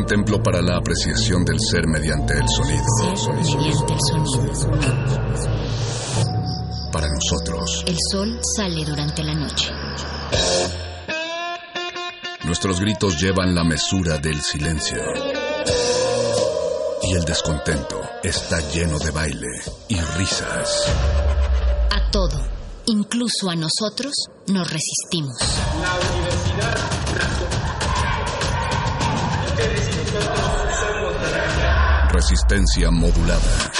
Un templo para la apreciación del ser mediante el sonido. Ser mediante el sonido. Para nosotros, El sol sale durante la noche. nuestros gritos llevan la mesura del silencio. Y el descontento está lleno de baile y risas. A todo, incluso a nosotros, nos resistimos. Resistencia modulada.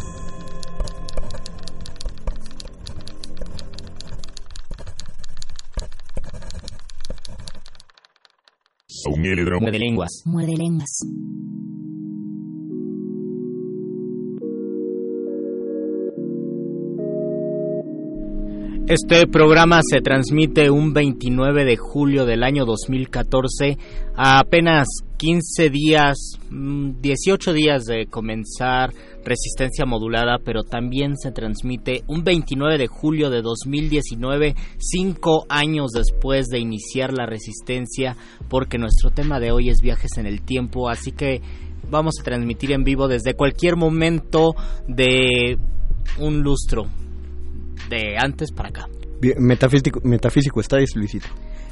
Muerde lenguas. Muerde lenguas. Este programa se transmite un 29 de julio del año 2014, a apenas 15 días, mm, 18 días de comenzar Resistencia Modulada, pero también se transmite un 29 de julio de 2019, cinco años después de iniciar la Resistencia, porque nuestro tema de hoy es viajes en el tiempo, así que vamos a transmitir en vivo desde cualquier momento de un lustro de antes para acá. Metafísico, metafísico estáis, Luisito.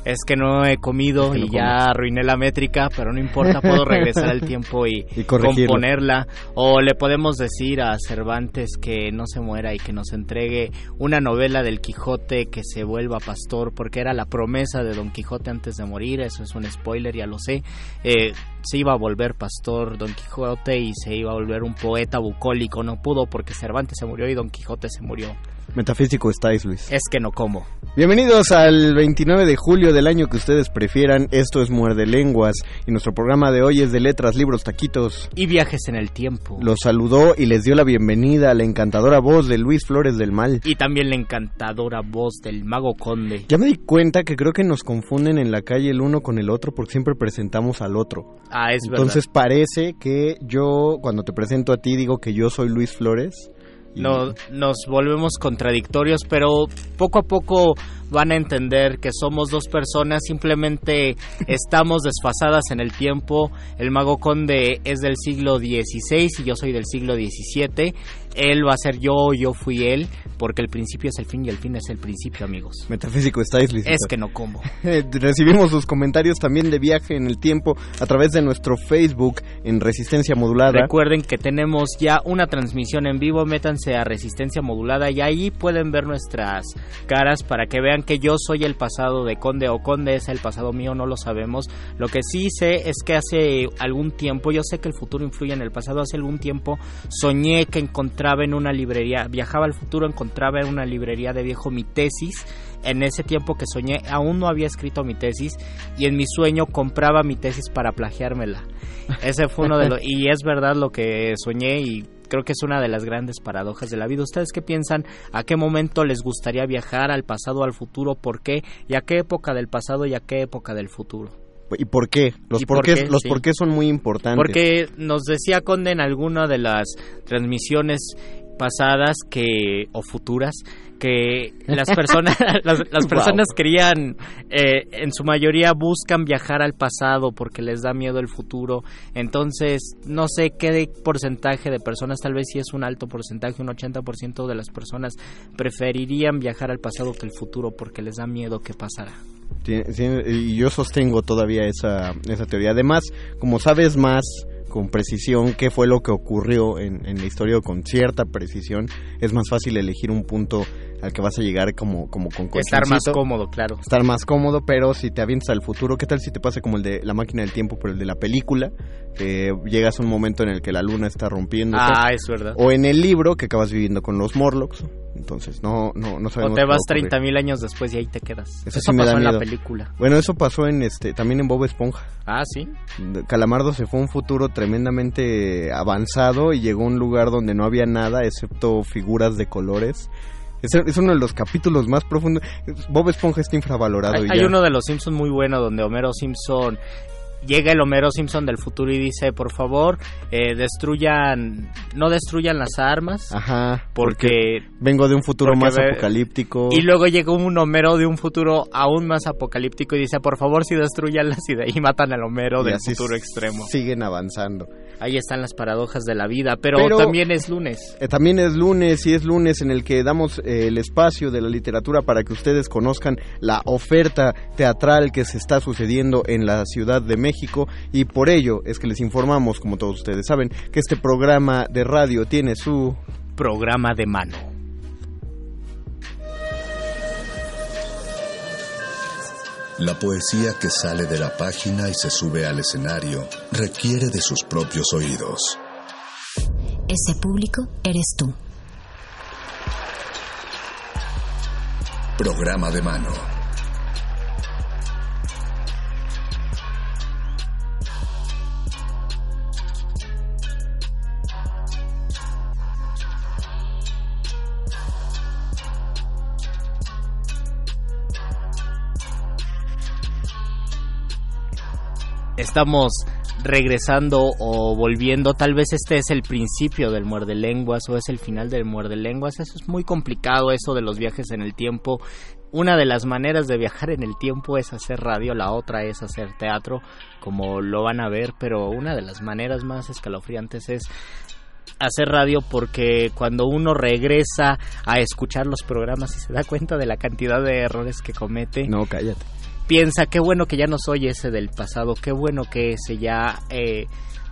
Es que no he comido no y ya arruiné la métrica, pero no importa, puedo regresar al tiempo y, Y componerla. O le podemos decir a Cervantes que no se muera y que nos entregue una novela del Quijote que se vuelva pastor, porque era la promesa de Don Quijote antes de morir, eso es un spoiler, ya lo sé. Eh, se iba a volver pastor Don Quijote y se iba a volver un poeta bucólico, no pudo porque Cervantes se murió y Don Quijote se murió Metafísico estáis, Luis. Es que no como. Bienvenidos al 29 de julio del año que ustedes prefieran. Esto es Muerde Lenguas y nuestro programa de hoy es de letras, libros, taquitos. Y viajes en el tiempo. Los saludó y les dio la bienvenida a la encantadora voz de Luis Flores del Mal. Y también la encantadora voz del Mago Conde. Ya me di cuenta que creo que nos confunden en la calle el uno con el otro porque siempre presentamos al otro. Ah, es Entonces parece que yo, cuando te presento a ti, digo que yo soy Luis Flores. No, nos volvemos contradictorios, pero poco a poco van a entender que somos dos personas, simplemente estamos desfasadas en el tiempo. El mago conde es del siglo XVI y yo soy del siglo XVII. Él va a ser yo, yo fui él, porque el principio es el fin y el fin es el principio, amigos. Metafísico estáis, Luis. Es que no como. Recibimos sus comentarios también de viaje en el tiempo a través de nuestro Facebook en Resistencia Modulada. Recuerden que tenemos ya una transmisión en vivo, métanse a Resistencia Modulada y ahí pueden ver nuestras caras para que vean que yo soy el pasado de Conde o Conde es el pasado mío, no lo sabemos. Lo que sí sé es que hace algún tiempo, yo sé que el futuro influye en el pasado, hace algún tiempo soñé que encontraba en una librería, viajaba al futuro, encontraba en una librería de viejo mi tesis. En ese tiempo que soñé aún no había escrito mi tesis y en mi sueño compraba mi tesis para plagiármela. Ese fue uno de los... Y es verdad lo que soñé y creo que es una de las grandes paradojas de la vida. ¿Ustedes qué piensan? ¿A qué momento les gustaría viajar? ¿Al pasado, al futuro? ¿Por qué? ¿Y a qué época del pasado y a qué época del futuro? ¿Y por qué? Los ¿Y por qué? los Sí. porqués son muy importantes. Porque nos decía Conde en alguna de las transmisiones pasadas que o futuras que las personas las, las personas querían eh, en su mayoría buscan viajar al pasado porque les da miedo el futuro entonces no sé qué porcentaje de personas tal vez si es un alto porcentaje un 80% de las personas preferirían viajar al pasado que el futuro porque les da miedo que pasará y yo sostengo todavía esa, esa teoría. Además, como sabes más con precisión qué fue lo que ocurrió en, en la historia con cierta precisión, es más fácil elegir un punto al que vas a llegar como, como con estar más cómodo claro estar más cómodo, pero si te avientas al futuro, ¿qué tal si te pasa como el de la máquina del tiempo, pero el de la película? Que llegas a un momento en el que la luna está rompiendo. ah es verdad O en el libro que acabas viviendo con los Morlocks. Entonces, no, no, no O sabemos. te va a vas ocurrir. 30 mil años después y ahí te quedas. Eso Eso, sí me da pasó en la miedo. película. Bueno, eso pasó en este, también en Bob Esponja. Ah, sí. Calamardo se fue a un futuro tremendamente avanzado y llegó a un lugar donde no había nada excepto figuras de colores. Es, es uno de los capítulos más profundos. Bob Esponja está infravalorado. Hay, y hay uno de los Simpsons muy bueno donde Homero Simpson llega el Homero Simpson del futuro y dice, por favor, eh, destruyan, no destruyan las armas. Ajá. porque vengo de un futuro más ve- apocalíptico. y luego llega un Homero de un futuro aún más apocalíptico y dice, por favor, si destruyanlas y de ahí matan al Homero y del futuro extremo. Siguen avanzando. Ahí están las paradojas de la vida, pero, Pero- también es lunes. Eh, también es lunes y es lunes en el que damos eh, el espacio de la literatura para que ustedes conozcan la oferta teatral que se está sucediendo en la Ciudad de México y por ello es que les informamos, como todos ustedes saben, que este programa de radio tiene su... Programa de mano. La poesía que sale de la página y se sube al escenario requiere de sus propios oídos. Ese público eres tú. Programa de mano. Estamos regresando o volviendo, tal vez este es el principio del muerde lenguas o es el final del muerde lenguas, eso es muy complicado eso de los viajes en el tiempo. Una de las maneras de viajar en el tiempo es hacer radio, la otra es hacer teatro, como lo van a ver, pero una de las maneras más escalofriantes es hacer radio porque cuando uno regresa a escuchar los programas y se da cuenta de la cantidad de errores que comete, No, cállate. Piensa qué bueno que ya no soy ese del pasado, qué bueno que ese ya eh,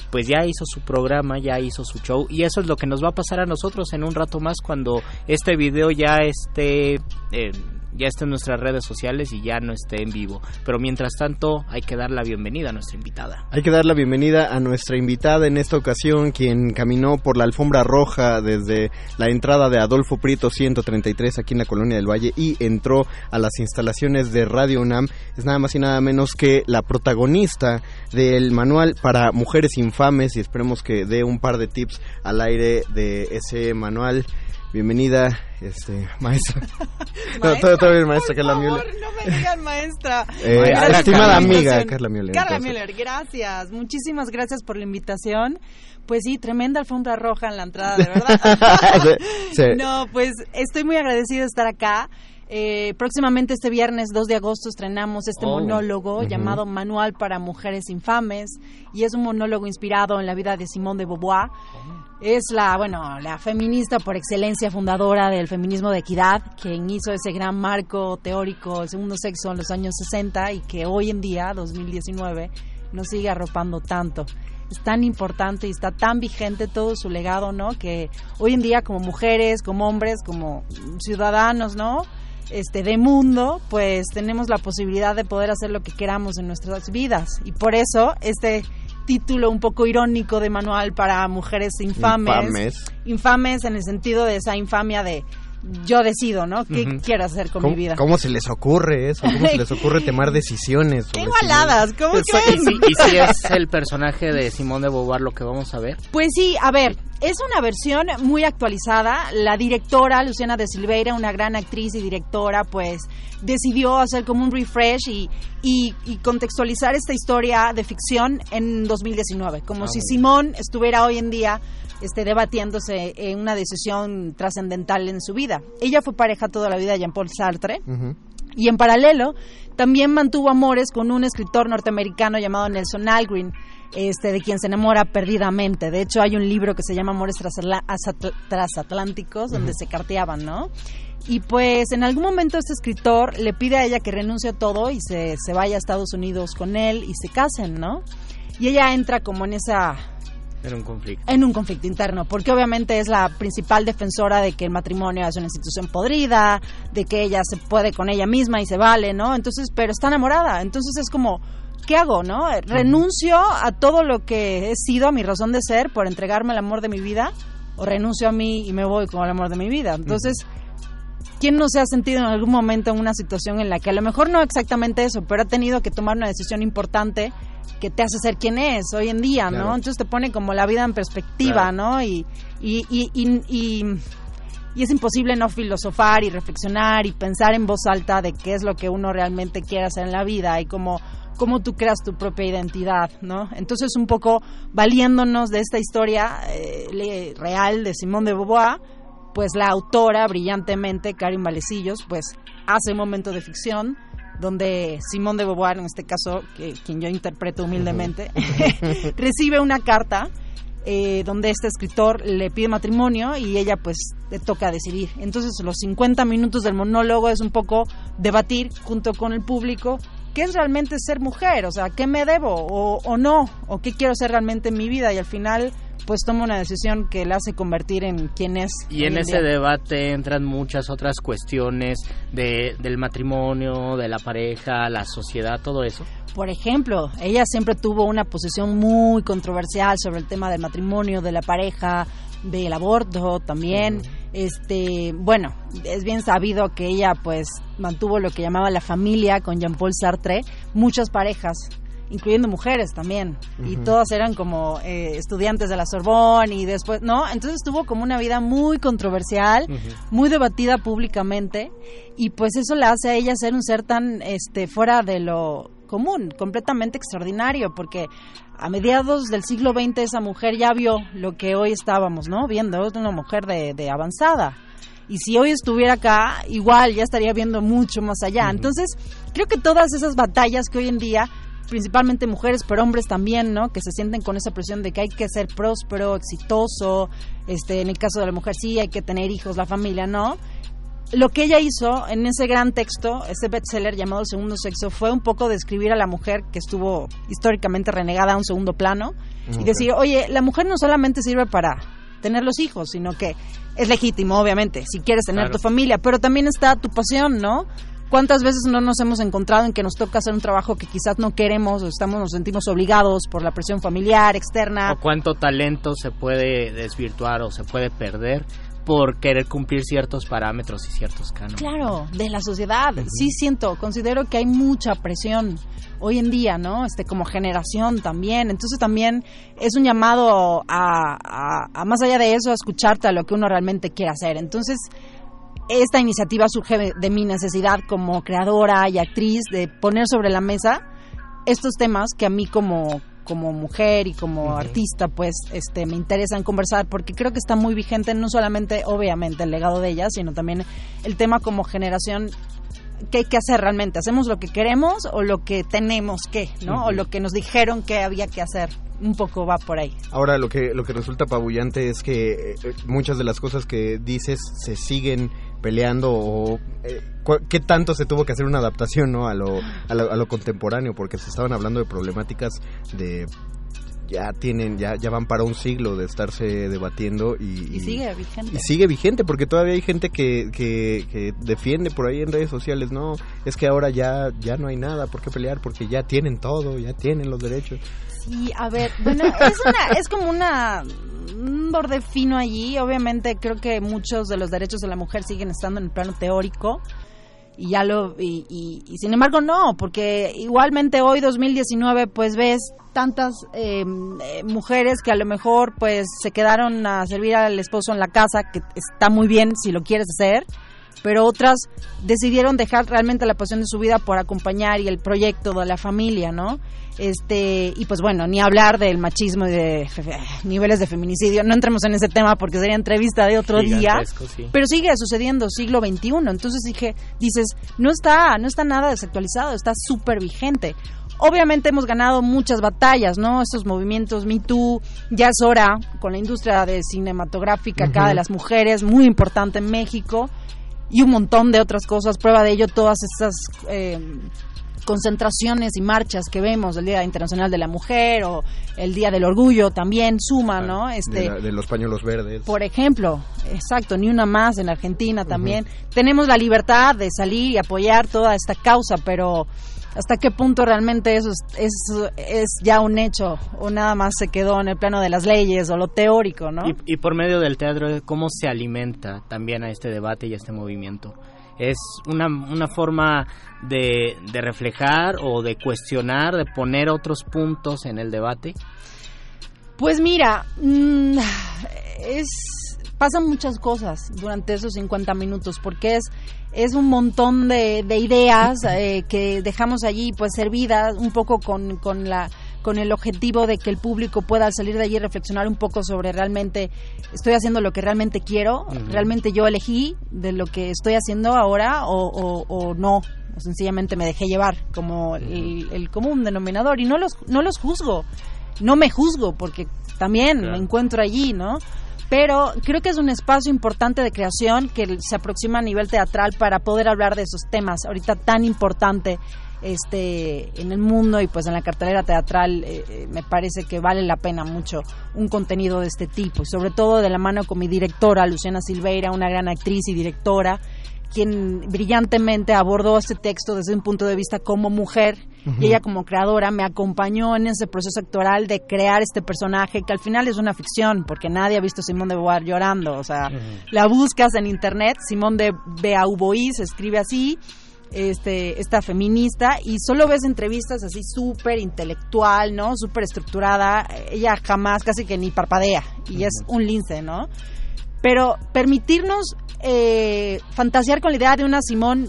pues ya hizo su programa, ya hizo su show y eso es lo que nos va a pasar a nosotros en un rato más cuando este video ya esté eh, ya esté en nuestras redes sociales y ya no esté en vivo. Pero mientras tanto, hay que dar la bienvenida a nuestra invitada. Hay que dar la bienvenida a nuestra invitada en esta ocasión, quien caminó por la alfombra roja desde la entrada de Adolfo Prieto 133 aquí en la Colonia del Valle y entró a las instalaciones de Radio UNAM. Es nada más y nada menos que la protagonista del manual para mujeres infames y esperemos que dé un par de tips al aire de ese manual. Bienvenida, este, maestra. no, todo, todo bien, maestra Carla Müller. No me digan maestra. Eh, estimada amiga Carla Müller. Carla Müller, gracias. Muchísimas gracias por la invitación. Pues sí, tremenda alfombra roja en la entrada, de verdad. sí. No, pues estoy muy agradecida de estar acá. Eh, próximamente este viernes 2 de agosto estrenamos este oh. monólogo llamado Manual para Mujeres Infames y es un monólogo inspirado en la vida de Simone de Beauvoir. Oh. Es la, bueno, la feminista por excelencia fundadora del feminismo de equidad, quien hizo ese gran marco teórico del segundo sexo en los años 60 y que hoy en día, 2019, nos sigue arropando tanto es tan importante y está tan vigente todo su legado, ¿no? Que hoy en día como mujeres, como hombres, como ciudadanos, ¿no? este de mundo, pues tenemos la posibilidad de poder hacer lo que queramos en nuestras vidas y por eso este título un poco irónico de manual para mujeres infames, infames, infames en el sentido de esa infamia de yo decido, ¿no? ¿Qué quiero hacer con mi vida? ¿Cómo se les ocurre eso? ¿Cómo se les ocurre tomar decisiones? ¡Qué igualadas! ¿Cómo creen? ¿Y si, es el personaje de Simón de Beauvoir lo que vamos a ver? Pues sí, a ver, es una versión muy actualizada. La directora, Luciana de Silveira, una gran actriz y directora, pues decidió hacer como un refresh y, y, contextualizar esta historia de ficción en 2019, como ah, si Simón estuviera hoy en día este, debatiéndose en una decisión trascendental en su vida. Ella fue pareja toda la vida de Jean-Paul Sartre. Y en paralelo, también mantuvo amores con un escritor norteamericano llamado Nelson Algren, este, de quien se enamora perdidamente. De hecho, hay un libro que se llama Amores Transatlánticos, donde se carteaban, ¿no? Y pues en algún momento este escritor le pide a ella que renuncie a todo y se, se vaya a Estados Unidos con él y se casen, ¿no? Y ella entra como en esa en un conflicto. En un conflicto interno, porque obviamente es la principal defensora de que el matrimonio es una institución podrida, de que ella se puede con ella misma y se vale, ¿no? Entonces, pero está enamorada. Entonces es como, ¿qué hago, no? ¿Renuncio a todo lo que he sido, a mi razón de ser, por entregarme el amor de mi vida? ¿O renuncio a mí y me voy con el amor de mi vida? Entonces, ¿quién no se ha sentido en algún momento en una situación en la que a lo mejor no exactamente eso, pero ha tenido que tomar una decisión importante que te hace ser quien es hoy en día, ¿no? Entonces te pone como la vida en perspectiva, ¿no? Y, y, y, y, y es imposible no filosofar y reflexionar y pensar en voz alta de qué es lo que uno realmente quiere hacer en la vida y cómo, cómo tú creas tu propia identidad, ¿no? Entonces un poco valiéndonos de esta historia eh, real de Simón de Beauvoir, pues la autora brillantemente, Karin Valecillos, pues hace un momento de ficción donde Simón de Beauvoir, en este caso, que, quien yo interpreto humildemente, recibe una carta eh, donde este escritor le pide matrimonio y ella pues le toca decidir. Entonces los 50 minutos del monólogo es un poco debatir junto con el público qué es realmente ser mujer, o sea, qué me debo o, o no, o qué quiero ser realmente en mi vida y al final pues toma una decisión que la hace convertir en quien es. Y en ese debate entran muchas otras cuestiones de, del matrimonio, de la pareja, la sociedad, todo eso. Por ejemplo, ella siempre tuvo una posición muy controversial sobre el tema del matrimonio, de la pareja, del aborto también. Este, bueno, es bien sabido que ella pues mantuvo lo que llamaba la familia con Jean-Paul Sartre, muchas parejas incluyendo mujeres también, y todas eran como eh, estudiantes de la Sorbonne y después, ¿no? Entonces tuvo como una vida muy controversial, muy debatida públicamente, y pues eso le hace a ella ser un ser tan este fuera de lo común, completamente extraordinario, porque a mediados del siglo XX esa mujer ya vio lo que hoy estábamos, ¿no? Viendo, una mujer de, de avanzada. Y si hoy estuviera acá, igual ya estaría viendo mucho más allá. Entonces, creo que todas esas batallas que hoy en día principalmente mujeres, pero hombres también, ¿no? Que se sienten con esa presión de que hay que ser próspero, exitoso, este, en el caso de la mujer sí, hay que tener hijos, la familia, ¿no? Lo que ella hizo en ese gran texto, ese bestseller llamado El Segundo Sexo, fue un poco describir a la mujer que estuvo históricamente renegada a un segundo plano y decir, oye, la mujer no solamente sirve para tener los hijos, sino que es legítimo, obviamente, si quieres tener tu familia, pero también está tu pasión, ¿no? ¿Cuántas veces no nos hemos encontrado en que nos toca hacer un trabajo que quizás no queremos o estamos nos sentimos obligados por la presión familiar, externa? O cuánto talento se puede desvirtuar o se puede perder por querer cumplir ciertos parámetros y ciertos cánones. Claro, de la sociedad. Sí siento, considero que hay mucha presión hoy en día, ¿no? Este, como generación también. Entonces también es un llamado a, a, más allá de eso, a escucharte a lo que uno realmente quiere hacer. Entonces, esta iniciativa surge de, mi necesidad como creadora y actriz de poner sobre la mesa estos temas que a mí como como mujer y como artista, pues este me interesan conversar porque creo que está muy vigente no solamente obviamente el legado de ella, sino también el tema como generación qué hay que hacer realmente, hacemos lo que queremos o lo que tenemos que, ¿no? O lo que nos dijeron que había que hacer. Un poco va por ahí. Ahora lo que lo que resulta apabullante es que eh, muchas de las cosas que dices se siguen peleando o eh, qué tanto se tuvo que hacer una adaptación ¿no? a, lo, a, lo, contemporáneo porque se estaban hablando de problemáticas de ya tienen ya ya van para un siglo de estarse debatiendo y, y, sigue vigente. y sigue vigente porque todavía hay gente que, que, defiende por ahí en redes sociales no es que ahora ya ya no hay nada por qué pelear porque ya tienen todo ya tienen los derechos sí a ver bueno es una es como una un borde fino allí. Obviamente creo que muchos de los derechos de la mujer siguen estando en el plano teórico y ya lo y, y, sin embargo no porque igualmente hoy 2019 pues ves tantas em, eh, mujeres que a lo mejor pues se quedaron a servir al esposo en la casa que está muy bien si lo quieres hacer pero otras decidieron dejar realmente la pasión de su vida por acompañar y el proyecto de la familia, ¿no? Este, y pues bueno, ni hablar del machismo y de niveles de feminicidio, no entremos en ese tema porque sería entrevista de otro día, pero sigue sucediendo siglo XXI, entonces dije, dices, no está, no está nada desactualizado, está súper vigente. Obviamente hemos ganado muchas batallas, ¿no? Estos movimientos Me Too, ya es hora con la industria de cinematográfica acá de las mujeres, muy importante en México y un montón de otras cosas. Prueba de ello todas estas eh, concentraciones y marchas que vemos, el Día Internacional de la Mujer o el Día del Orgullo también suma, ¿no? Este, de, los pañuelos verdes. Por ejemplo, exacto, ni una más en Argentina también. Tenemos la libertad de salir y apoyar toda esta causa, pero hasta qué punto realmente eso es, es, ya un hecho o nada más se quedó en el plano de las leyes o lo teórico, ¿no? Y, por medio del teatro, ¿cómo se alimenta también a este debate y a este movimiento? ¿Es una, una forma de, de reflejar o de cuestionar, de poner otros puntos en el debate? Pues mira, mm, es pasan muchas cosas durante esos 50 minutos porque es es un montón de, de ideas eh, que dejamos allí pues servidas un poco con, con la con el objetivo de que el público pueda salir de allí y reflexionar un poco sobre realmente estoy haciendo lo que realmente quiero, realmente yo elegí de lo que estoy haciendo ahora o, o, no, o sencillamente me dejé llevar como el, el, común denominador. Y no los, no los juzgo, no me juzgo porque también me encuentro allí, ¿no? Pero creo que es un espacio importante de creación que se aproxima a nivel teatral para poder hablar de esos temas ahorita tan importante este en el mundo y pues en la cartelera teatral eh, eh, me parece que vale la pena mucho un contenido de este tipo y sobre todo de la mano con mi directora Luciana Silveira una gran actriz y directora quien brillantemente abordó este texto desde un punto de vista como mujer. Y ella como creadora me acompañó en ese proceso actoral de crear este personaje que al final es una ficción porque nadie ha visto a Simón de Beauvoir llorando, o sea, la buscas en internet, Simón de Beauvoir se escribe así, este, esta feminista y solo ves entrevistas así súper intelectual, ¿no? Súper estructurada, ella jamás casi que ni parpadea y es un lince, ¿no? Pero permitirnos eh, fantasear con la idea de una Simón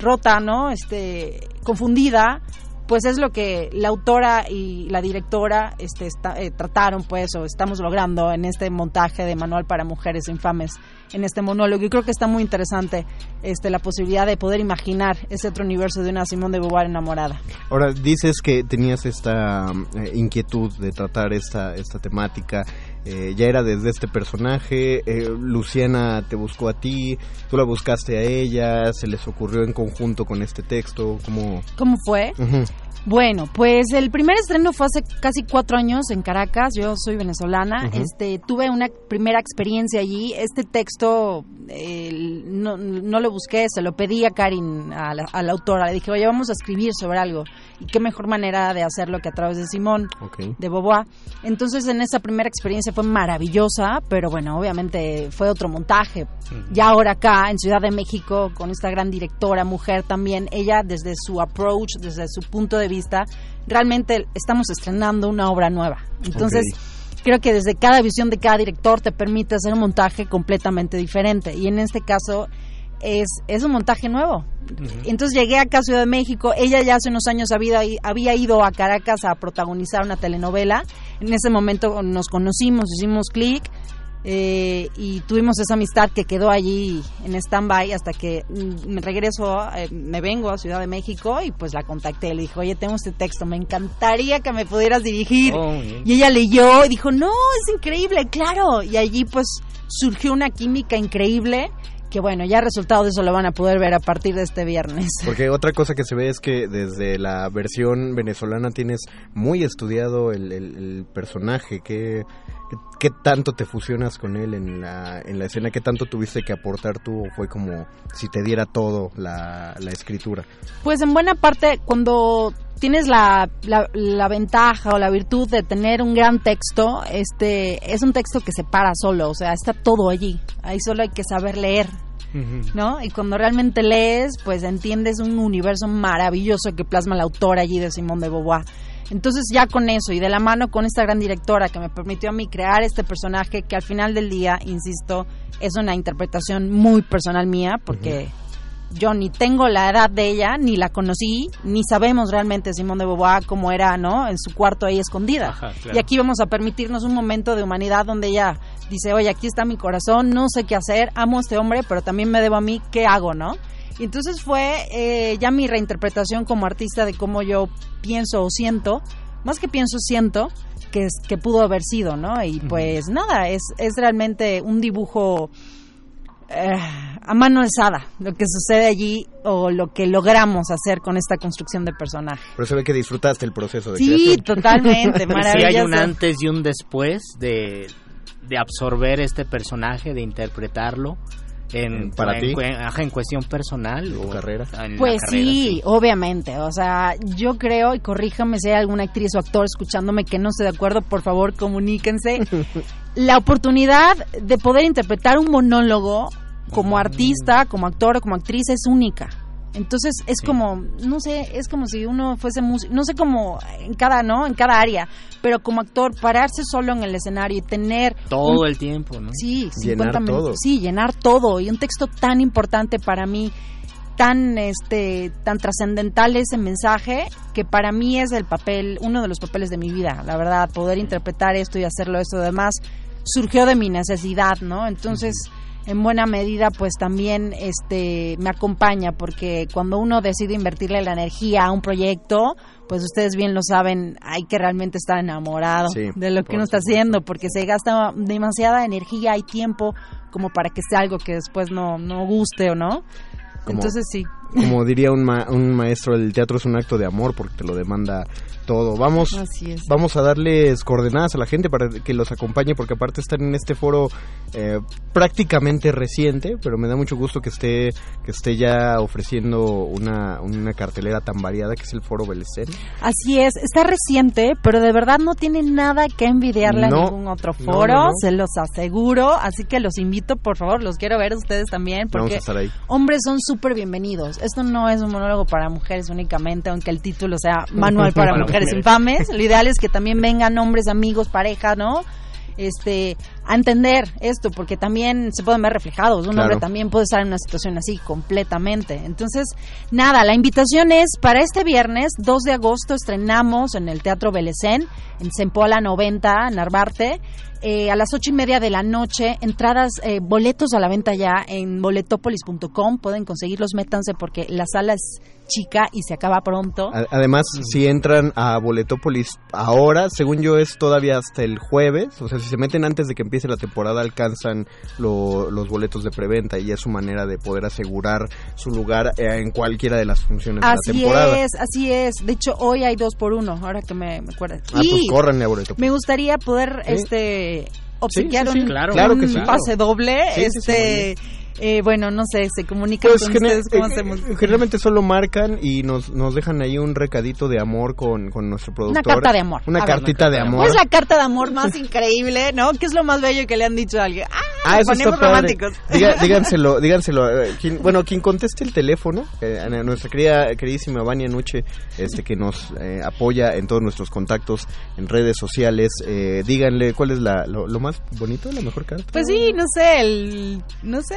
rota, ¿no? Este, confundida, pues es lo que la autora y la directora este, eh, trataron, pues, o estamos logrando en este montaje de Manual para Mujeres Infames, en este monólogo. Y creo que está muy interesante este, la posibilidad de poder imaginar ese otro universo de una Simón de Beauvoir enamorada. Ahora, dices que tenías esta eh, inquietud de tratar esta, esta temática eh, ya era desde este personaje, eh, Luciana te buscó a ti, tú la buscaste a ella, se les ocurrió en conjunto con este texto, ¿cómo, ¿Cómo fue? Bueno, pues el primer estreno fue hace casi cuatro años en Caracas. Yo soy venezolana. Ujú. Este, tuve una primera experiencia allí. Este texto eh, no, no lo busqué, se lo pedí a Karin, a la, a la autora. Le dije, oye, vamos a escribir sobre algo. Y qué mejor manera de hacerlo que a través de Simón Ok. de Boboa. Entonces, en esa primera experiencia fue maravillosa, pero bueno, obviamente fue otro montaje. Ya ahora acá, en Ciudad de México, con esta gran directora, mujer también, ella desde su approach, desde su punto de vista, realmente estamos estrenando una obra nueva. Entonces, creo que desde cada visión de cada director te permite hacer un montaje completamente diferente. Y en este caso, es, es un montaje nuevo. Entonces llegué acá a Ciudad de México, ella ya hace unos años había, había ido a Caracas a protagonizar una telenovela, en ese momento nos conocimos, hicimos clic eh, y tuvimos esa amistad que quedó allí en stand-by hasta que mm, me regreso, eh, me vengo a Ciudad de México y pues la contacté, le dije, oye, tengo este texto, me encantaría que me pudieras dirigir. Oh. Y ella leyó y dijo, no, es increíble, claro. Y allí pues surgió una química increíble que bueno, ya el resultado de eso lo van a poder ver a partir de este viernes. Porque otra cosa que se ve es que desde la versión venezolana tienes muy estudiado el, el- el personaje, ¿Qué, qué, qué tanto te fusionas con él en la, en la escena, qué tanto tuviste que aportar tú, o fue como si te diera todo la, la escritura. Pues en buena parte, cuando tienes la, la, la ventaja o la virtud de tener un gran texto, este es un texto que se para solo, o sea, está todo allí. Ahí solo hay que saber leer, ¿no? Y cuando realmente lees, pues entiendes un universo maravilloso que plasma la autora allí de Simón de Beauvoir. Entonces ya con eso y de la mano con esta gran directora que me permitió a mí crear este personaje que al final del día, insisto, es una interpretación muy personal mía porque yo ni tengo la edad de ella, ni la conocí, ni sabemos realmente Simón de Beauvoir cómo era, ¿no? En su cuarto ahí escondida. Ajá, claro. Y aquí vamos a permitirnos un momento de humanidad donde ella dice, oye, aquí está mi corazón, no sé qué hacer, amo a este hombre, pero también me debo a mí, ¿qué hago, no? Y entonces fue eh, ya mi reinterpretación como artista de cómo yo pienso o siento, más que pienso, siento que, es- que pudo haber sido, ¿no? Y pues nada, es, es realmente un dibujo eh, a mano alzada, lo que sucede allí o lo que logramos hacer con esta construcción de personaje. Pero se ve que disfrutaste el proceso de Sí, creación. totalmente, Sí, maravilloso. hay un antes y un después de, de absorber este personaje, de interpretarlo. En, Para en, ti. ajá, en cuestión personal. ¿En tu o carrera? en Pues carrera, sí, obviamente. O sea, yo creo, y corríjame si hay alguna actriz o actor escuchándome que no esté de acuerdo, por favor, comuníquense. La oportunidad de poder interpretar un monólogo como artista, como actor o como actriz es única. Entonces es como, no sé, es como si uno fuese músico, no sé cómo en cada, ¿no? En cada área, pero como actor pararse solo en el escenario y tener Todo un el tiempo, ¿no? Sí, Llenar 50 minutos. todo. Sí, llenar todo. Y un texto tan importante para mí, tan este tan trascendental ese mensaje, que para mí es el papel, uno de los papeles de mi vida. La verdad, poder interpretar esto y hacerlo esto además surgió de mi necesidad, ¿no? Entonces, en buena medida, pues también este me acompaña, porque cuando uno decide invertirle la energía a un proyecto, pues ustedes bien lo saben, hay que realmente estar enamorado Sí, de lo que uno está haciendo, porque se gasta demasiada energía y tiempo como para que sea algo que después no, no guste o no. Como- Entonces sí. Como diría un, ma- un maestro, el teatro es un acto de amor porque te lo demanda todo. Vamos, Así es. vamos a darles coordenadas a la gente para que los acompañe porque aparte están en este foro eh, prácticamente reciente, pero me da mucho gusto que esté que esté ya ofreciendo una, una cartelera tan variada que es el foro Belecén. Así es, está reciente, pero de verdad no tiene nada que envidiarle No, a ningún otro foro, no, no. se los aseguro, así que los invito, por favor, los quiero ver ustedes también, porque hombres son súper bienvenidos. Esto no es un monólogo para mujeres únicamente, aunque el título sea Manual para Para mujeres mujeres. infames. Lo ideal es que también vengan hombres, amigos, pareja, ¿no? Este, a entender esto, porque también se pueden ver reflejados. Un Claro. hombre también puede estar en una situación así completamente. Entonces, nada, la invitación es para este viernes, 2 de agosto, estrenamos en el Teatro Belecén, en Sempoala 90, Narvarte. Eh, a las ocho y media de la noche, entradas, eh, boletos a la venta ya en boletopolis.com, pueden conseguirlos, métanse porque la sala es chica y se acaba pronto. Además, si entran a Boletópolis ahora, según yo es todavía hasta el jueves, o sea, si se meten antes de que empiece la temporada alcanzan lo- los boletos de preventa y es su manera de poder asegurar su lugar eh, en cualquiera de las funciones de la Así temporada. es, así es. De hecho, hoy hay dos por uno, ahora que me, me acuerdo. Ah, pues Y córranle a Boletópolis. me gustaría poder este obsequiar Sí, sí, sí, un, claro. Claro que pase doble. Este eh, bueno, no sé, se comunican Pues con gener- ustedes cómo eh, hacemos. eh, generalmente solo marcan y nos, nos dejan ahí un recadito de amor con, con nuestro productor. Una carta de amor. Una A ver, cartita de amor. Pues la carta de amor más increíble, ¿no? ¿Qué es lo más bello que le han dicho a alguien? ¡Ah! Ah, eso está ponemos padre. románticos. Diga- díganselo, díganselo. eh, quien- bueno, quien conteste el teléfono, eh, a nuestra querida, queridísima Vania Nuche, este, que nos eh, apoya en todos nuestros contactos en redes sociales, eh, díganle cuál es la, lo, lo más bonito, la mejor carta. Pues sí, no sé, el, no sé,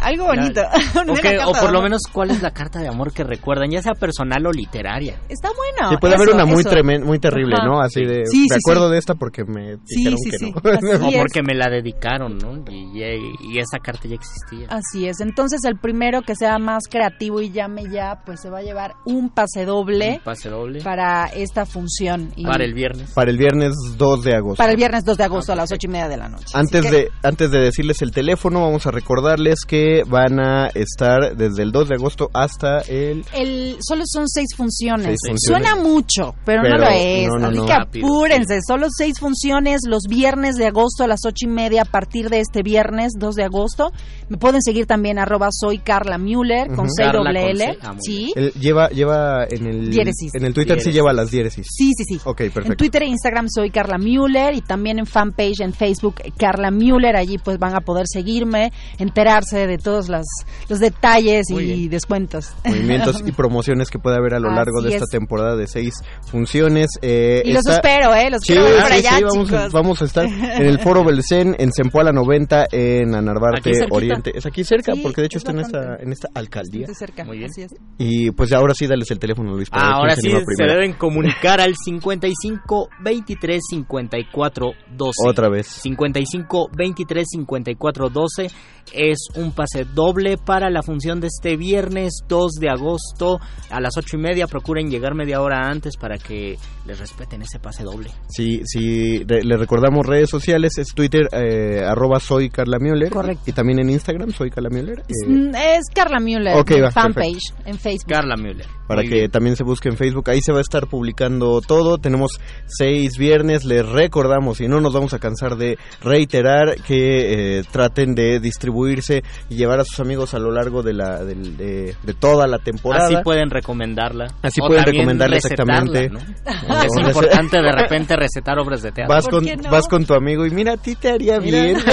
algo bonito. O, por lo menos, ¿cuál es la carta de amor que recuerdan? Ya sea personal o literaria. Está bueno. Sí, puede haber una muy eso. tremen- muy terrible, Ajá. ¿no? Así de, Sí, me sí, acuerdo sí. de esta porque me Sí, dijeron sí, que sí. no. O es. porque me la dedicaron, ¿no? Y, y- y esa carta ya existía. Así es. Entonces, el primero que sea más creativo y llame ya, pues se va a llevar un pase doble Un pase doble. para esta función. Y Para el viernes. Para el viernes 2 de agosto. para el viernes 2 de agosto a las ocho y media de la noche. Antes que- de, antes de decirles el teléfono, vamos a recordarles que van a estar desde el 2 de agosto hasta el... El, solo son seis funciones. Seis funciones. Suena mucho, pero, Pero no lo es. no, no, Así no. que apúrense. Solo seis funciones los viernes de agosto a las ocho y media a partir de este viernes 2 de agosto. Me pueden seguir también arroba soy Carla Müller con. C doble L. Ah, Sí. el- lleva, lleva en el... Diéresis. En el Twitter sí Diéresis. lleva las diéresis. Sí, sí, sí. Ok, perfecto. En Twitter e Instagram soy Carla Müller y también en fanpage en Facebook Carla Müller. Allí pues van a poder seguirme, enterarse de todos los, los detalles Muy y bien. descuentos. Movimientos y promociones que puede haber a lo largo Así de esta es. temporada de seis funciones. Eh, Y los está- espero, ¿eh? Los Sí, ver sí, por allá, sí, vamos, a, vamos a estar en el Foro Belcén, en Zempoala 90, en Anarbarte. Oriente. Es aquí cerca, Sí, porque de hecho es está en esta, en esta alcaldía. Cerca, Muy bien. así es. Y pues ahora sí, dales el teléfono, Luis. para ver Ahora sí se deben comunicar al 55 23 54 12. Otra vez. 55 23 54 12 es un pase doble para la función de este viernes 2 de agosto a las ocho y media. Procuren llegar media hora antes para que les respeten ese pase doble. Sí, sí, re- le recordamos redes sociales, es Twitter, eh, arroba soy Carla Müller. Correcto. Y también en Instagram, soy Carla Müller. Es, eh, mm, es Carla Müller, Ok, en va, fanpage en Facebook. Carla Müller. para Muy que bien. también se busque en Facebook. Ahí se va a estar publicando todo. Tenemos seis viernes. Les recordamos, y no nos vamos a cansar de reiterar, que eh, traten de distribuirse y llevar a sus amigos a lo largo de, la, de, de toda la temporada. Así pueden recomendarla. Así O pueden recomendarla exactamente. Es importante de repente recetar obras de teatro. Vas ¿Por con, vas con tu amigo y mira, a ti te haría Mira. bien.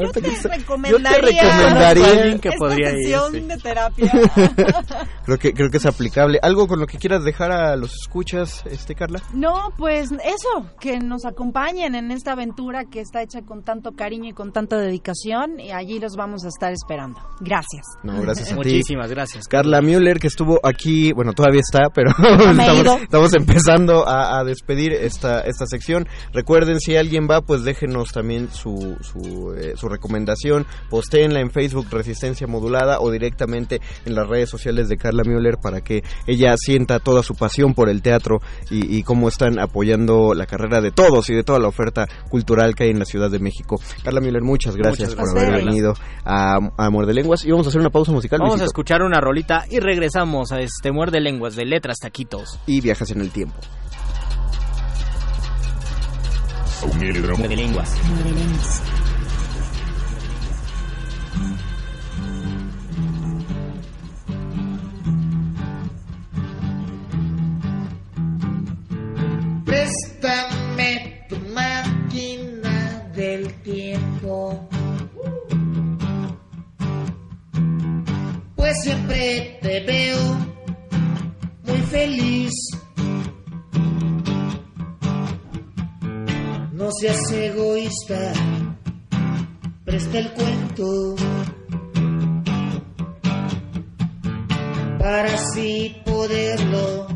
Yo te recomendaría, Yo te recomendaría. Alguien que esta podría ir, sí. de terapia. Creo que, creo que es aplicable. ¿Algo con lo que quieras dejar a los escuchas, este Carla? No, pues eso, que nos acompañen en esta aventura que está hecha con tanto cariño y con tanta dedicación y allí los vamos a estar esperando. Gracias. No, gracias a ti. Muchísimas gracias. Carla Müller, que estuvo aquí, bueno, todavía está, pero estamos, estamos empezando a, a despedir esta, esta sección. Recuerden, si alguien va, pues déjenos también su, su, eh, su recomendación, postéenla en Facebook Resistencia Modulada o directamente en las redes sociales de Carla Müller para que ella sienta toda su pasión por el teatro y, y cómo están apoyando la carrera de todos y de toda la oferta cultural que hay en la Ciudad de México. Carla Müller, muchas gracias Muchas por gracias. haber venido a, a Muerde Lenguas y vamos a hacer una pausa musical. Vamos a escuchar una rolita y regresamos a este muerde lenguas de letras taquitos. y viajas en el tiempo. Muerde lenguas. Préstame tu máquina del tiempo. Siempre te veo muy feliz. No seas egoísta, presta el cuento para así poderlo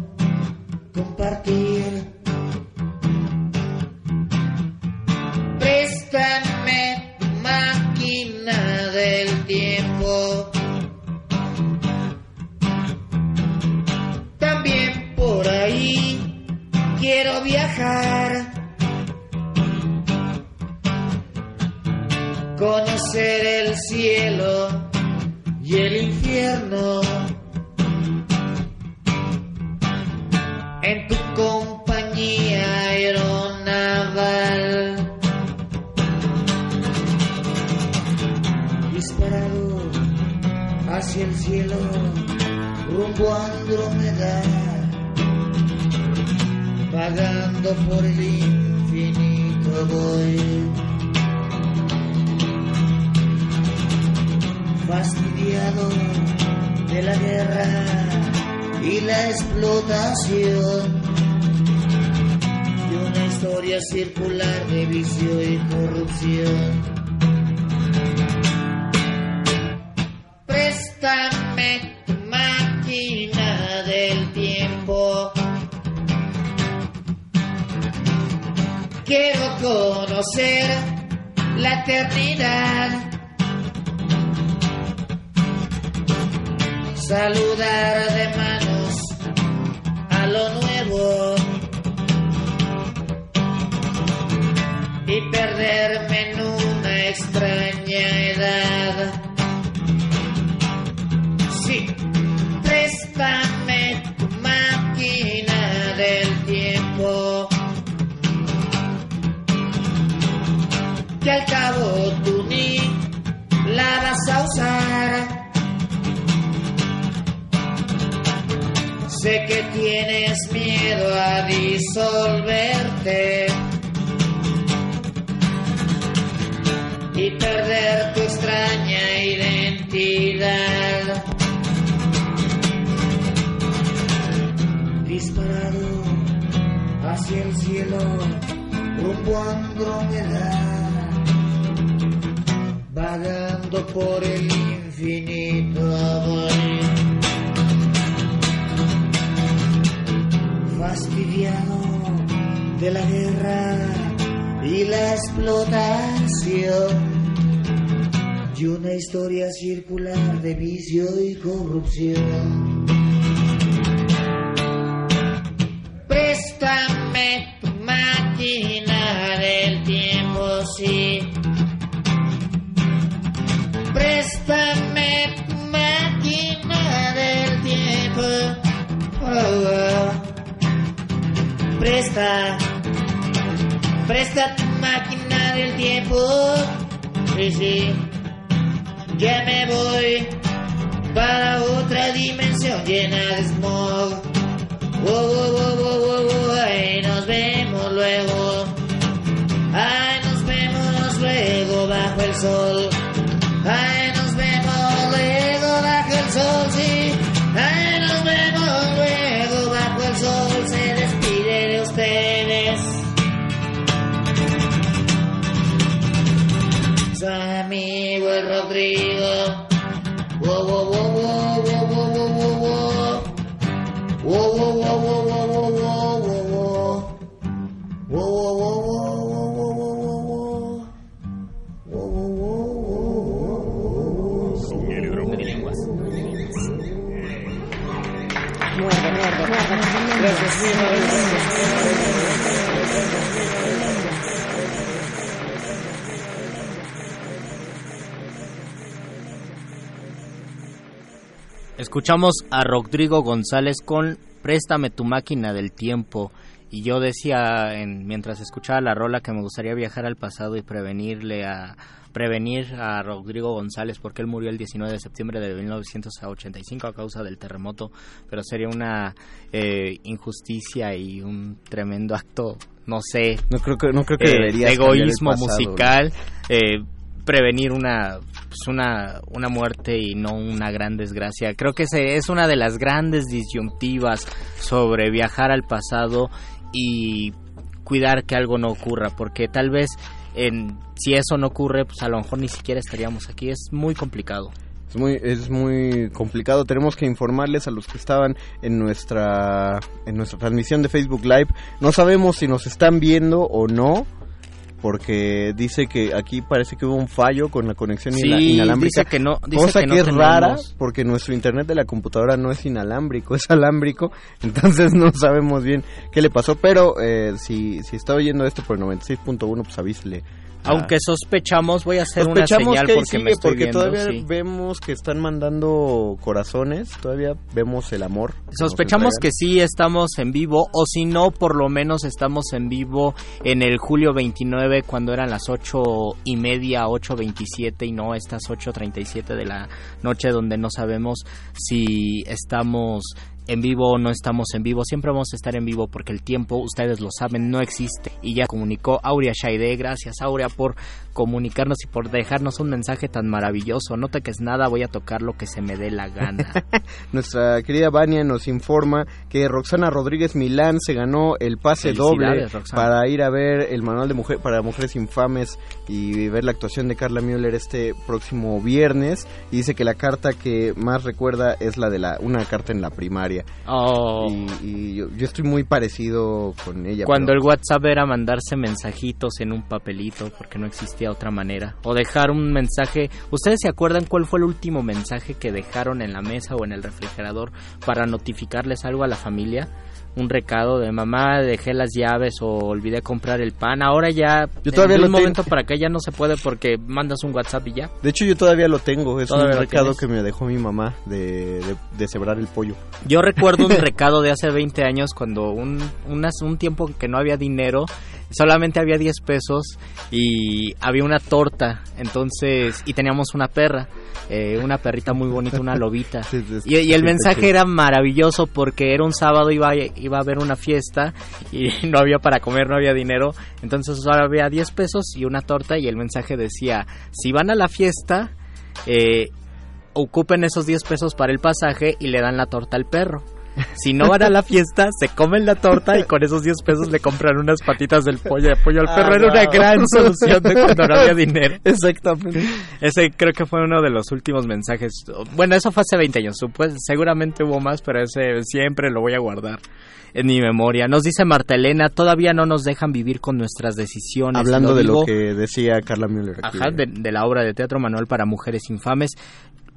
compartir. Viajar. Conocer el cielo y el infierno. En tu compañía aeronaval. Disparado hacia el cielo, rumbo a Andrómeda. Vagando por el infinito voy. fastidiado de la guerra y la explotación de una historia circular de vicio y corrupción. Quiero conocer la eternidad. saludar de manos a lo nuevo y perderme en una extraña Que tienes miedo a disolverte y perder tu extraña identidad. Disparado hacia el cielo, rumbo a Andrómeda, vagando por el infinito de la guerra y la explotación y una historia circular de vicio y corrupción. Préstame tu máquina del tiempo, sí. Préstame tu máquina del tiempo. Oh, oh presta, presta tu máquina del tiempo. Sí, sí, ya me voy para otra dimensión llena de smog. Oh, oh, oh, ay, nos vemos luego. Ay, nos vemos luego bajo el sol. Escuchamos a Rodrigo González con Préstame tu máquina del tiempo. Y yo decía en, mientras escuchaba la rola que me gustaría viajar al pasado y prevenirle a prevenir a Rodrigo González porque él murió el 19 de septiembre de 1985 a causa del terremoto, pero sería una eh, injusticia y un tremendo acto, no sé, No creo que, no creo que eh, egoísmo pasado, musical, eh, prevenir una, pues una, una muerte y no una gran desgracia. Creo que ese es una de las grandes disyuntivas sobre viajar al pasado y cuidar que algo no ocurra, porque tal vez en, si eso no ocurre, pues a lo mejor ni siquiera estaríamos aquí. Es muy complicado. Es muy, es muy complicado. Tenemos que informarles a los que estaban en nuestra, en nuestra transmisión de Facebook Live. No sabemos si nos están viendo o no porque dice que aquí parece que hubo un fallo con la conexión Sí, inalámbrica. dice que no- dice cosa que es tenemos. rara porque nuestro internet de la computadora no es inalámbrico, es alámbrico. Entonces no sabemos bien qué le pasó. Pero eh, si, si está oyendo esto por el 96.1, pues avísele. Aunque sospechamos, voy a hacer una Sospechamos señal que porque sigue, me estoy porque viendo, todavía sí. vemos que están mandando corazones, todavía vemos el amor. Sospechamos que sí estamos en vivo, o si no, por lo menos estamos en vivo en el julio 29, cuando eran las ocho y media, 8.27 y no estas 8.37 de la noche, donde no sabemos si estamos en vivo no estamos en vivo. Siempre vamos a estar en vivo porque el tiempo, ustedes lo saben, no existe. Y ya comunicó Aurea Shaide. Gracias, Aurea, por comunicarnos y por dejarnos un mensaje tan maravilloso. No toques nada, voy a tocar lo que se me dé la gana. Nuestra querida Vania nos informa que Roxana Rodríguez Milán se ganó el pase doble Roxana. para ir a ver el manual de mujer para mujeres infames y ver la actuación de Carla Müller este próximo viernes y dice que la carta que más recuerda es la de la una carta en la primaria Oh. y, y yo, yo estoy muy parecido con ella Cuando pero- el WhatsApp era mandarse mensajitos en un papelito porque no existía otra manera. O dejar un mensaje. ¿Ustedes se acuerdan cuál fue el último mensaje que dejaron en la mesa o en el refrigerador para notificarles algo a la familia? Un recado de mamá, dejé las llaves o olvidé comprar el pan. Ahora ya, Yo todavía de lo un tengo. momento para acá ya no se puede porque mandas un WhatsApp y ya. de hecho yo todavía lo tengo es un ¿Todavía lo recado tienes? que me dejó mi mamá de, de, de cebrar el pollo Yo recuerdo un recado de hace 20 años cuando un, unas- un tiempo que no había dinero, solamente había 10 pesos y había una torta, entonces, y teníamos una perra, eh, una perrita muy bonita, una lobita. Sí, sí, Y, y el sí, mensaje era maravilloso porque era un sábado, iba, a- iba a haber una fiesta y no había para comer, no había dinero, entonces solo había 10 pesos y una torta y el mensaje decía, si van a la fiesta, eh, ocupen esos 10 pesos para el pasaje y le dan la torta al perro. Si no van a la fiesta, se comen la torta y con esos 10 pesos le compran unas patitas del pollo de pollo al Ah, perro. Era una gran solución de cuando no había dinero. exactamente Ese creo que fue uno de los últimos mensajes. Bueno, eso fue hace 20 años. Supues- seguramente hubo más, pero ese siempre lo voy a guardar en mi memoria. Nos dice Marta Elena, todavía no nos dejan vivir con nuestras decisiones. hablando Lo de digo- lo que decía Carla Müller aquí. Ajá, de, de la obra de teatro Manual para Mujeres Infames.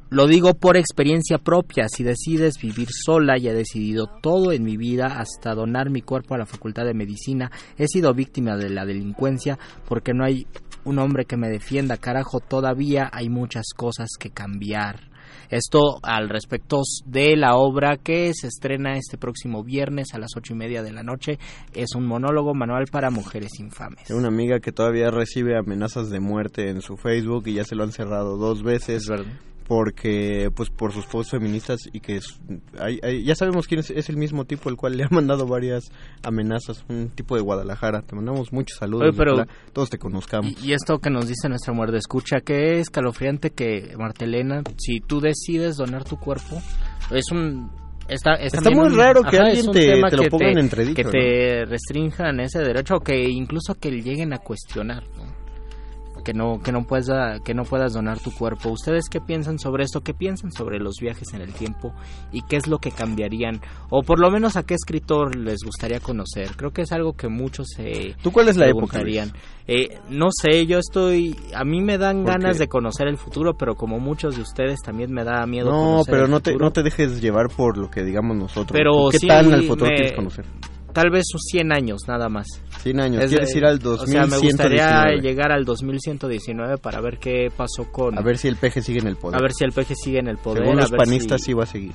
Lo digo por experiencia propia. Si decides vivir sola y he decidido todo en mi vida, hasta donar mi cuerpo a la Facultad de Medicina, he sido víctima de la delincuencia porque no hay un hombre que me defienda. Carajo, todavía hay muchas cosas que cambiar. Esto al respecto de la obra que se estrena este próximo viernes a las ocho y media de la noche. Es un monólogo manual para mujeres infames. Una amiga que todavía recibe amenazas de muerte en su Facebook y ya se lo han cerrado dos veces verdad. Porque pues por sus posts feministas y que es, hay- hay- ya sabemos quién es, es el mismo tipo el cual le ha mandado varias amenazas, un tipo de Guadalajara. Te mandamos muchos saludos, Oye, pero- todos te conozcamos. Y, y esto que nos dice nuestra mujer de escucha, que es escalofriante que, Martelena, si tú decides donar tu cuerpo, es un... Está, es Está muy un- raro que ajá, alguien te- lo ponga en entredicho, Que ¿no? te restrinjan ese derecho o que incluso que lleguen a cuestionar, ¿no? Que no, que, no puedas, que no puedas donar tu cuerpo. ¿Ustedes qué piensan sobre esto? ¿Qué piensan sobre los viajes en el tiempo? ¿Y qué es lo que cambiarían? O por lo menos a qué escritor les gustaría conocer. Creo que es algo que muchos se ¿Tú cuál es la época? Eh, no sé, yo estoy. A mí me dan ¿Por ganas qué? de conocer el futuro, pero como muchos de ustedes también me da miedo. No, conocer pero el no te, no te dejes llevar por lo que digamos nosotros. Pero ¿Tú ¿Qué sí tan al futuro me- quieres conocer? Tal vez sus 100 años, nada más. 100 años. Es ¿Quieres ir al O sea, me gustaría 2119? llegar al 2119 para ver qué pasó con. A ver si el peje sigue en el poder. a ver si el peje sigue en el poder. Según a los ver panistas si- sí va a seguir.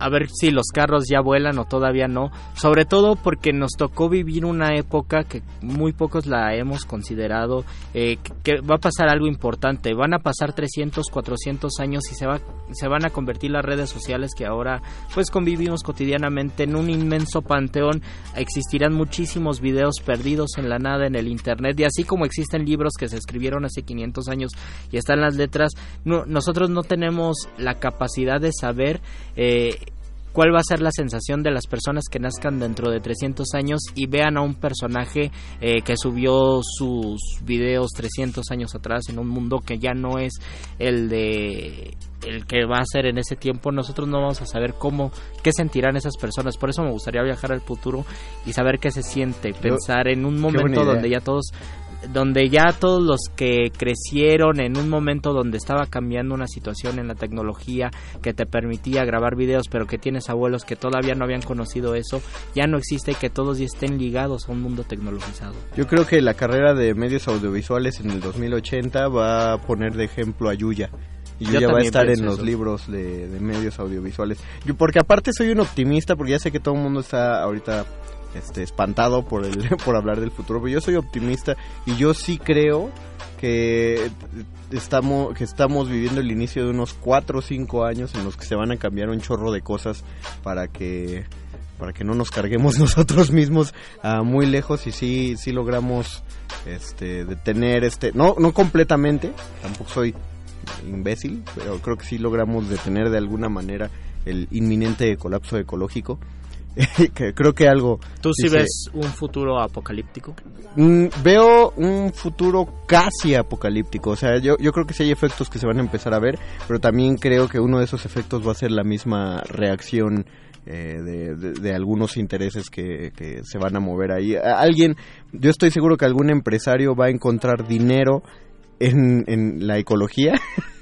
A ver si los carros ya vuelan o todavía no. Sobre todo porque nos tocó vivir una época que muy pocos la hemos considerado, eh, que, va a pasar algo importante. Van a pasar 300, 400 años y se, va, se van a convertir las redes sociales que ahora pues convivimos cotidianamente en un inmenso panteón. Existirán muchísimos videos perdidos en la nada en el internet y así como existen libros que se escribieron hace 500 años y están las letras, no- nosotros no tenemos la capacidad de saber eh, cuál va a ser la sensación de las personas que nazcan dentro de 300 años y vean a un personaje eh, que subió sus videos 300 años atrás en un mundo que ya no es el de el que va a ser en ese tiempo nosotros no vamos a saber cómo qué sentirán esas personas. Por eso me gustaría viajar al futuro y saber qué se siente pensar en un momento donde ya todos donde ya todos los que crecieron en un momento donde estaba cambiando una situación en la tecnología que te permitía grabar videos, pero que tienes abuelos que todavía no habían conocido eso, ya no existe y que todos ya estén ligados a un mundo tecnologizado. Yo creo que la carrera de medios audiovisuales en el 2080 va a poner de ejemplo a Yuya. Y Yuya va a estar en los libros de, de, medios audiovisuales. Yo, porque aparte soy un optimista, porque ya sé que todo el mundo está ahorita este, espantado por, el, por hablar del futuro, pero yo soy optimista y yo sí creo que estamos, que estamos viviendo el inicio de unos 4 o 5 años en los que se van a cambiar un chorro de cosas para que para que no nos carguemos nosotros mismos a muy lejos y sí sí logramos este detener este no no completamente tampoco soy imbécil pero creo que sí logramos detener de alguna manera el inminente colapso ecológico que creo que algo... ¿Tú sí ves un futuro apocalíptico? Mm, veo un futuro casi apocalíptico. O sea, yo, yo creo que sí hay efectos que se van a empezar a ver, pero también creo que uno de esos efectos va a ser la misma reacción eh, de, algunos intereses que, que, se van a mover ahí. Alguien, yo estoy seguro que algún empresario va a encontrar dinero en, en la ecología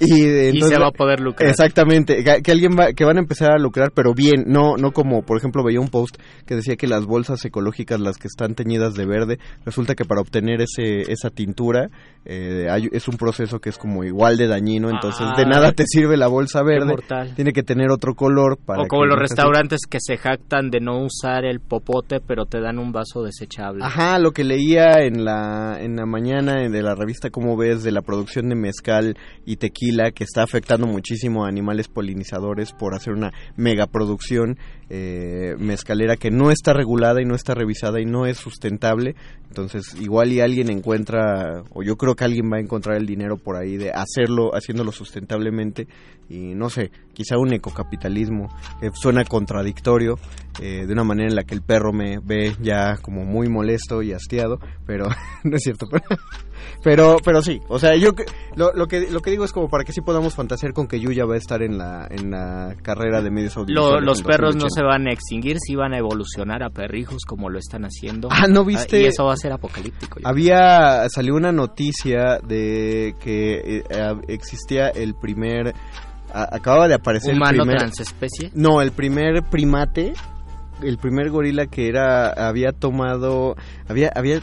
Y, se va a poder lucrar. Exactamente, que, alguien va, que van a empezar a lucrar, pero bien, no no como, por ejemplo, veía un post que decía que las bolsas ecológicas, las que están teñidas de verde, resulta que para obtener ese esa tintura eh, es un proceso que es como igual de dañino, entonces de nada te sirve la bolsa verde, tiene que tener otro color para O como los restaurantes que se jactan de no usar el popote, pero te dan un vaso desechable. Ajá, lo que leía en la en la mañana de la revista Cómo ves de la producción de mezcal y tequila que está afectando muchísimo a animales polinizadores por hacer una megaproducción eh, mezcalera que no está regulada y no está revisada y no es sustentable. Entonces, igual y alguien encuentra, o yo creo que alguien va a encontrar el dinero por ahí de hacerlo, haciéndolo sustentablemente. Y no sé, quizá un ecocapitalismo que suena contradictorio, eh, de una manera en la que el perro me ve ya como muy molesto y hastiado, pero no es cierto. Pero, pero sí, o sea, yo lo, lo, que lo que digo es como para que sí podamos fantasear con que Yuya va a estar en la en la carrera de medios audiovisuales. los perros no se van a extinguir, sí van a evolucionar a perrijos como lo están haciendo. Ah, ¿no viste? y eso va a ser apocalíptico. Había, salió una noticia de que eh, existía el primer... acababa de aparecer ¿Humano el primer... transespecie? No, el primer primate el primer gorila que era había tomado había había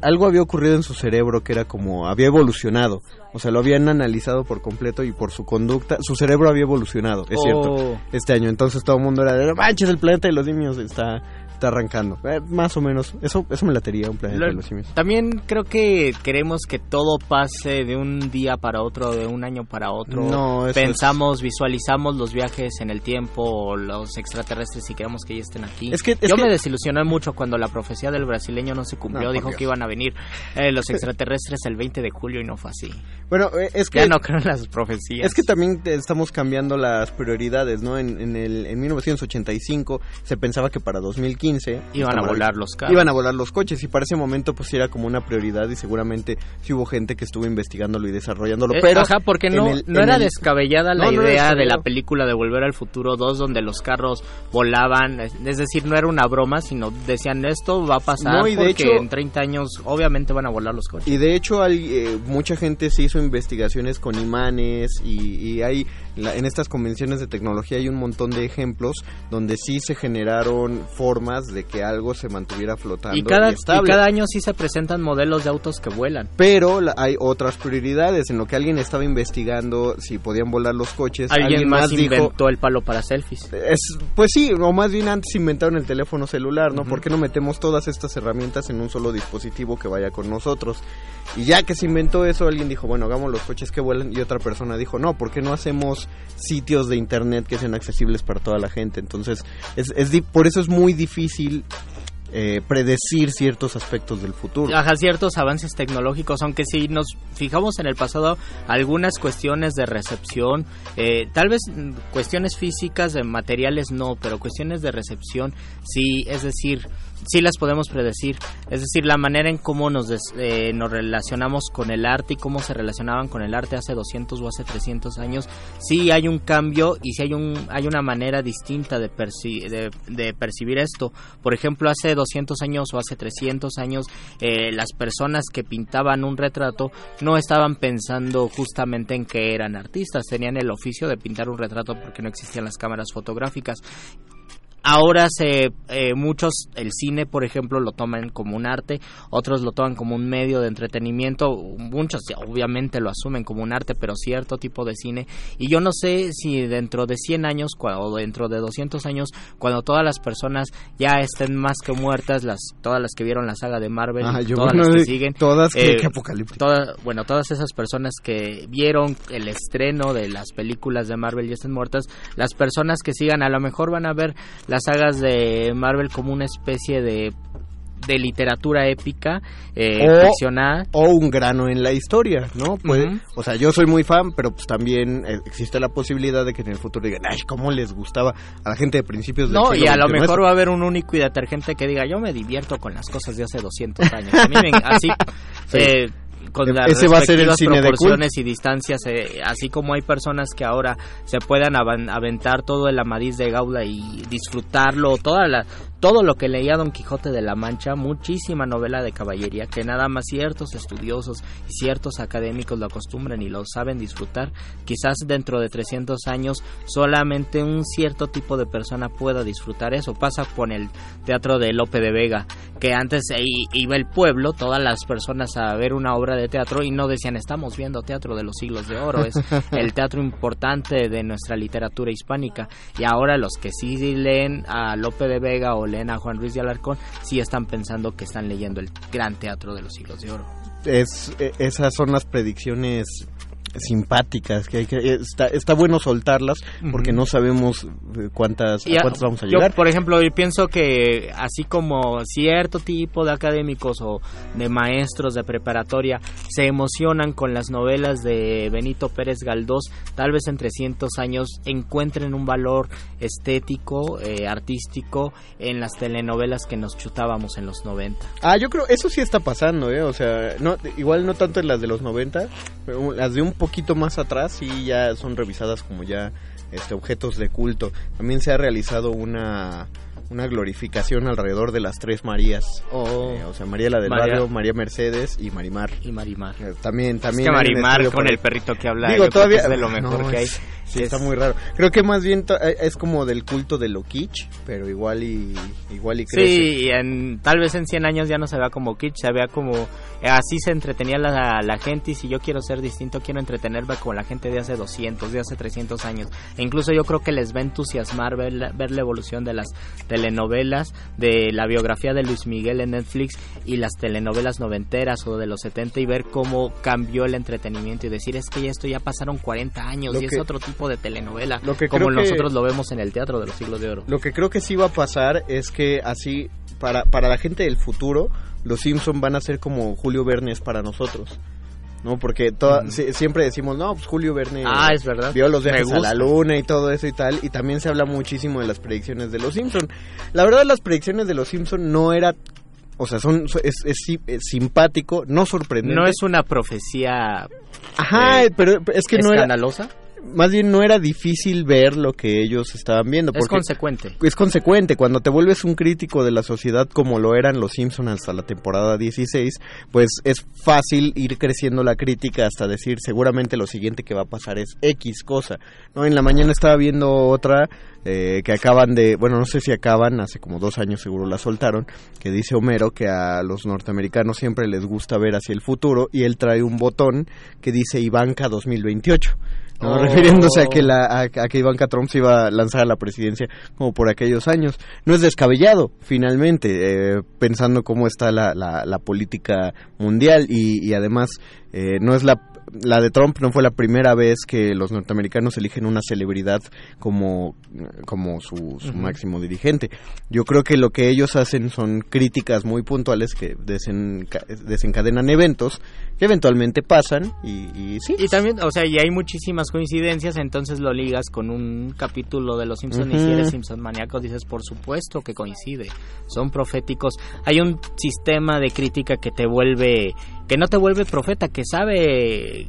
algo había ocurrido en su cerebro que era como había evolucionado o sea lo habían analizado por completo y por su conducta su cerebro había evolucionado es cierto Oh. este año entonces todo el mundo era de "No manches el planeta de los simios está está arrancando Eh, más o menos eso eso me latería un planeta Lo- de los simios También creo que queremos que todo pase de un día para otro, de un año para otro. No, eso Pensamos, visualizamos los viajes en el tiempo, o los extraterrestres y queremos que ya estén aquí. Es que- es Yo que- me desilusioné mucho cuando la profecía del brasileño no se cumplió. No, Dijo Dios. que iban a venir eh, los extraterrestres el 20 de julio y no fue así. bueno eh, es que Ya no creo en las profecías. Es que también estamos cambiando las prioridades, ¿no? En, en, el, en 1985 se pensaba que para 2015 Iban a volar los carros. Iban a volar los coches y para ese momento pues era como una prioridad y seguramente sí hubo gente que estuvo investigándolo y desarrollándolo. Eh, pero Ajá, porque no, el- no era el- descabellada la No, no era idea de la película de Volver al Futuro 2 donde los carros volaban, es decir, no era una broma, sino decían esto va a pasar No, y de porque hecho- en 30 años obviamente van a volar los coches. Y de hecho hay, eh, mucha gente se hizo investigaciones con imanes y, y hay la- en estas convenciones de tecnología hay un montón de ejemplos donde sí se generaron formas de que algo se mantuviera flotando Y cada, y estable. cada año sí se presentan modelos de autos que vuelan. Pero la- hay otras prioridades en lo que alguien estaba investigando si podían volar los coches. Alguien, más, dijo, inventó el palo para selfies. es, pues sí, o más bien antes inventaron el teléfono celular, ¿no? ¿Por qué no metemos todas estas herramientas en un solo dispositivo que vaya con nosotros? Y ya que se inventó eso, alguien dijo, bueno, hagamos los coches que vuelan. Y otra persona dijo, no, ¿por qué no hacemos sitios de internet que sean accesibles para toda la gente? Entonces, es, por eso es muy difícil eh, predecir ciertos aspectos del futuro. Ajá, ciertos avances tecnológicos, aunque si nos fijamos en el pasado, algunas cuestiones de recepción, eh, tal vez mm, cuestiones físicas, de materiales no, pero cuestiones de recepción sí, es decir, sí las podemos predecir. Es decir, la manera en cómo nos, des- eh, nos relacionamos con el arte y cómo se relacionaban con el arte hace 200 o hace 300 años, sí hay un cambio y sí hay, un, hay una manera distinta de, perci- de, percibir esto. Por ejemplo, hace 200 años o hace 300 años, eh, las personas que pintaban un retrato no estaban pensando justamente en que eran artistas, tenían el oficio de pintar un retrato porque no existían las cámaras fotográficas. Ahora se eh, muchos el cine, por ejemplo, lo toman como un arte, otros lo toman como un medio de entretenimiento, muchos obviamente lo asumen como un arte, pero cierto tipo de cine. Y yo no sé si dentro de 100 años o dentro de 200 años, cuando todas las personas ya estén más que muertas, las todas las que vieron la saga de Marvel, Ah, y todas bueno, las que siguen, todas, eh, qué apocalíptico. toda- bueno, todas esas personas que vieron el estreno de las películas de Marvel ya estén muertas, las personas que sigan a lo mejor van a ver las sagas de Marvel como una especie de de literatura épica eh, O- o un grano en la historia, ¿no? Puede- Ujú. O sea, yo soy muy fan, pero pues también eh, existe la posibilidad de que en el futuro digan, ay, cómo les gustaba a la gente de principios del No, siglo y a lo mejor eso". va a haber un único y detergente que diga, yo me divierto con las cosas de hace 200 años. A mí me, así, Sí. eh, con las Ese va a ser el cine de proporciones y distancias, eh, así como hay personas que ahora se puedan aventar todo el Amadís de Gaula y disfrutarlo, toda la, todo lo que leía Don Quijote de la Mancha, muchísima novela de caballería, que nada más ciertos estudiosos y ciertos académicos lo acostumbran y lo saben disfrutar. Quizás dentro de 300 años solamente un cierto tipo de persona pueda disfrutar eso. Pasa con el teatro de Lope de Vega, que antes iba el pueblo, todas las personas a ver una obra de teatro y no decían estamos viendo teatro de los siglos de oro, es el teatro importante de nuestra literatura hispánica. Y ahora los que sí leen a Lope de Vega o a Juan Ruiz de Alarcón, sí están pensando que están leyendo el gran teatro de los siglos de oro. es, eh, esas son las predicciones simpáticas que hay que está, está bueno soltarlas porque no sabemos eh, cuántas Y a a- cuántas vamos a yo, llegar por ejemplo, yo pienso que así como cierto tipo de académicos o de maestros de preparatoria se emocionan con las novelas de Benito Pérez Galdós, tal vez en 300 años encuentren un valor estético, eh, artístico en las telenovelas que nos chutábamos en los 90. ah yo creo eso sí está pasando eh o sea no igual no tanto en las de los 90 pero las de un poquito más atrás sí ya son revisadas como ya este objetos de culto. También se ha realizado una una glorificación alrededor de las tres Marías Eh, o sea María la del María. barrio María Mercedes y Marimar Y Marimar. Eh, también Es también que Marimar con el perrito que habla Digo, todavía es de lo mejor no, que hay. es- Sí, Es- está muy raro. Creo que más bien eh, es como del culto de lo kitsch, pero igual y igual y crece. Sí, y en, tal vez en 100 años ya no se vea como kitsch, se vea como eh, así se entretenía la, la gente y si yo quiero ser distinto quiero entretenerme con la gente de hace 200, de hace 300 años. E incluso yo creo que les va a entusiasmar ver, la- ver la evolución de las telenovelas, de la biografía de Luis Miguel en Netflix y las telenovelas noventeras o de los 70 y ver cómo cambió el entretenimiento y decir es que esto ya pasaron 40 años Lo y que- es otro tipo de telenovela, lo que como que- nosotros lo vemos en el teatro de los siglos de oro. Lo que creo que sí va a pasar es que así para para la gente del futuro los Simpson van a ser como Julio Verne es para nosotros. ¿No? Porque toda- si- siempre decimos, no, pues Julio Verne Ah, es verdad. vio los viajes a la luna y todo eso y tal, y también se habla muchísimo de las predicciones de los Simpson. La verdad, las predicciones de los Simpson no era, o sea, son es, es si- es simpático, no sorprendente. No es una profecía Ajá, eh, pero es que no era, escandalosa, más bien no era difícil ver lo que ellos estaban viendo. es consecuente. es consecuente. Cuando te vuelves un crítico de la sociedad como lo eran los Simpsons hasta la temporada 16, pues es fácil ir creciendo la crítica hasta decir seguramente lo siguiente que va a pasar es X cosa. ¿no? En la mañana estaba viendo otra eh, que acaban de, bueno, no sé si acaban, hace como dos años seguro la soltaron, que dice Homero que a los norteamericanos siempre les gusta ver hacia el futuro y él trae un botón que dice Ivanka 2028. ¿No? Oh. refiriéndose a que la a, a que Ivanka Trump se iba a lanzar a la presidencia como por aquellos años no es descabellado finalmente eh, pensando cómo está la, la, la política mundial y, y además eh, no es la la de Trump no fue la primera vez que los norteamericanos eligen una celebridad como, como su, su máximo dirigente. Yo creo que lo que ellos hacen son críticas muy puntuales que desenca- desencadenan eventos que eventualmente pasan y, y sí. Y también, o sea, y hay muchísimas coincidencias, entonces lo ligas con un capítulo de Los Simpsons y si eres Simpson maníaco dices, por supuesto que coincide, son proféticos. Hay un sistema de crítica que te vuelve, que no te vuelve profeta, que sabe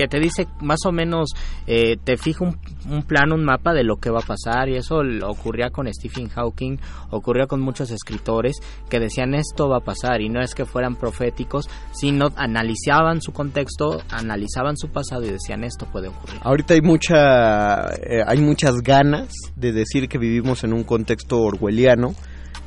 que te dice más o menos, eh, te fija un, un plan, un mapa de lo que va a pasar y eso ocurría con Stephen Hawking, ocurría con muchos escritores que decían esto va a pasar y no es que fueran proféticos, sino analizaban su contexto, analizaban su pasado y decían esto puede ocurrir. Ahorita hay mucha, eh, hay muchas ganas de decir que vivimos en un contexto orwelliano.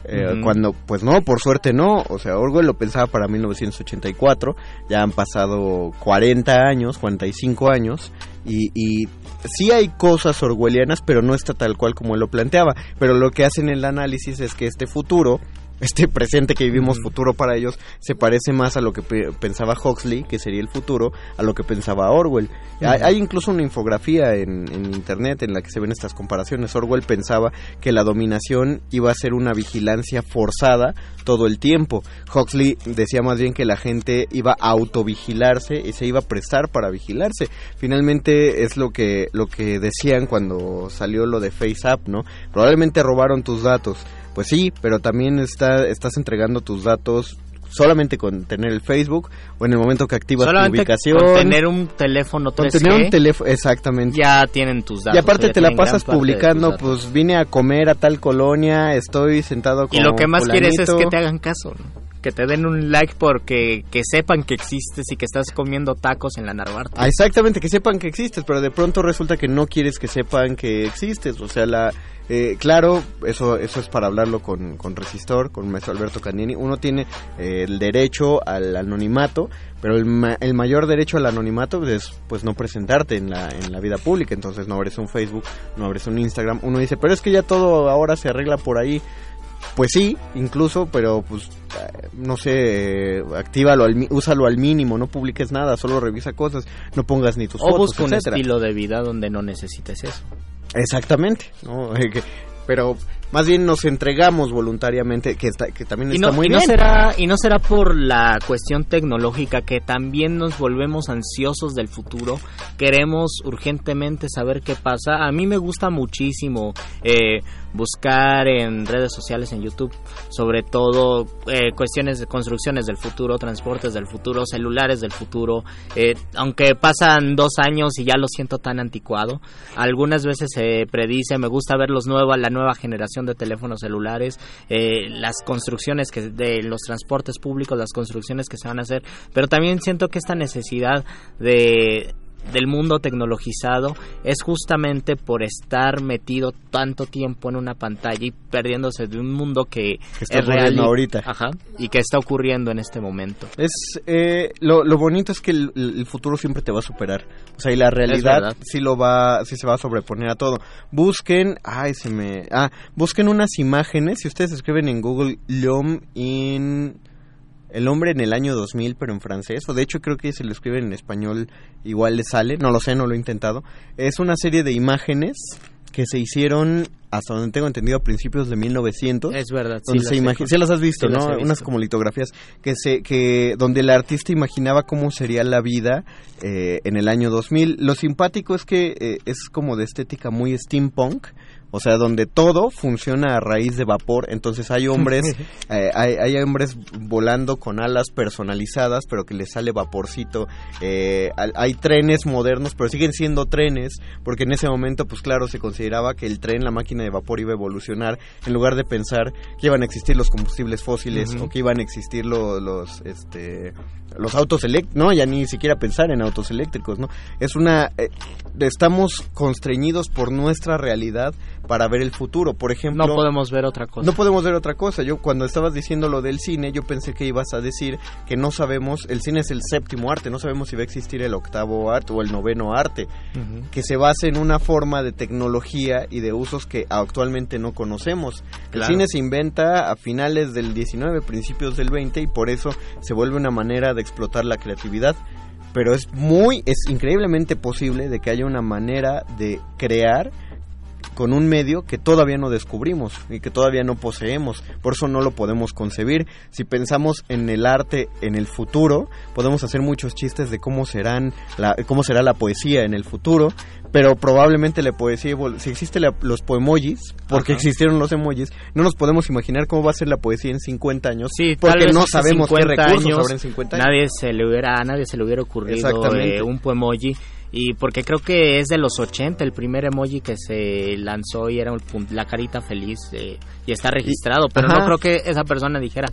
Eh. Cuando, pues no, por suerte no. O sea, Orwell lo pensaba para 1984. Ya han pasado 40 años, 45 años. Y, y sí hay cosas orwellianas, pero no está tal cual como él lo planteaba. Pero lo que hacen en el análisis es que este futuro, este presente que vivimos, futuro para ellos, se parece más a lo que pe- pensaba Huxley, que sería el futuro, a lo que pensaba Orwell. Hay, hay incluso una infografía en, en internet en la que se ven estas comparaciones. Orwell pensaba que la dominación iba a ser una vigilancia forzada todo el tiempo. Huxley decía más bien que la gente iba a autovigilarse y se iba a prestar para vigilarse. Finalmente es lo que lo que decían cuando salió lo de FaceApp, ¿no? Probablemente robaron tus datos. Pues sí, pero también está, estás entregando tus datos solamente con tener el Facebook o en el momento que activas tu ubicación. con tener un teléfono 3G, con tener un teléfono, exactamente. ya tienen tus datos. y aparte te la pasas publicando, pues vine a comer a tal colonia, estoy sentado con Y lo que más quieres es que te hagan caso, ¿no? Que te den un like porque que sepan que existes y que estás comiendo tacos en la Narvarte. Ah, exactamente, que sepan que existes, pero de pronto resulta que no quieres que sepan que existes. O sea, la eh, claro, eso eso es para hablarlo con, con Resistor, con maestro Alberto Canini. Uno tiene eh, el derecho al anonimato, pero el, ma- el mayor derecho al anonimato es pues no presentarte en la, en la vida pública. Entonces no abres un Facebook, no abres un Instagram. Uno dice, pero es que ya todo ahora se arregla por ahí. Pues sí, incluso, pero pues no sé, actívalo, al, úsalo al mínimo, no publiques nada, solo revisa cosas, no pongas ni tus o fotos, busca un etcétera. estilo de vida donde no necesites eso. Exactamente, ¿no? Pero más bien nos entregamos voluntariamente, que, está, que también Y está no, muy y no bien. será y no será por la cuestión tecnológica que también nos volvemos ansiosos del futuro. Queremos urgentemente saber qué pasa. A mí me gusta muchísimo eh, buscar en redes sociales en YouTube sobre todo eh, cuestiones de construcciones del futuro transportes del futuro celulares del futuro. Eh, aunque pasan dos años y ya lo siento tan anticuado algunas veces se predice me gusta ver los nuevos la nueva generación de teléfonos celulares eh, las construcciones que de los transportes públicos las construcciones que se van a hacer. Pero también siento que esta necesidad de del mundo tecnologizado es justamente por estar metido tanto tiempo en una pantalla y perdiéndose de un mundo que, Que está es real y- ahorita. ajá, y que está ocurriendo en este momento Es eh, lo, lo bonito es que el, el futuro siempre te va a superar. O sea, y la realidad sí lo va, sí se va a sobreponer a todo. Busquen, ay, se me, ah, busquen unas imágenes. Si ustedes escriben en Google L'homme in el hombre en el año 2000, pero en francés, o de hecho creo que si lo escriben en español igual le sale, no lo sé, no lo he intentado. Es una serie de imágenes que se hicieron hasta donde tengo entendido a principios de 1900 es verdad sí donde las se sí las has visto, sí ¿no? visto. Unas como litografías que se que donde el artista imaginaba cómo sería la vida eh, en el año 2000. Lo simpático es que eh, es como de estética muy steampunk. O sea, donde todo funciona a raíz de vapor. Entonces hay hombres, eh, hay, hay hombres volando con alas personalizadas, pero que les sale vaporcito. Eh, hay trenes modernos, pero siguen siendo trenes, porque en ese momento, pues claro, se consideraba que el tren, la máquina de vapor iba a evolucionar, en lugar de pensar que iban a existir los combustibles fósiles o que iban a existir lo- los, este, los autos eléctricos, no, ya ni siquiera pensar en autos eléctricos, ¿no? Es una, eh, estamos constreñidos por nuestra realidad para ver el futuro. Por ejemplo, no podemos ver otra cosa no podemos ver otra cosa. Yo cuando estabas diciendo lo del cine, yo pensé que ibas a decir que no sabemos, el cine es el séptimo arte, no sabemos si va a existir el octavo arte o el noveno arte, que se base en una forma de tecnología y de usos que actualmente no conocemos. El cine se inventa a finales del 19, principios del 20 y por eso se vuelve una manera de explotar la creatividad. pero es muy, es increíblemente posible de que haya una manera de crear con un medio que todavía no descubrimos y que todavía no poseemos. Por eso no lo podemos concebir. Si pensamos en el arte en el futuro, podemos hacer muchos chistes de cómo serán la, cómo será la poesía en el futuro, pero probablemente la poesía, si existen los poemojis, porque Ajá. existieron los emojis, no nos podemos imaginar cómo va a ser la poesía en 50 años, Sí, porque no sabemos qué 50 recursos años habrá en 50 años. Nadie se le hubiera, a nadie se le hubiera ocurrido eh, un poemoji. Y porque creo que es de los 80 el primer emoji que se lanzó y era un la carita feliz eh, y está registrado. pero ajá. no creo que esa persona dijera,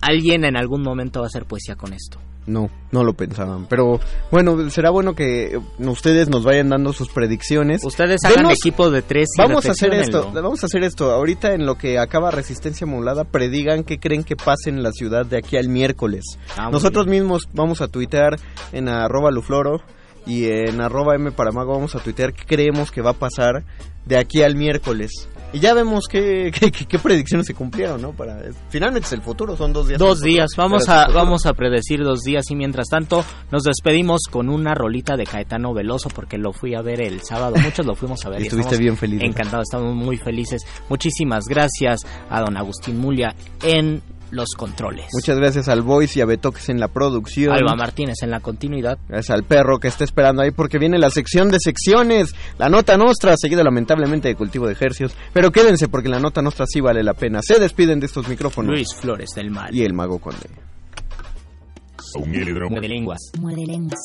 alguien en algún momento va a hacer poesía con esto. No, no lo pensaban. Pero bueno, será bueno que ustedes nos vayan dando sus predicciones. Ustedes hagan Denos- equipo de tres y Vamos a hacer esto, vamos a hacer esto. Ahorita en lo que acaba Resistencia Modulada, predigan qué creen que pase en la ciudad de aquí al miércoles. Ah, Nosotros mismos vamos a tuitear en arroba lufloro y en arroba m para mago vamos a tuitear qué creemos que va a pasar de aquí al miércoles. Y ya vemos qué, qué, predicciones se cumplieron, ¿no? Para, finalmente es el futuro, son dos días. Dos futuro, días, vamos a, vamos a predecir dos días y mientras tanto nos despedimos con una rolita de Caetano Veloso porque lo fui a ver el sábado, muchos lo fuimos a ver. Y estuviste estamos bien feliz, ¿no? Encantados, estamos muy felices. Muchísimas gracias a don Agustín Mulia en los controles. Muchas gracias al Voice y a Betoques en la producción. Alba Martínez en la continuidad. Gracias al perro que está esperando ahí porque viene la sección de secciones, la nota nostra, seguida lamentablemente de cultivo de ejercios. Pero quédense porque la nota nostra sí vale la pena. Se despiden de estos micrófonos. Luis Flores del Mal. Y el mago conde. Muerde lenguas. Muerde lenguas.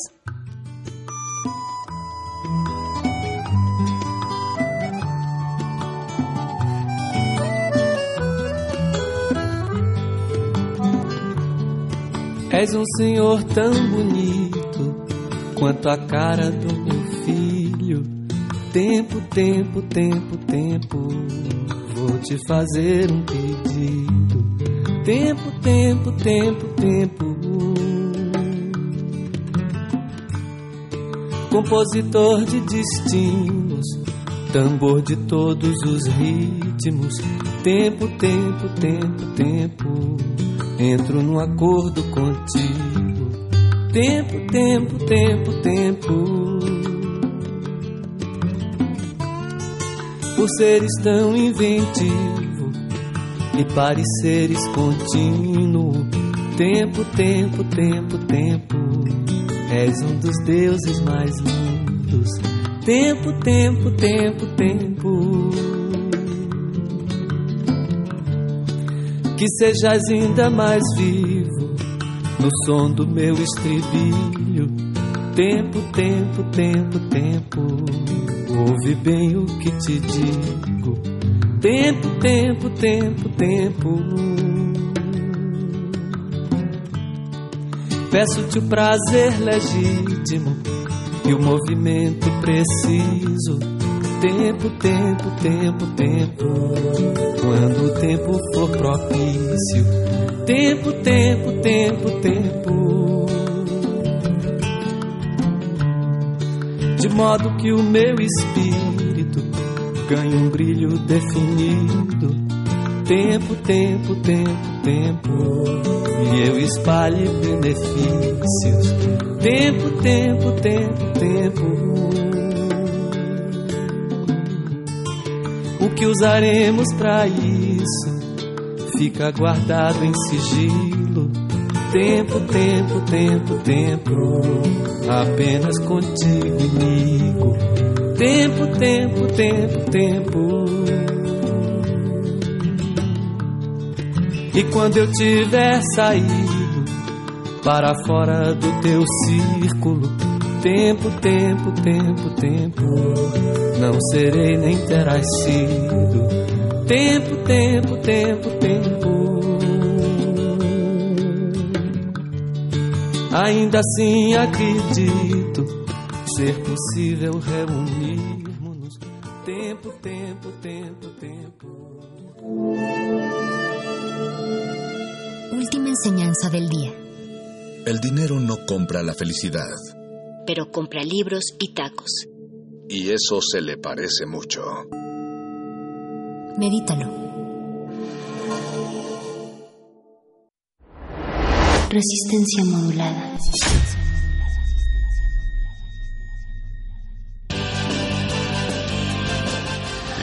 És um senhor tão bonito quanto a cara do meu filho. Tempo, tempo, tempo, tempo, vou te fazer um pedido. Tempo, tempo, tempo, tempo. Compositor de destinos, tambor de todos os ritmos. Tempo, tempo, tempo, tempo. Entro num acordo contigo. Tempo, tempo, tempo, tempo. Por seres tão inventivo e pareceres contínuo. Tempo, tempo, tempo, tempo. És um dos deuses mais lindos. Tempo, tempo, tempo, tempo. Que sejas ainda mais vivo no som do meu estribilho. Tempo, tempo, tempo, tempo. Ouve bem o que te digo. Tempo, tempo, tempo, tempo. Peço-te o prazer legítimo e o movimento preciso. Tempo, tempo, tempo, tempo. Quando o tempo for propício. Tempo, tempo, tempo, tempo. De modo que o meu espírito ganhe um brilho definido. Tempo, tempo, tempo, tempo. E eu espalhe benefícios. Tempo, tempo, tempo, tempo. Que usaremos para isso fica guardado em sigilo. Tempo, tempo, tempo, tempo. Apenas contigo, amigo. Tempo, tempo, tempo, tempo. E quando eu tiver saído para fora do teu círculo, tempo, tempo, tempo, tempo, não serei nem terás sido. Tempo, tempo, tempo, tempo. Ainda assim acredito ser possível reunirmos. Tempo, tempo, tempo, tempo. Última enseñanza del día. El dinero no compra la felicidad, pero compra libros y tacos. Y eso se le parece mucho. Medítalo. Resistencia modulada.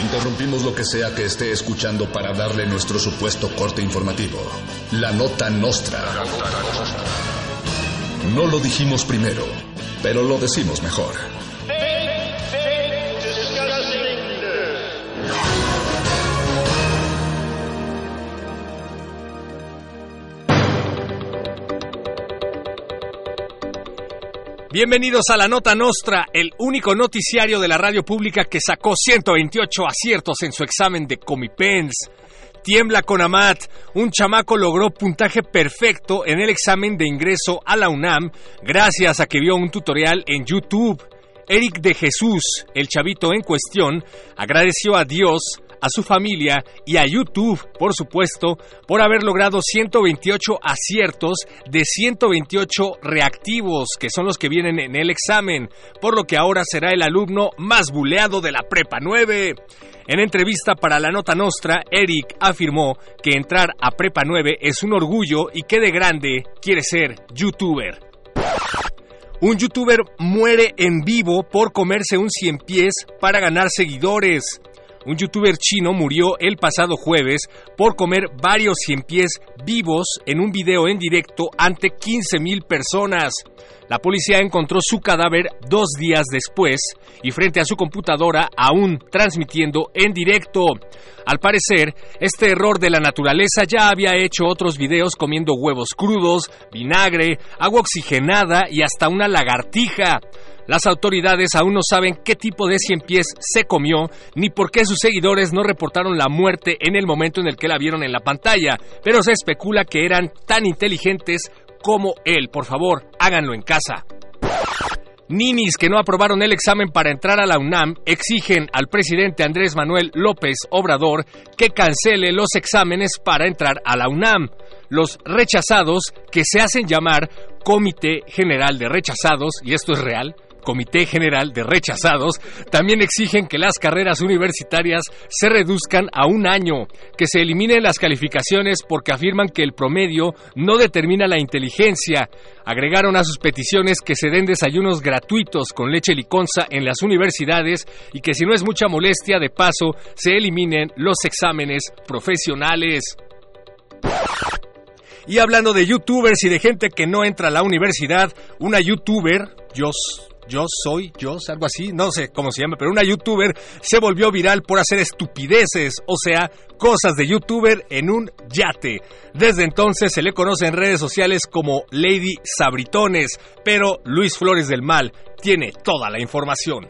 Interrumpimos lo que sea que esté escuchando para darle nuestro supuesto corte informativo. La nota nostra. No lo dijimos primero pero lo decimos mejor. Bienvenidos a la Nota Nostra, el único noticiario de la radio pública que sacó 128 aciertos en su examen de Comipens. Tiembla con Amat, un chamaco logró puntaje perfecto en el examen de ingreso a la UNAM gracias a que vio un tutorial en YouTube. Eric de Jesús, el chavito en cuestión, agradeció a Dios a su familia y a YouTube, por supuesto, por haber logrado 128 aciertos de 128 reactivos, que son los que vienen en el examen, por lo que ahora será el alumno más buleado de la Prepa 9. En entrevista para la Nota Nostra, Eric afirmó que entrar a Prepa 9 es un orgullo y que de grande quiere ser youtuber. Un youtuber muere en vivo por comerse un cien pies para ganar seguidores. Un youtuber chino murió el pasado jueves por comer varios cien pies vivos en un video en directo ante 15.000 personas. La policía encontró su cadáver dos días después y frente a su computadora aún transmitiendo en directo. Al parecer, este error de la naturaleza ya había hecho otros videos comiendo huevos crudos, vinagre, agua oxigenada y hasta una lagartija. Las autoridades aún no saben qué tipo de cien pies se comió, ni por qué sus seguidores no reportaron la muerte en el momento en el que la vieron en la pantalla, pero se especula que eran tan inteligentes como él. Por favor, háganlo en casa. Ninis que no aprobaron el examen para entrar a la UNAM exigen al presidente Andrés Manuel López Obrador que cancele los exámenes para entrar a la UNAM. Los rechazados, que se hacen llamar Comité General de Rechazados, y esto es real, Comité General de Rechazados también exigen que las carreras universitarias se reduzcan a un año, que se eliminen las calificaciones porque afirman que el promedio no determina la inteligencia. Agregaron a sus peticiones que se den desayunos gratuitos con leche liconza en las universidades y que si no es mucha molestia de paso se eliminen los exámenes profesionales. Y hablando de youtubers y de gente que no entra a la universidad, una youtuber, yo yo soy, yo, algo así, no sé cómo se llama, pero una youtuber se volvió viral por hacer estupideces, o sea, cosas de youtuber en un yate. Desde entonces se le conoce en redes sociales como Lady Sabritones, pero Luis Flores del Mal tiene toda la información.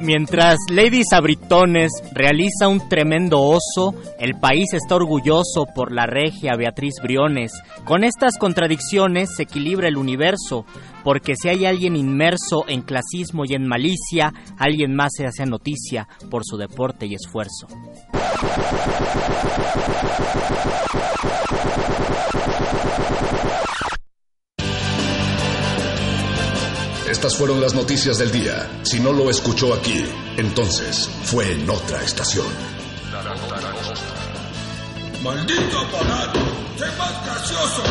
Mientras Lady Sabritones realiza un tremendo oso, el país está orgulloso por la regia Beatriz Briones. Con estas contradicciones se equilibra el universo, porque si hay alguien inmerso en clasismo y en malicia, alguien más se hace noticia por su deporte y esfuerzo. Estas fueron las noticias del día. Si no lo escuchó aquí, entonces fue en otra estación. ¡Maldito aparato! ¡Qué más gracioso!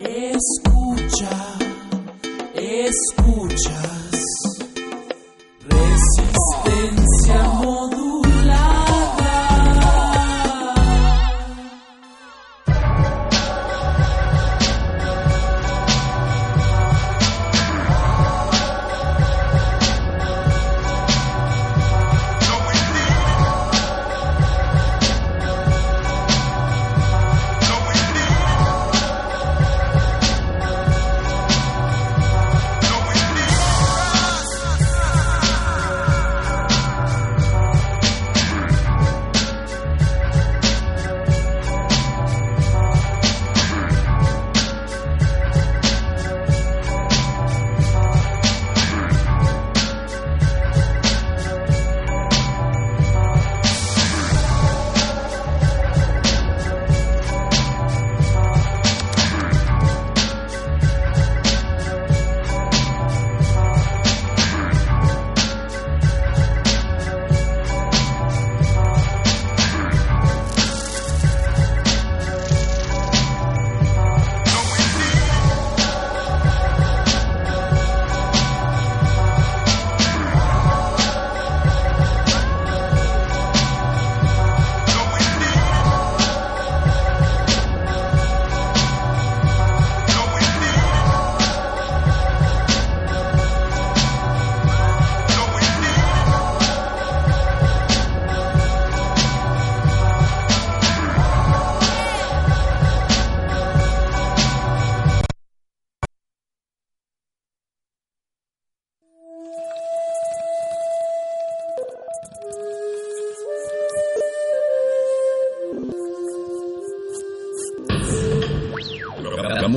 Escucha, escuchas.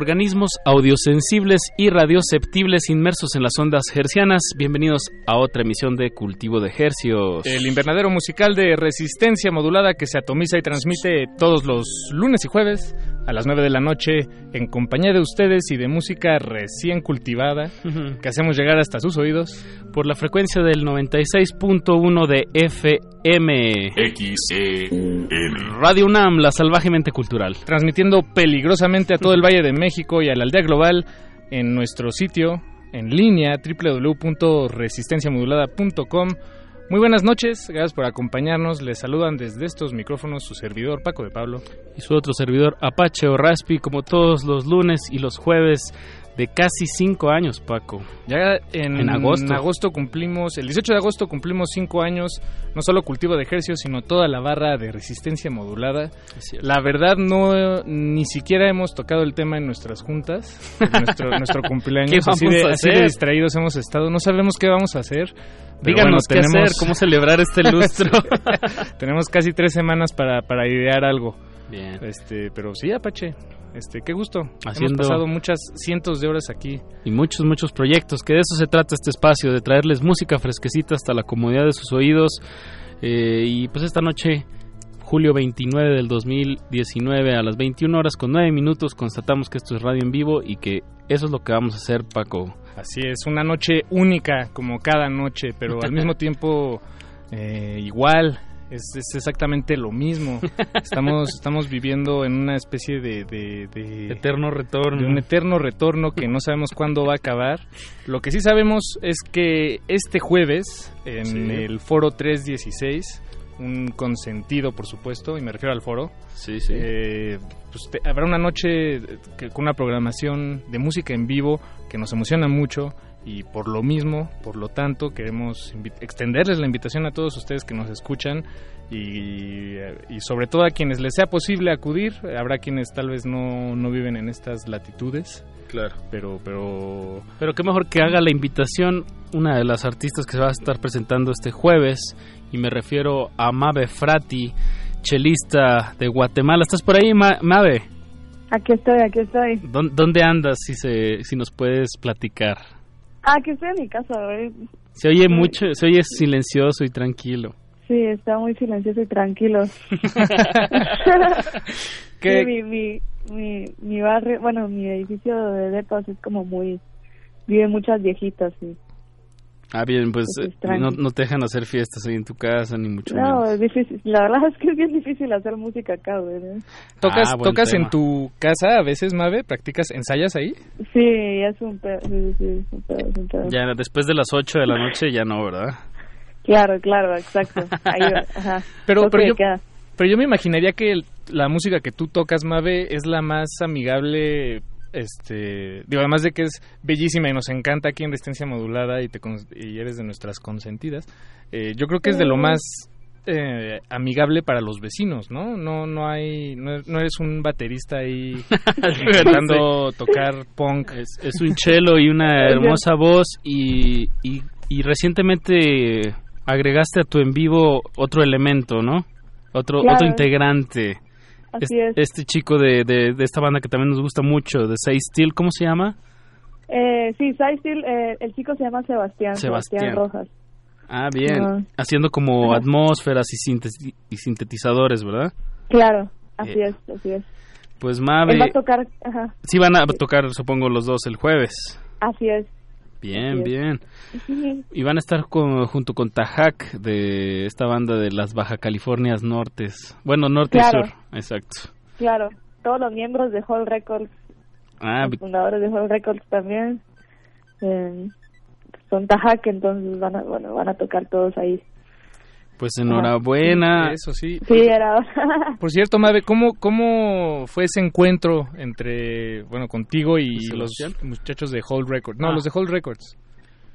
Organismos audiosensibles y radioceptibles inmersos en las ondas hercianas. Bienvenidos a otra emisión de Cultivo de Hercios. El invernadero musical de resistencia modulada que se atomiza y transmite todos los lunes y jueves a las 9 de la noche en compañía de ustedes y de música recién cultivada que hacemos llegar hasta sus oídos por la frecuencia del 96.1 de FM. XEN. Radio UNAM, la salvajemente cultural. transmitiendo peligrosamente a todo el Valle de México y a la aldea global en nuestro sitio en línea www.resistenciamodulada.com. Muy buenas noches, gracias por acompañarnos. Les saludan desde estos micrófonos su servidor Paco de Pablo. Y su otro servidor Apache o Raspi, como todos los lunes y los jueves de casi cinco años, Paco. Ya en, En agosto. cumplimos, el 18 de agosto cumplimos cinco años, no solo cultivo de ejercicios, sino toda la barra de resistencia modulada. La verdad no, ni siquiera hemos tocado el tema en nuestras juntas, en nuestro, nuestro cumpleaños. ¿Qué así, vamos de, a así de hacer? distraídos hemos estado, no sabemos qué vamos a hacer. Pero Díganos bueno, qué hacer, cómo celebrar este lustro. tenemos casi tres semanas para, para idear algo. Bien. Este, pero sí, Apache, este, qué gusto. Haciendo- Hemos pasado muchas cientos de horas aquí. y muchos, muchos proyectos, que de eso se trata este espacio, de traerles música fresquecita hasta la comodidad de sus oídos. Eh, y pues esta noche, julio 29 del 2019, a las 21 horas con 9 minutos, constatamos que esto es radio en vivo y que eso es lo que vamos a hacer, Paco. Así es, una noche única como cada noche, pero al mismo tiempo eh, igual. Es, es exactamente lo mismo. Estamos, estamos viviendo en una especie de, de- de- Eterno retorno. de un eterno retorno que no sabemos cuándo va a acabar. Lo que sí sabemos es que este jueves, en Sí. el foro 316, un consentido, por supuesto, y me refiero al foro, Sí, sí. eh, pues te- habrá una noche que- con una programación de música en vivo que nos emociona mucho y por lo mismo, por lo tanto, queremos extenderles la invitación a todos ustedes que nos escuchan y, eh, y sobre todo a quienes les sea posible acudir. Habrá quienes tal vez no, no viven en estas latitudes, claro. pero, pero Pero qué mejor que haga la invitación una de las artistas que se va a estar presentando este jueves, y me refiero a Mabe Frati, chelista de Guatemala. ¿Estás por ahí, Ma- Mabe? Aquí estoy, aquí estoy. ¿Dó- ¿Dónde andas, si, se, si nos puedes platicar? Ah, aquí estoy en mi casa. Se oye mucho, se oye silencioso y tranquilo. Sí, está muy silencioso y tranquilo. ¿Qué- Sí, mi, mi, mi, mi barrio, bueno, mi edificio de depas es como muy... Viven muchas viejitas, sí. Ah, bien, pues es eh, no, no te dejan hacer fiestas ahí en tu casa, ni mucho No, menos. es difícil. La verdad es que es bien difícil hacer música acá, güey. ¿eh? ¿tocas, Ah, tocas en tu casa a veces, Mave? ¿Practicas, ensayas ahí? Sí, es un pedo, sí, sí, es un pedo, es un pedo. Ya después de las 8 de la noche ya no, ¿verdad? Claro, claro, exacto. Ahí ajá. Pero, pero yo, pero yo me imaginaría que el- la música que tú tocas, Mave, es la más amigable. Este, digo, además de que es bellísima y nos encanta aquí en Resistencia Modulada y, te, con- y eres de nuestras consentidas, eh, yo creo que es de lo más eh, amigable para los vecinos, ¿no? No, no hay, no, no eres un baterista ahí intentando tocar punk. Es, es un cello y una hermosa voz y, y, y recientemente agregaste a tu en vivo otro elemento, ¿no? Otro, Claro. otro integrante. Así Es- es. Este chico de, de, de esta banda que también nos gusta mucho, de Say Steel, ¿cómo se llama? Eh, sí, Side Steel, eh, el chico se llama Sebastián, Sebastián. Sebastián, Rojas. Ah, bien. Ah. Haciendo como atmósferas y, sintetizadores, ¿verdad? Claro, así Eh, es, así es. Pues Mabe, Él va a tocar, ajá, sí van a tocar, supongo, los dos el jueves. así es. Bien, bien. Y van a estar con- junto con Tajac de esta banda de las Baja Californias Nortes. Bueno, norte Claro. y sur, exacto. claro. todos los miembros de Hall Records, Ah, los fundadores de Hall Records también, eh, son Tajak, entonces van a, bueno, van a tocar todos ahí. Pues enhorabuena. Eso sí. Sí, era Por cierto, Mabe, ¿cómo, ¿cómo fue ese encuentro entre, bueno, contigo y ¿Y los muchachos de Hold Records? No, Ah. los de Hold Records.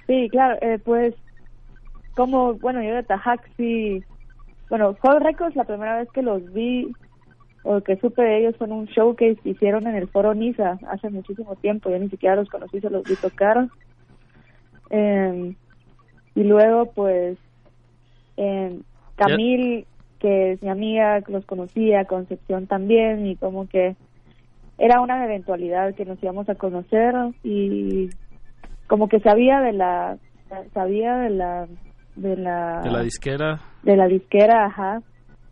Sí, claro, eh, pues como, bueno, yo de Tajak sí, bueno, Hall Records la primera vez que los vi o que supe de ellos fue en un show que hicieron en el Foro Niza hace muchísimo tiempo, yo ni siquiera los conocí, se los vi tocar. Eh, y luego pues eh, Camil, que es mi amiga, los conocía, Concepción también, y como que era una eventualidad que nos íbamos a conocer y como que sabía de la sabía de la de la De la disquera. de la disquera ajá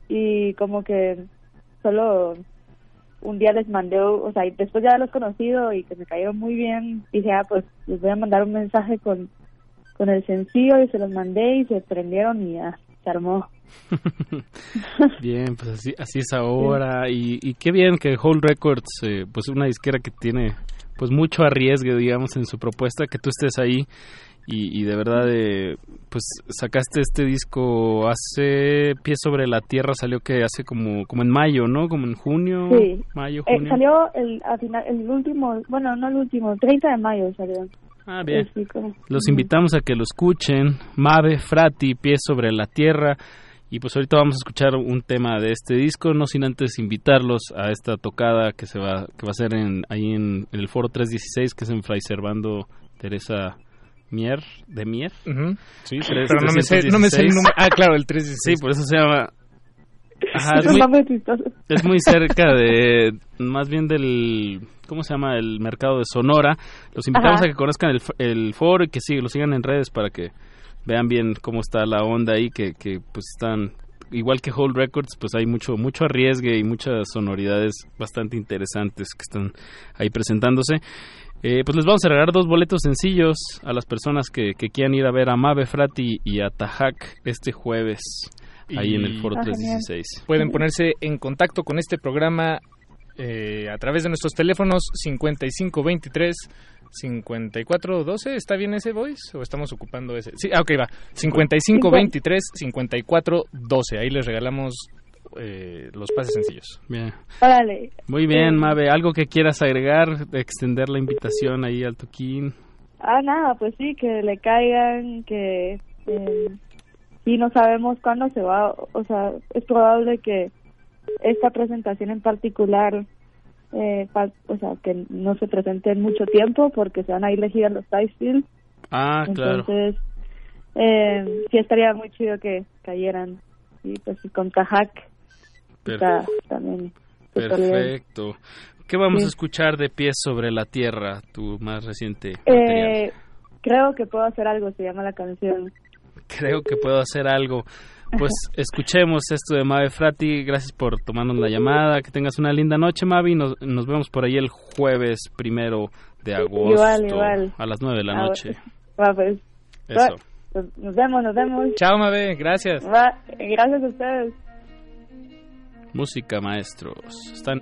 y como que solo un día les mandé o sea y después ya de haberlos conocido y que me cayeron muy bien dije ah pues les voy a mandar un mensaje con con el sencillo y se los mandé y se prendieron y ya se armó Bien, pues así, así es ahora. Y, y qué bien que Whole Records, eh, pues una disquera que tiene pues mucho arriesgue, digamos, en su propuesta, que tú estés ahí. Y, y de verdad, eh, pues sacaste este disco hace Pie sobre la Tierra, salió que hace como, como en mayo, ¿no? Como en junio, sí mayo, Eh, junio. salió el al final el último bueno no el último 30 de mayo salió Ah, bien. Sí, Los invitamos a que lo escuchen. Mave, Frati, Pies sobre la Tierra. Y pues ahorita vamos a escuchar un tema de este disco, no sin antes invitarlos a esta tocada que se va que va a ser en, ahí en, en el Foro 316, que es en Fray Servando Teresa Mier, de Mier. Ujú. Sí, Tres- pero no me sé, no me sé el 316. número. Ah, claro, el 316. Sí, por eso se llama... Ajá, es muy, es muy cerca de, más bien del, ¿cómo se llama? El mercado de Sonora. Los invitamos Ajá. a que conozcan el, el foro y que sí, lo sigan en redes para que vean bien cómo está la onda ahí, que, que pues están, igual que Hold Records, pues hay mucho, mucho arriesgue y muchas sonoridades bastante interesantes que están ahí presentándose. Eh, pues les vamos a regalar dos boletos sencillos a las personas que, que quieran ir a ver a Mave Frati y a Tajak este jueves, ahí en el Foro Ah, genial. 316. Pueden ponerse en contacto con este programa eh, a través de nuestros teléfonos 5523 5412. ¿Está bien ese voice o estamos ocupando ese? Sí, ah, ok, va. 5523 5412. Ahí les regalamos eh, los pases sencillos. Bien. Órale. Muy bien, Mave. ¿Algo que quieras agregar? de Extender la invitación ahí al Toquín. Ah, nada, pues sí, que le caigan, que eh, y no sabemos cuándo se va, o sea, es probable que esta presentación en particular, eh, pa- o sea, que no se presente en mucho tiempo porque se van a ir elegir a los Ticefield, Ah, claro. entonces eh, sí estaría muy chido que cayeran, y pues y con Tajak está también. Perfecto. ¿Qué vamos Sí. a escuchar de pies sobre la tierra, tu más reciente? Eh, creo que puedo hacer algo, se llama la canción. Creo que puedo hacer algo. Pues escuchemos esto de Mave Frati. Gracias por tomarnos la llamada. Que tengas una linda noche, Mavi. Nos, nos vemos por ahí el jueves primero de agosto. Igual, igual. A las nueve de la Ah, noche. Va, pues. Eso. Va, Nos vemos, nos vemos. Chao, Mabe. Gracias. Va, gracias a ustedes. Música, maestros. Están.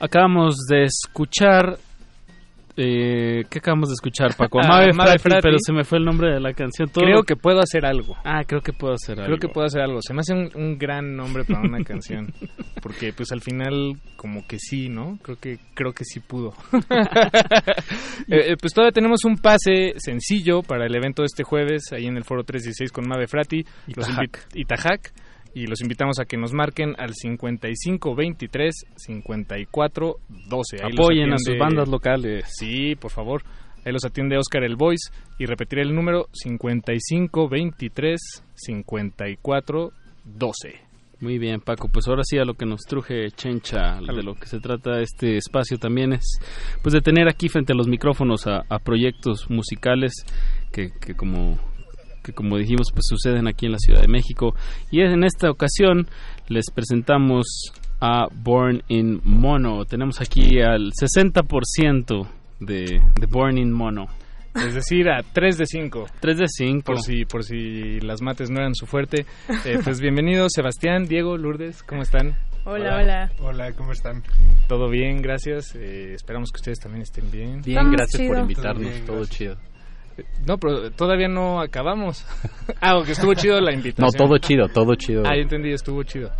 Acabamos de escuchar. Eh, ¿Qué acabamos de escuchar, Paco? Ah, Mave Mave Frati, Frati. pero se me fue el nombre de la canción. Todo Creo que puedo hacer algo. Ah, creo que puedo hacer algo. Creo que puedo hacer algo. Se me hace un, un gran nombre para una canción. Porque pues al final como que sí, ¿no? Creo que creo que sí pudo. Eh, eh, pues todavía tenemos un pase sencillo para el evento de este jueves ahí en el Foro 316 con Mave Frati Y Los Tajac. invi- y Tajac. Y los invitamos a que nos marquen al 55 23 54 12. Ahí Apoyen a sus bandas locales. Sí, por favor. Ahí los atiende Oscar el Voice y repetiré el número 55 23 54 12. Muy bien, Paco. Pues ahora sí a lo que nos truje Chencha, de lo que se trata este espacio también es pues de tener aquí frente a los micrófonos a, a proyectos musicales que, que como que como dijimos pues suceden aquí en la Ciudad de México y en esta ocasión les presentamos a Born in Mono. Tenemos aquí al 60% de, de Born in Mono. Es decir, a 3 de 5. 3 de 5. Por si, por si las mates no eran su fuerte. Eh, pues bienvenidos, Sebastián, Diego, Lourdes, ¿cómo están? Hola, hola. Hola, ¿cómo están? Todo bien, gracias. Eh, esperamos que ustedes también estén bien. Bien, Estamos gracias por invitarnos, bien, todo chido. No, pero todavía no acabamos. ah, aunque estuvo chido la invitación. No, todo chido, todo chido. Ah, entendí, estuvo chido.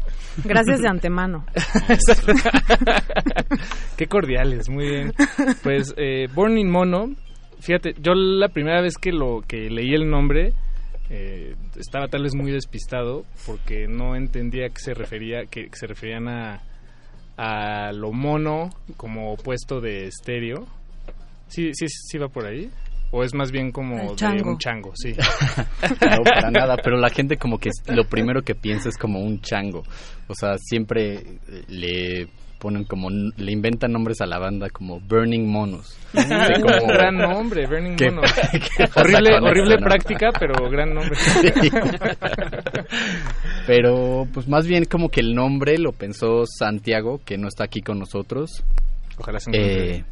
Gracias de antemano. Qué cordiales, muy bien. Pues eh, Born in Mono, fíjate, yo la primera vez que lo que leí el nombre eh, estaba tal vez muy despistado porque no entendía que se refería que, que se referían a a lo mono como opuesto de estéreo. Sí, sí, sí va por ahí. O es más bien como de un chango, sí. No, para nada, pero la gente como que lo primero que piensa es como un chango. O sea, siempre eh, le ponen como, le inventan nombres a la banda como Burning Monos. Así como- gran nombre, Burning ¿Qué- Mono. qué pasa horrible horrible eso, no? práctica, pero gran nombre. Sí. Pero pues más bien como que el nombre lo pensó Santiago, que no está aquí con nosotros. Ojalá se encuentre. Eh,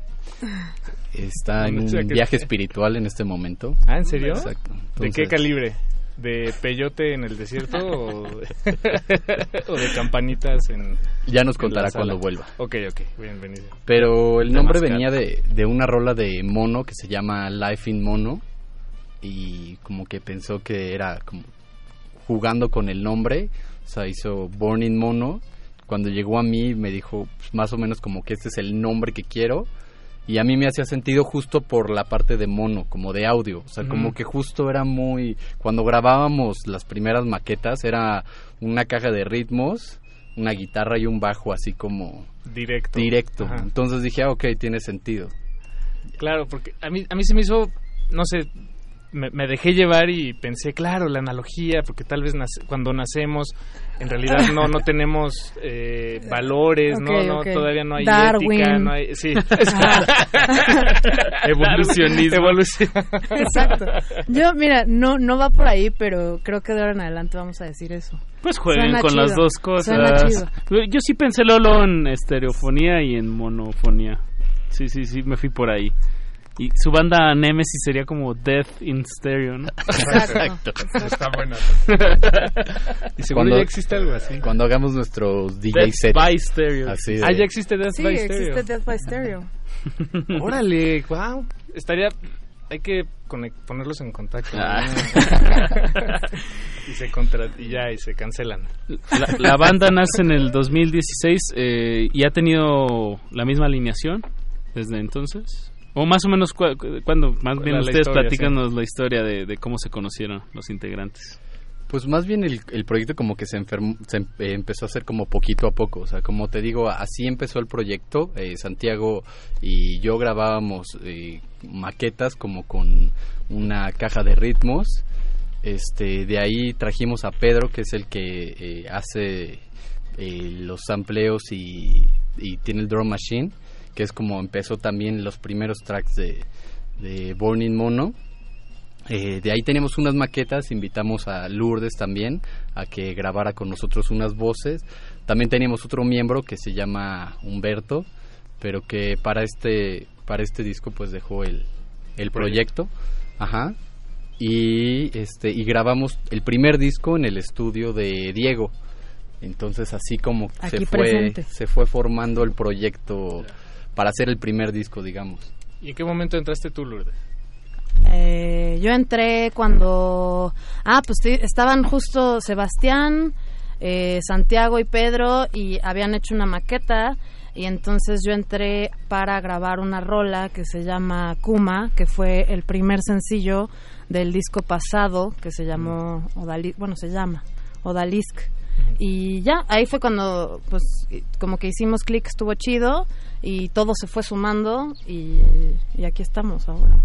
está en un viaje espiritual en este momento. Ah, ¿en serio? Exacto. ¿De qué calibre? ¿De peyote en el desierto o de, o de campanitas en Ya nos en contará cuando vuelva. Ok, ok, bienvenido. Pero el nombre venía de, de una rola de mono que se llama Life in Mono y como que pensó que era como jugando con el nombre, o sea, hizo Born in Mono. Cuando llegó a mí me dijo pues, más o menos como que este es el nombre que quiero y a mí me hacía sentido justo por la parte de mono, como de audio, o sea, como que justo era muy cuando grabábamos las primeras maquetas era una caja de ritmos, una guitarra y un bajo así como Directo. directo. Ajá. Entonces dije, ah, ok, tiene sentido. Claro, porque a mí, a mí se me hizo, no sé, me, me dejé llevar y pensé, claro, la analogía, porque tal vez nace- cuando nacemos, en realidad no no tenemos eh, valores, no, todavía no hay Darwin. ética, no hay, sí, Evolucionismo. Evolución. Exacto. Yo, mira, no, no va por ahí, pero creo que de ahora en adelante vamos a decir eso. Pues jueguen Suena con chido. las dos Suena cosas. chido. Yo sí pensé Lolo en estereofonía y en monofonía. Sí, sí, sí, me fui por ahí. Y su banda Nemesis sería como Death in Stereo, ¿no? Exacto. Está. Y seguro Cuando- ya existe algo así. Cuando hagamos nuestros DJ Death sets. by Stereo. Así de- Ah, ya existe Death Sí, by Stereo. existe Death by Stereo. Órale, wow. Estaría. Hay que conec- ponerlos en contacto. Ah. y se contra y ya, y se cancelan. La, la banda nace en el 2016 eh, y ha tenido la misma alineación desde entonces. O más o menos, cu- cu- cuando más bien La- ustedes historia, platícanos la historia de, de cómo se conocieron los integrantes. Pues más bien el, el proyecto como que se, enfermó, se em- eh, empezó a hacer como poquito a poco. O sea, como te digo, así empezó el proyecto. Eh, Santiago y yo grabábamos eh, maquetas como con una caja de ritmos. Este, de ahí trajimos a Pedro, que es el que hace los sampleos y, y tiene el drum machine, que es como empezó también los primeros tracks de, de Born in Mono. Eh, de ahí tenemos unas maquetas, invitamos a Lourdes también a que grabara con nosotros unas voces. También teníamos otro miembro que se llama Humberto, pero que para este para este disco pues dejó el, el proyecto. Ajá. Y este y grabamos el primer disco en el estudio de Diego. Entonces así como Aquí se fue presente. se fue formando el proyecto para hacer el primer disco, digamos. ¿Y en qué momento entraste tú, Lourdes? Eh, yo entré cuando... Ah, pues estaban justo Sebastián, eh, Santiago y Pedro y habían hecho una maqueta y entonces yo entré para grabar una rola que se llama Kuma, que fue el primer sencillo del disco pasado que se llamó Odali bueno, se llama Odalisk. Y ya, ahí fue cuando, pues, como que hicimos clic, estuvo chido y todo se fue sumando y, y aquí estamos ahora.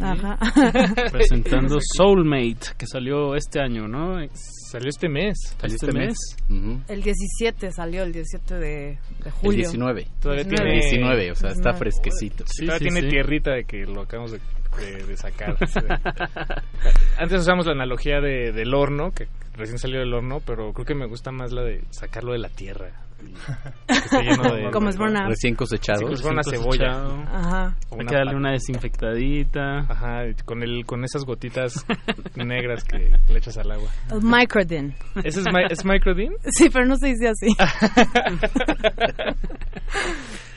Ajá. Presentando Soulmate, que salió este año, ¿no? Salió este mes. Este, este mes. mes. El 17 salió, el 17 de, de El julio. 19. Todavía El tiene 19, o sea, está 19. fresquecito. Sí, todavía tiene tierrita de que lo acabamos de, de- de sacar. Antes usamos la analogía de, del horno, que recién salió del horno, pero creo que me gusta más la de sacarlo de la tierra. De- Como es burnout. Recién cosechado. Sí, fuera una Recién cebolla. Ajá. Hay una que darle pa- una desinfectadita. Ajá, con, el, con esas gotitas negras que le echas al agua. El Microdin. ¿Ese es, mi- es Microdin? Sí, pero no se dice así.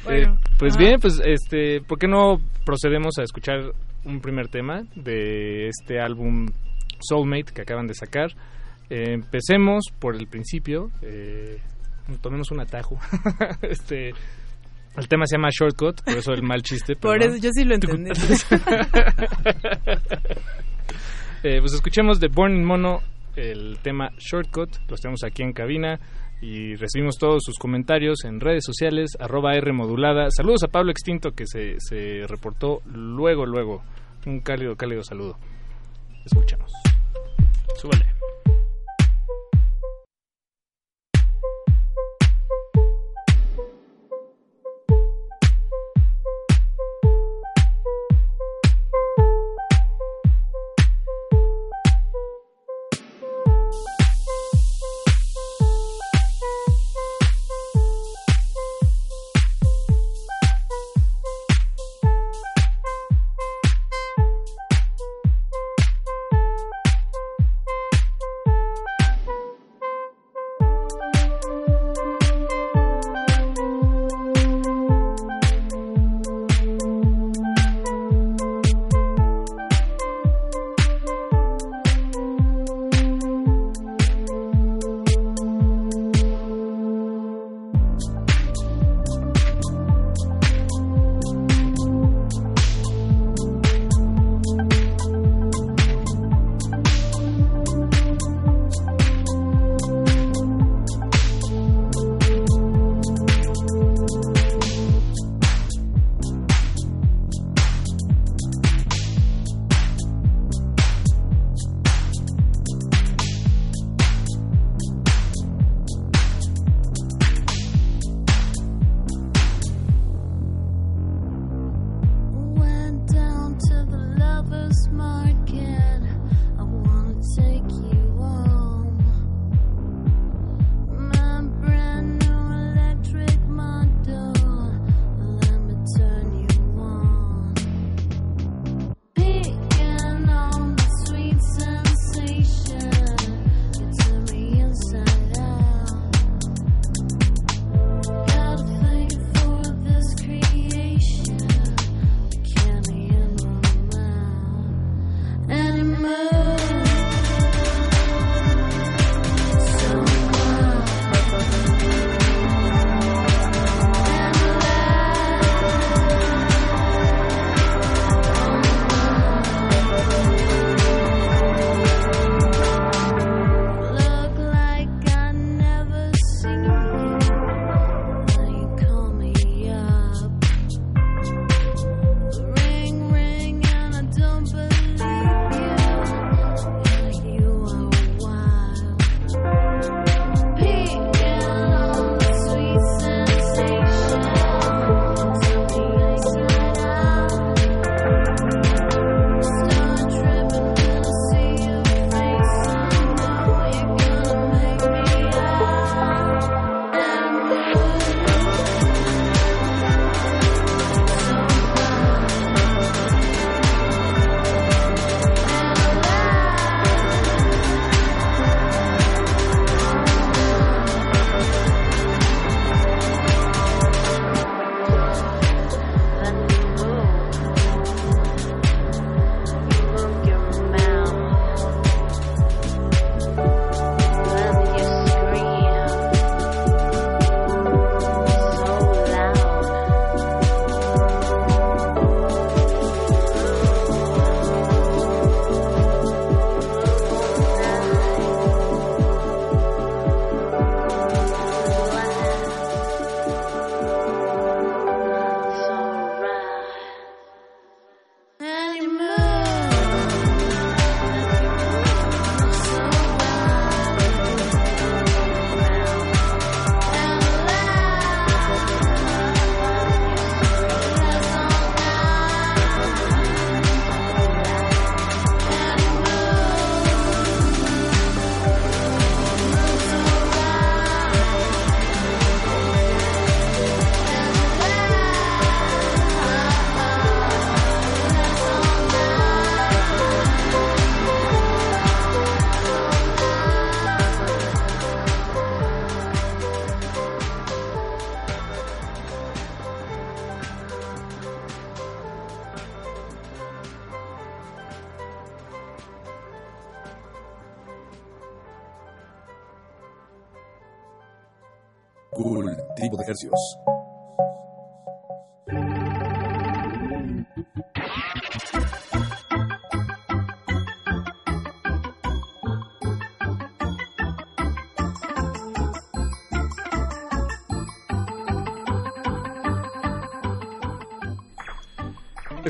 Eh, pues ajá. bien, pues este, ¿por qué no procedemos a escuchar un primer tema de este álbum Soulmate que acaban de sacar? Eh, empecemos por el principio, eh, tomemos un atajo. este, el tema se llama Shortcut, por eso el mal chiste. Por eso yo sí lo entendí. Eh, pues escuchemos de Born in Mono el tema Shortcut. Los tenemos aquí en cabina y recibimos todos sus comentarios en redes sociales, arroba R modulada. Saludos a Pablo Extinto que se, se reportó luego, luego. Un cálido, cálido saludo. Escuchamos. Súbale.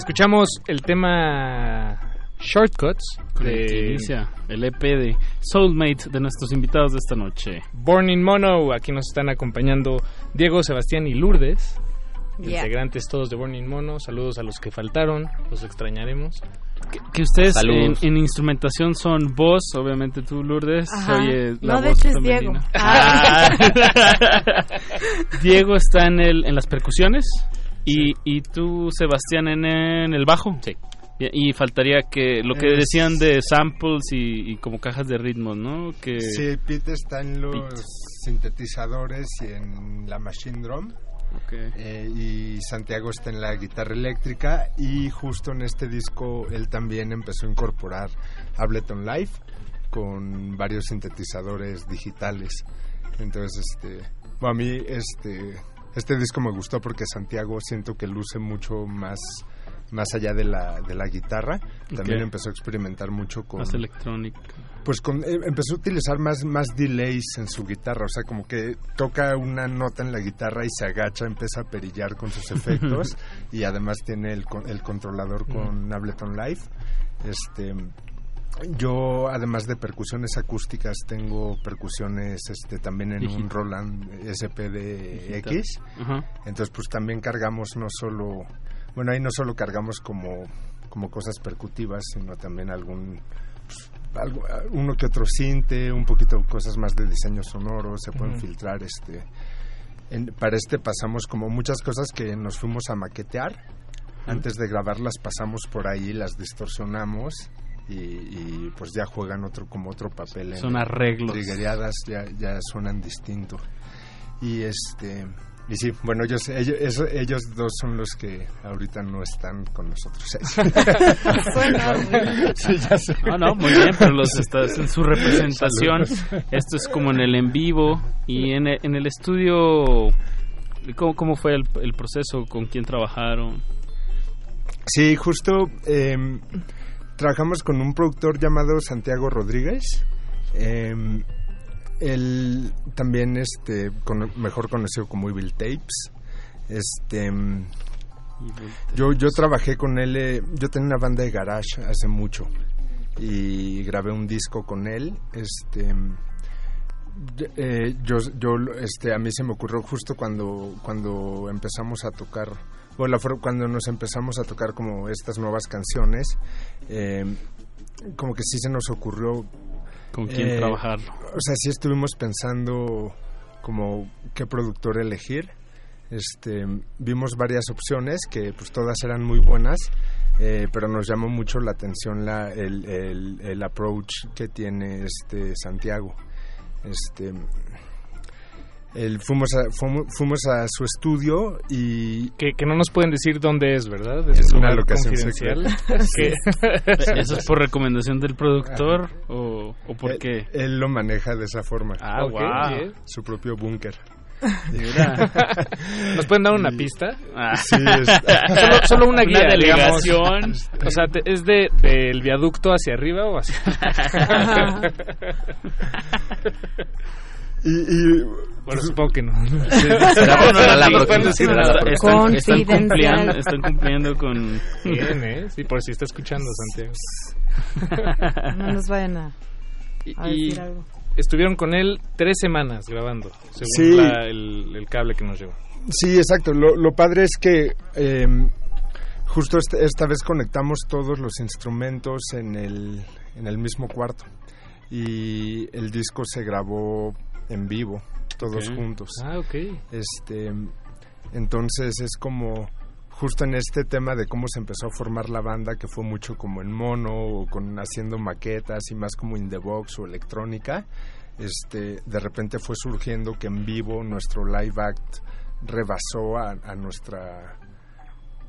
Escuchamos el tema Shortcuts de inicia el EP de Soulmate de nuestros invitados de esta noche. Born in Mono. Aquí nos están acompañando Diego, Sebastián y Lourdes. Yeah. Integrantes todos de Born in Mono. Saludos a los que faltaron. Los extrañaremos. Que ustedes en, instrumentación son voz, obviamente tú, Lourdes. Ajá. Oye, la No, de hecho es femenina. Diego. Ah. Diego está en, el, en las percusiones y, y tú, Sebastián, en, en el bajo. Sí. Y, y faltaría que lo que Es- decían de samples y, y como cajas de ritmos, ¿no? Que Sí, Pete está en los sintetizadores y en la machine drum. Eh, y Santiago está en la guitarra eléctrica y justo en este disco él también empezó a incorporar Ableton Live con varios sintetizadores digitales. Entonces, este, bueno, a mí este, este disco me gustó porque Santiago siento que luce mucho más más allá de la, de la guitarra. También empezó a experimentar mucho con más electrónica. pues con, eh, empezó a utilizar más, más delays en su guitarra, o sea, como que toca una nota en la guitarra y se agacha, empieza a perillar con sus efectos y además tiene el, el controlador con Ableton Live. Este, yo, además de percusiones acústicas, tengo percusiones este, también en Digital. un Roland SPDX. Digital. Ajá. Entonces, pues también cargamos no solo, bueno, ahí no solo cargamos como, como cosas percutivas, sino también algún, pues, algo, uno que otro cinte, un poquito cosas más de diseño sonoro, se pueden filtrar, este. en- para este pasamos como muchas cosas que nos fuimos a maquetear. Antes de grabarlas pasamos por ahí, las distorsionamos y, y, pues ya juegan otro como otro papel. en- Son arreglos. trigueadas ya, ya suenan distinto. Y este y sí, bueno, ellos, ellos, dos son los que ahorita no están con nosotros. Sí, ya sé. No, no, muy bien, pero los estás en su representación. Saludos. Esto es como en el en vivo y en el, en el estudio. ¿Cómo, cómo fue el, el proceso? ¿Con quién trabajaron? Sí, justo eh, trabajamos con un productor llamado Santiago Rodríguez. Eh, él también, este, cono- mejor conocido como Evil Tapes. Este, mm, yo, yo trabajé con él, eh, yo tenía una banda de garage hace mucho y grabé un disco con él. Este, eh, yo, yo, este, a mí se me ocurrió justo cuando, cuando empezamos a tocar, bueno, cuando nos empezamos a tocar como estas nuevas canciones, eh, como que sí se nos ocurrió. ¿Con quién trabajar? O sea, sí estuvimos pensando como qué productor elegir. Este, vimos varias opciones que pues todas eran muy buenas, eh, pero nos llamó mucho la atención la, el, el, el approach que tiene este Santiago. Este, el, fuimos, a, fuimos a su estudio y... Que, que no nos pueden decir dónde es, ¿verdad? Es un una locación confidencial. ¿Eso es por recomendación del productor o, o por él, qué? Él lo maneja de esa forma. Ah, Ok, guau. bien. Su propio búnker. ¿Nos pueden dar una Y- pista? Sí, es- solo, solo una Una guía, digamos. delegación. O sea, te- ¿es de del viaducto hacia arriba o hacia Y, y- Bueno, supongo que no. Están, cumpliendo, están cumpliendo con... Bien, ¿eh? Sí, por si está escuchando, Santiago. No nos vayan a, a Y- decir algo. Estuvieron con él tres semanas grabando, según Sí. la- el, el cable que nos llevó. Sí, exacto. Lo, lo padre es que eh, justo este- esta vez conectamos todos los instrumentos en el, en el mismo cuarto y el disco se grabó en vivo, todos juntos. Ah, ok. Este, entonces es como justo en este tema de cómo se empezó a formar la banda, que fue mucho como en mono o con haciendo maquetas y más como in the box o electrónica. Este, de repente fue surgiendo que en vivo nuestro live act rebasó a, a nuestra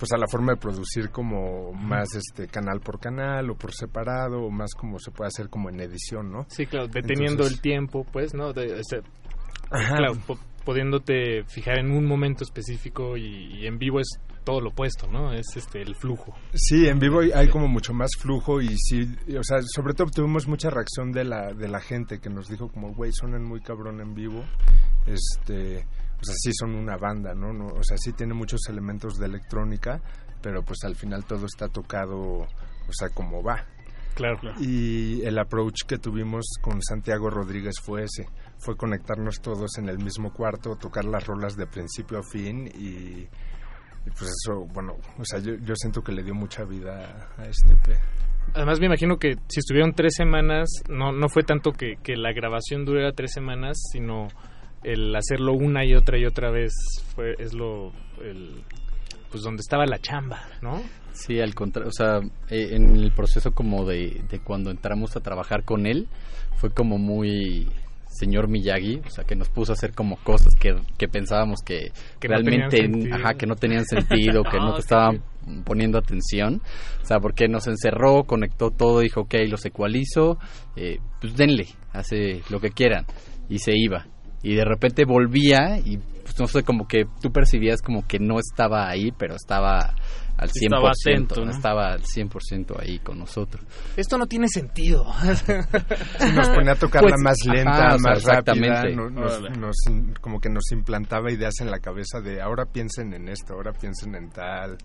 pues a la forma de producir como más este canal por canal o por separado o más como se puede hacer como en edición, ¿no? Sí, claro, deteniendo Entonces- el tiempo, pues, ¿no? De, ese- Ajá. claro, po- pudiéndote fijar en un momento específico y, y en vivo es todo lo opuesto, ¿no? Es este el flujo. Sí, en vivo hay- hay como mucho más flujo y sí, y, o sea, sobre todo tuvimos mucha reacción de la, de la gente que nos dijo como, güey, suenan muy cabrón en vivo. Este, o sea, sí son una banda, ¿no? no o sea, sí tiene muchos elementos de electrónica, pero pues al final todo está tocado, o sea, como va. Claro, claro. Y el approach que tuvimos con Santiago Rodríguez fue ese, fue conectarnos todos en el mismo cuarto, tocar las rolas de principio a fin y, y pues eso, bueno, o sea, yo, yo siento que le dio mucha vida a este. Además me imagino que si estuvieron tres semanas, no, no fue tanto que, que la grabación durara tres semanas, sino el hacerlo una y otra y otra vez fue es lo el, pues donde estaba la chamba, ¿no? Sí, al contrario, o sea, eh, en el proceso como de, de cuando entramos a trabajar con él, fue como muy señor Miyagi, o sea, que nos puso a hacer como cosas que, que pensábamos que, Que no realmente, sentido. ajá, que no tenían sentido, que Ah, no ok. te estaban poniendo atención, o sea, porque nos encerró, conectó todo, dijo, ok, los ecualizo, eh, pues denle, hace lo que quieran, y se iba. Y de repente volvía y, pues no sé, como que tú percibías como que no estaba ahí, pero estaba al 100%, Sí, estaba atento, ¿no? estaba al 100% ahí con nosotros. Esto no tiene sentido. Sí, nos ponía a tocarla Pues, más lenta, ajá, o sea, más rápida, nos, como que nos implantaba ideas en la cabeza de ahora piensen en esto, ahora piensen en tal,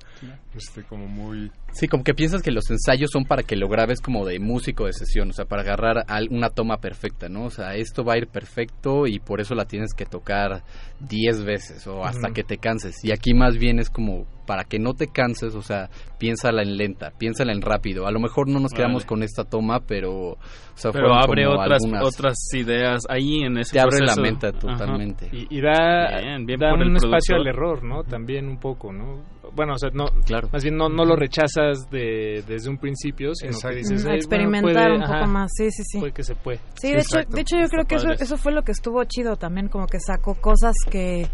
este como muy... Sí, como que piensas que los ensayos son para que lo grabes como de músico de sesión, o sea, para agarrar al- una toma perfecta, ¿no? O sea, esto va a ir perfecto y por eso la tienes que tocar 10 veces o hasta que te canses. Y aquí más bien es como para que no te canses, o sea, piénsala en lenta, piénsala en rápido. A lo mejor no nos quedamos Vale. con esta toma, pero, o sea, Pero abre como otras algunas- otras ideas ahí en ese Te abre la proceso. mente totalmente. Y, y da, Bien, bien da por el un espacio productor. al error, ¿no? También un poco, ¿no? Bueno, o sea, no, claro. más bien no, no lo rechazas de, desde un principio, sino Exacto. que dices... Mm, a "Ey, experimentar bueno, puede- un poco ajá, más, sí, sí, sí. Puede que se puede. Sí, de hecho, de hecho yo creo que eso, eso fue lo que estuvo chido también, como que sacó cosas que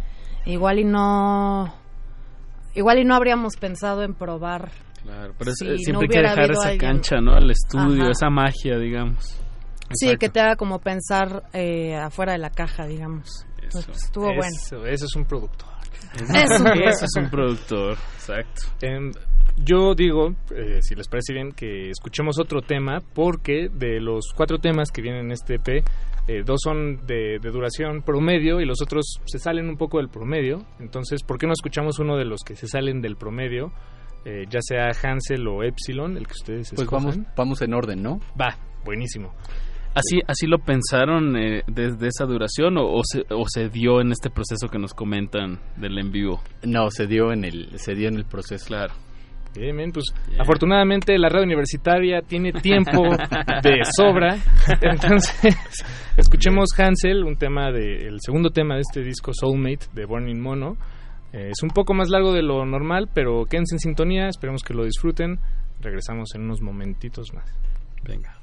igual y no igual y no habríamos pensado en probar. Claro, pero es- si eh, no siempre hay que dejar esa alguien- cancha, ¿no? Al estudio, Ajá. esa magia, digamos. Sí, que te haga como pensar eh, afuera de la caja, digamos. Pues, pues, estuvo bueno. Eso, eso es un productor. Eso. Eso es un productor, exacto. Em, yo digo, eh, si les parece bien, que escuchemos otro tema, porque de los cuatro temas que vienen en este EP, eh, dos son de, de duración promedio y los otros se salen un poco del promedio. Entonces, ¿por qué no escuchamos uno de los que se salen del promedio? Eh, ya sea Hansel o Epsilon, el que ustedes Pues escojan. vamos, vamos en orden, ¿no? Va, buenísimo. ¿Así, así lo pensaron eh, desde esa duración o, o se, o se dio en este proceso que nos comentan del en vivo? No, se dio en el, se dio en el proceso. Claro. Bien, bien, pues afortunadamente la radio universitaria tiene tiempo de sobra. Entonces, escuchemos Hansel, un tema de, el segundo tema de este disco Soulmate de Burning Mono. Eh, es un poco más largo de lo normal, pero quédense en sintonía, esperemos que lo disfruten. Regresamos en unos momentitos más. Venga.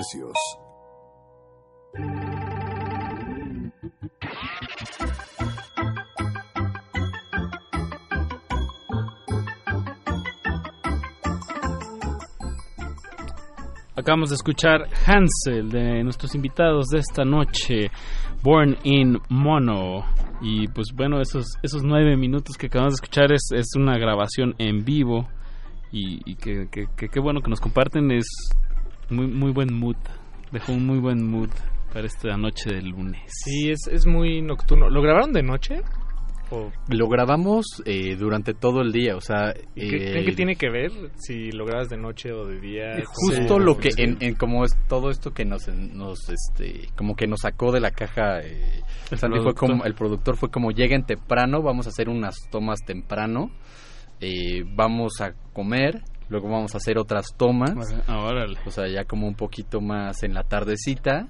Hercios. Acabamos de escuchar Hansel de nuestros invitados de esta noche, Born in Mono. Y pues bueno, esos, esos nueve minutos que acabamos de escuchar es, es una grabación en vivo. Y, que, que, bueno que nos comparten, es muy, muy buen mood. Dejó un muy buen mood para esta noche de lunes. Sí, es, es muy nocturno. ¿Lo grabaron de noche? ¿O Lo grabamos eh, durante todo el día, o sea... ¿y qué, eh, creen que tiene que ver si lo grabas de noche o de día? Justo Sí. lo que, en, en como es todo esto que nos, nos este, como que nos sacó de la caja, eh, El Sandy fue productor. como, el productor fue como lleguen temprano, vamos a hacer unas tomas temprano, eh, vamos a comer, luego vamos a hacer otras tomas, Ah, órale. o sea, ya como un poquito más en la tardecita,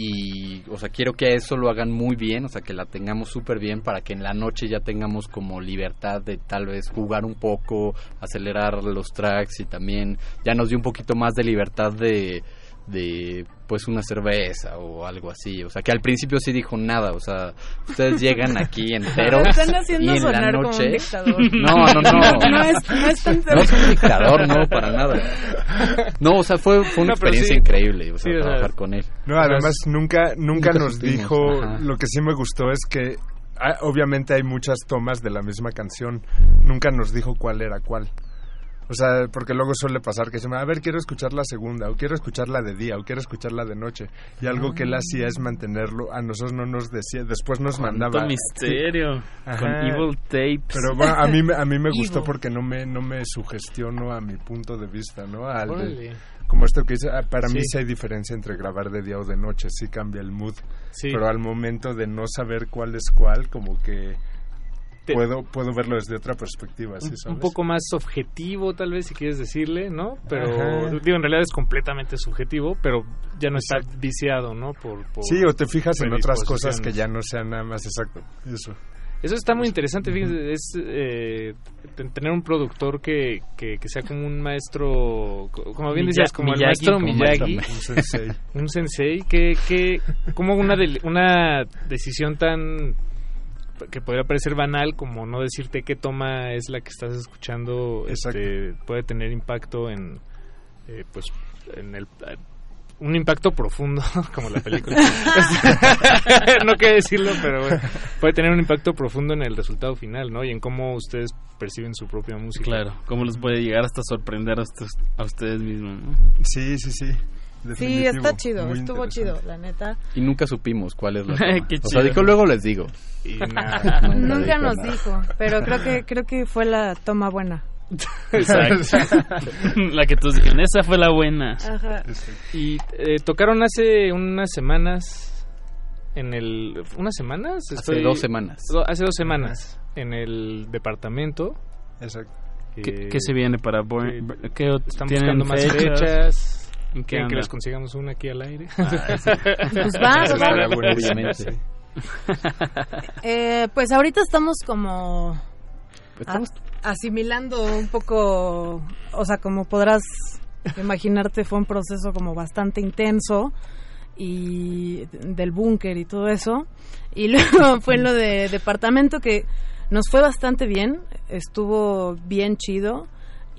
y, o sea, quiero que eso lo hagan muy bien, o sea, que la tengamos súper bien para que en la noche ya tengamos como libertad de tal vez jugar un poco, acelerar los tracks y también ya nos dio un poquito más de libertad de, de pues una cerveza o algo así, o sea, que al principio sí dijo nada, o sea, ustedes llegan aquí enteros Me están haciendo y en sonar la como un noche dictador. No, no, no. No es- no es tan No es un dictador, no, para nada. No, o sea, fue, fue una No, experiencia sí. increíble, o sea, Sí, trabajar con él. No, además nunca, nunca, Nunca nos supimos, dijo, ajá. lo que sí me gustó es que ah, obviamente hay muchas tomas de la misma canción, nunca nos dijo cuál era cuál. O sea, porque luego suele pasar que se me, a ver, quiero escuchar la segunda, o quiero escuchar la de día, o quiero escuchar la de noche. Y algo que él hacía es mantenerlo, a nosotros no nos decía, después nos mandaba... misterio, Ajá. con Evil Tapes. Pero bueno, a mí, a mí me gustó porque no me, no me sugestionó a mi punto de vista, ¿no? Al de- como esto que dice, ah, para mí sí hay diferencia entre grabar de día o de noche, sí cambia el mood. Sí. Pero al momento de no saber cuál es cuál, como que Te- puedo, puedo verlo desde otra perspectiva, ¿sí un, sabes? un poco más objetivo tal vez si quieres decirle no pero Ajá. digo en realidad es completamente subjetivo pero ya no está viciado no por, por Sí, o te fijas en otras cosas que ya no sean nada más exacto. Eso. eso está muy interesante fíjense es eh, ten- tener un productor que, que, que sea como un maestro co- como bien decías como el maestro Miyagi un sensei. un sensei que, que como una una decisión tan que podría parecer banal como no decirte qué toma es la que estás escuchando este, puede tener impacto en eh, pues en el un impacto profundo como la película no quiero decirlo pero bueno, puede tener un impacto profundo en el resultado final no y en cómo ustedes perciben su propia música Claro, cómo les puede llegar hasta sorprender a, ustedes- a ustedes mismos, ¿no? Sí, sí, sí. Sí, está chido, estuvo chido, la neta. Y nunca supimos cuál es la Qué toma. o sea, dijo luego les digo. Nunca nos dijo, pero creo que creo que fue la toma buena. Exacto. la que todos dijeron, esa fue la buena. Ajá. Y eh, tocaron hace unas semanas en el... ¿Unas semanas? Hace dos semanas. do- hace dos semanas en el departamento. Exacto. ¿Qué, qué se viene para Born? ¿Qué Están buscando más fechas? ¿En ¿Quieren que les consigamos una aquí al aire? Ah, sí. Pues va, Sí, va. claro, Obviamente. sí. Eh, pues ahorita estamos como Estamos- a- asimilando un poco, o sea, como podrás imaginarte, fue un proceso como bastante intenso y del búnker y todo eso. Y luego fue lo de departamento que nos fue bastante bien, estuvo bien chido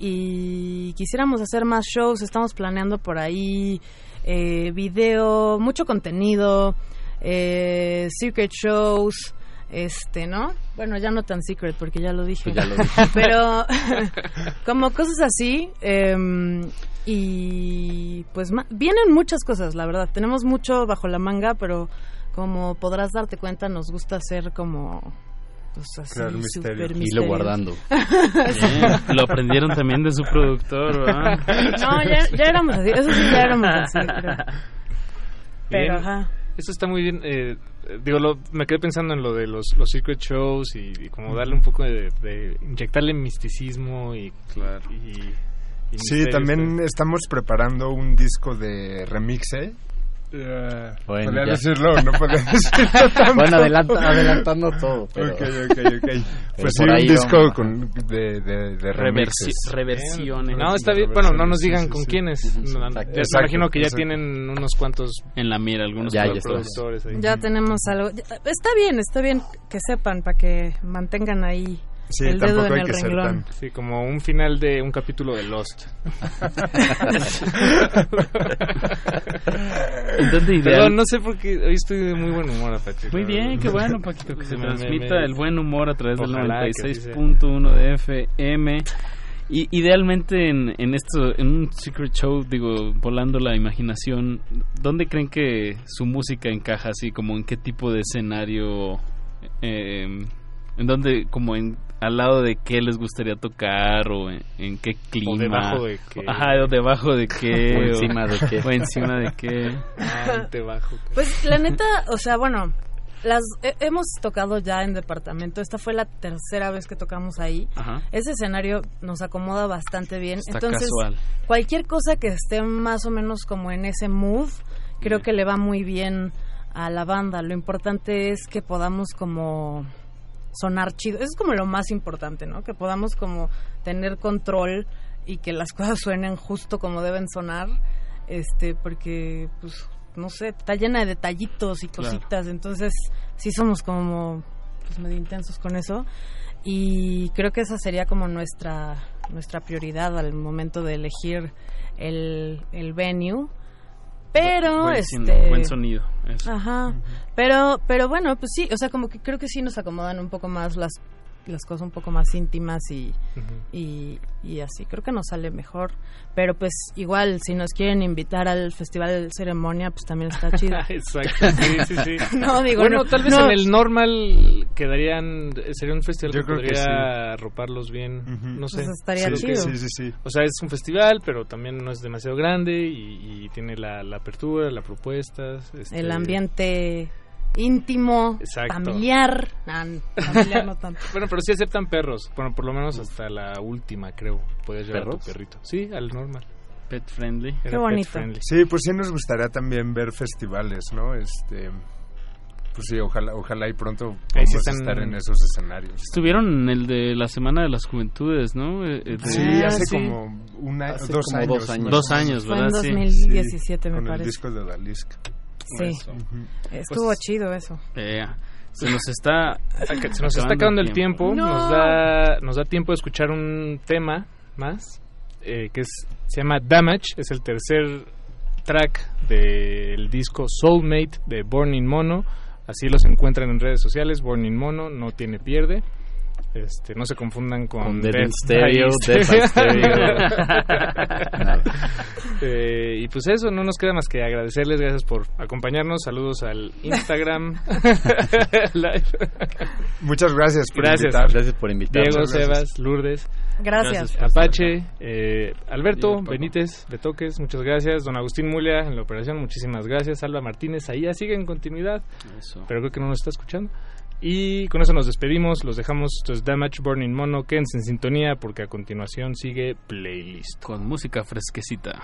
y quisiéramos hacer más shows, estamos planeando por ahí eh, video, mucho contenido, eh, secret shows, este, ¿no? Bueno, ya no tan secret porque ya lo dije. Pues ya lo dije. Pero como cosas así em, y pues ma- vienen muchas cosas, la verdad. Tenemos mucho bajo la manga, pero como podrás darte cuenta, nos gusta hacer como pues así Crear misterio. Y lo guardando. Bien, Lo aprendieron también de su productor, ¿verdad? No, ya, ya éramos así, eso sí, ya éramos así, creo. Pero, ajá. Eso está muy bien. eh, digo, lo- me quedé pensando en lo de los, los secret shows y, y como darle un poco de, de inyectarle misticismo y, y, y Sí, también estamos preparando un disco de remixes. Eh, Bueno, ¿Podría ya. decirlo no podría decirlo tampoco? Bueno, adelanta- adelantando todo, pero- Ok, ok, ok. Pues sí, por un disco vamos. con, de, de, de Reversi- remixes. reversiones. No, está bien. Bueno, no nos digan sí, con sí. quiénes. No, Exacto. me imagino que ya Exacto. tienen unos cuantos En la mira, algunos Ya, ya productores. ahí. Ya tenemos algo. Está bien, está bien que sepan para que mantengan ahí Sí, el dedo tampoco en hay el que ser renglón. tan- Sí, como un final de un capítulo de Lost. Entonces, ideal- Perdón, no sé por qué hoy estoy de muy buen humor, Apache. Muy bien, qué bueno, Paquito, que se Me- me- transmita me- el buen humor a través del Ojalá sea. 96.1 de FM. Y idealmente en, en esto, en un secret show, digo, volando la imaginación, ¿dónde creen que su música encaja así? Como en qué tipo de escenario, eh, en dónde, como en, al lado de qué les gustaría tocar o en, en qué clima. debajo de qué. Ajá, o debajo de qué. O encima de qué. O encima de qué. Ah, te bajo. Pues la neta, o sea, bueno, las he- hemos tocado ya en departamento. Esta fue la tercera vez que tocamos ahí. Ajá. Ese escenario nos acomoda bastante bien. Está Entonces, casual. cualquier cosa que esté más o menos como en ese mood, creo que le va muy bien a la banda. Lo importante es que podamos como sonar chido. Eso es como lo más importante, ¿no? Que podamos como tener control y que las cosas suenen justo como deben sonar. Este, porque pues no sé, está llena de detallitos y Claro. cositas, entonces sí somos como pues medio intensos con eso y creo que esa sería como nuestra nuestra prioridad al momento de elegir el, el venue. Pero Buen, este buen sonido. eso. Ajá. Pero, pero bueno, pues sí, o sea, como que creo que sí nos acomodan un poco más las, las cosas un poco más íntimas y, y, y así. Creo que nos sale mejor. Pero pues igual, si nos quieren invitar al Festival Ceremonia, pues también está chido. Exacto, sí, sí, sí. no, digo, bueno, no, tal vez no. en el normal quedarían, sería un festival Yo que creo que podría sí. arroparlos bien, no sé. Pues estaría Creo que chido. Sí, sí, sí. O sea, es un festival, pero también no es demasiado grande y, y tiene la, la apertura, las propuestas. este, El ambiente íntimo, Exacto. familiar. Nah, familiar no tanto. Bueno, pero sí aceptan perros. Bueno, por lo menos hasta la última, creo. Puedes llevar a ¿Perros? tu perrito. Sí, al normal. Pet friendly. Era Qué pet bonito. friendly. Sí, pues sí nos gustaría también ver festivales, ¿no? Este, pues sí, ojalá, ojalá y pronto sí podamos están- estar en esos escenarios. Estuvieron en el de la Semana de las Juventudes, ¿no? Eh, eh, de- Sí, Ah, hace sí. como un año, Hace dos, como años, dos años. Dos años, Fue en ¿verdad? Sí. 2017, me con el parece. disco de Odalisca. Sí, Eso. estuvo Pues- chido eso. Eh, se nos está... Se nos está acabando el tiempo. No. Nos, da, nos da tiempo de escuchar un tema más eh, que es, se llama Damage. Es el tercer track del disco Soulmate de Born in Mono. Así los encuentran en redes sociales. Born in Mono no tiene pierde. Este, no se confundan con, Con Dead Death Stereo. Nada. Eh, y pues eso, no nos queda más que agradecerles, gracias por acompañarnos, saludos al Instagram Live. Muchas gracias por gracias. invitar. Gracias por invitarnos. Diego, Gracias. Sebas, Lourdes. Gracias. Apache, eh, Alberto, Benítez, Betoques, muchas gracias. Don Agustín Mulia en la operación, muchísimas gracias. Alba Martínez, ahí ya sigue en continuidad, pero creo que no nos está escuchando. Y con eso nos despedimos, los dejamos, esto es Damage Burning Mono, quédense en sintonía porque a continuación sigue Playlist. Con música fresquecita.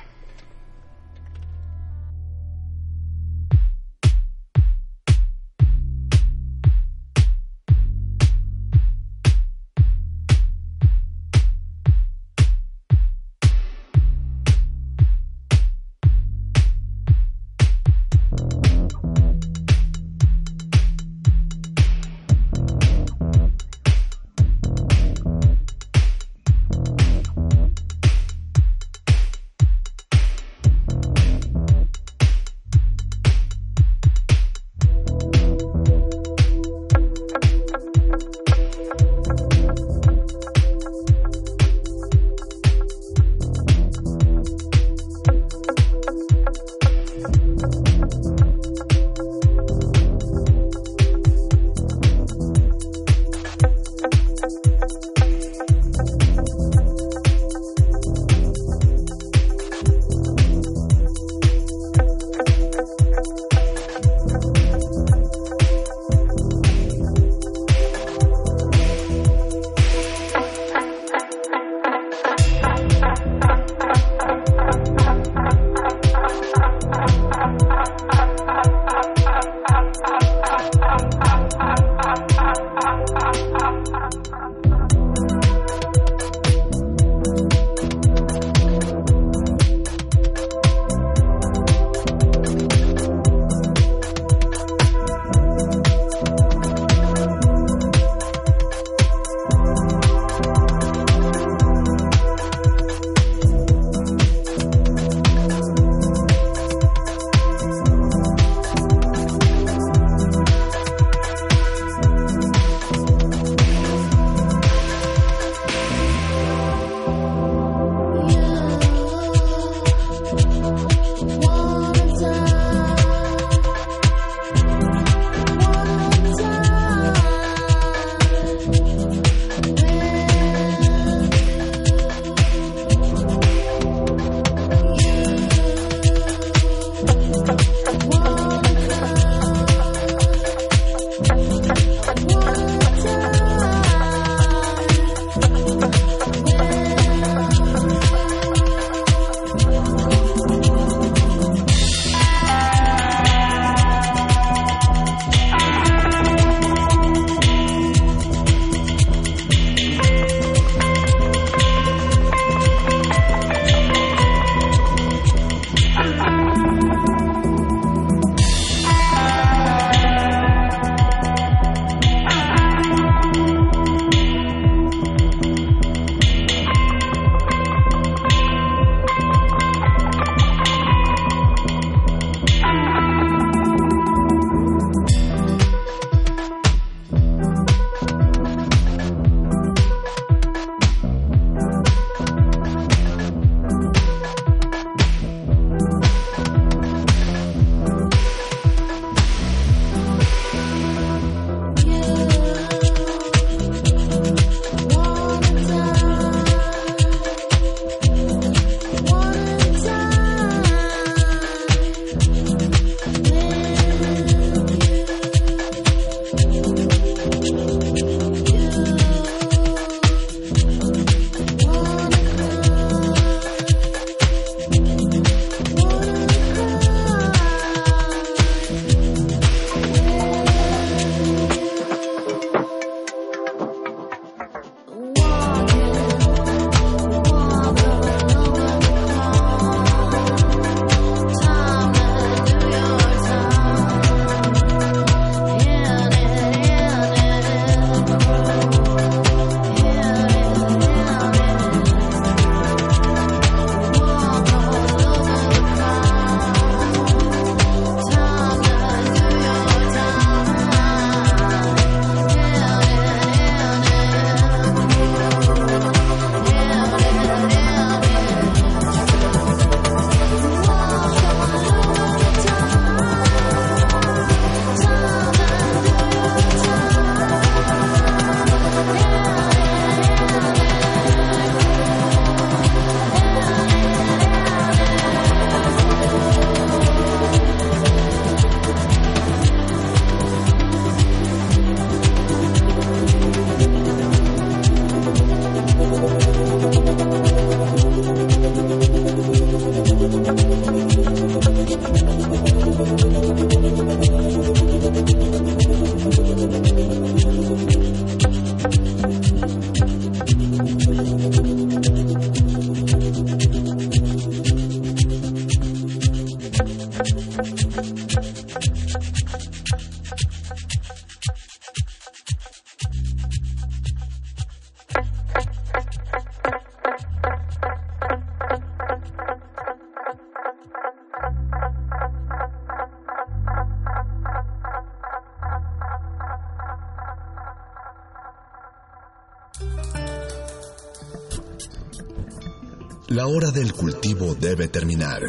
La hora del cultivo debe terminar.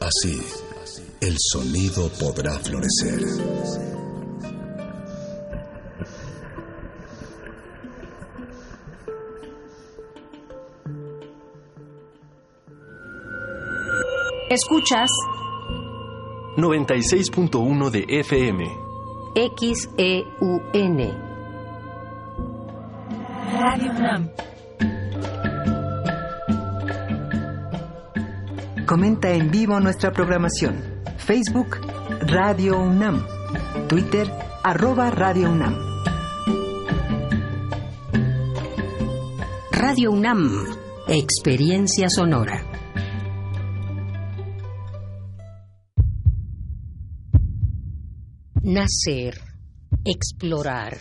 Así, el sonido podrá florecer. Escuchas 96.1 de FM. XEUN. En vivo nuestra programación. Facebook Radio UNAM. Twitter arroba Radio UNAM. Radio UNAM. Experiencia sonora. Nacer, explorar,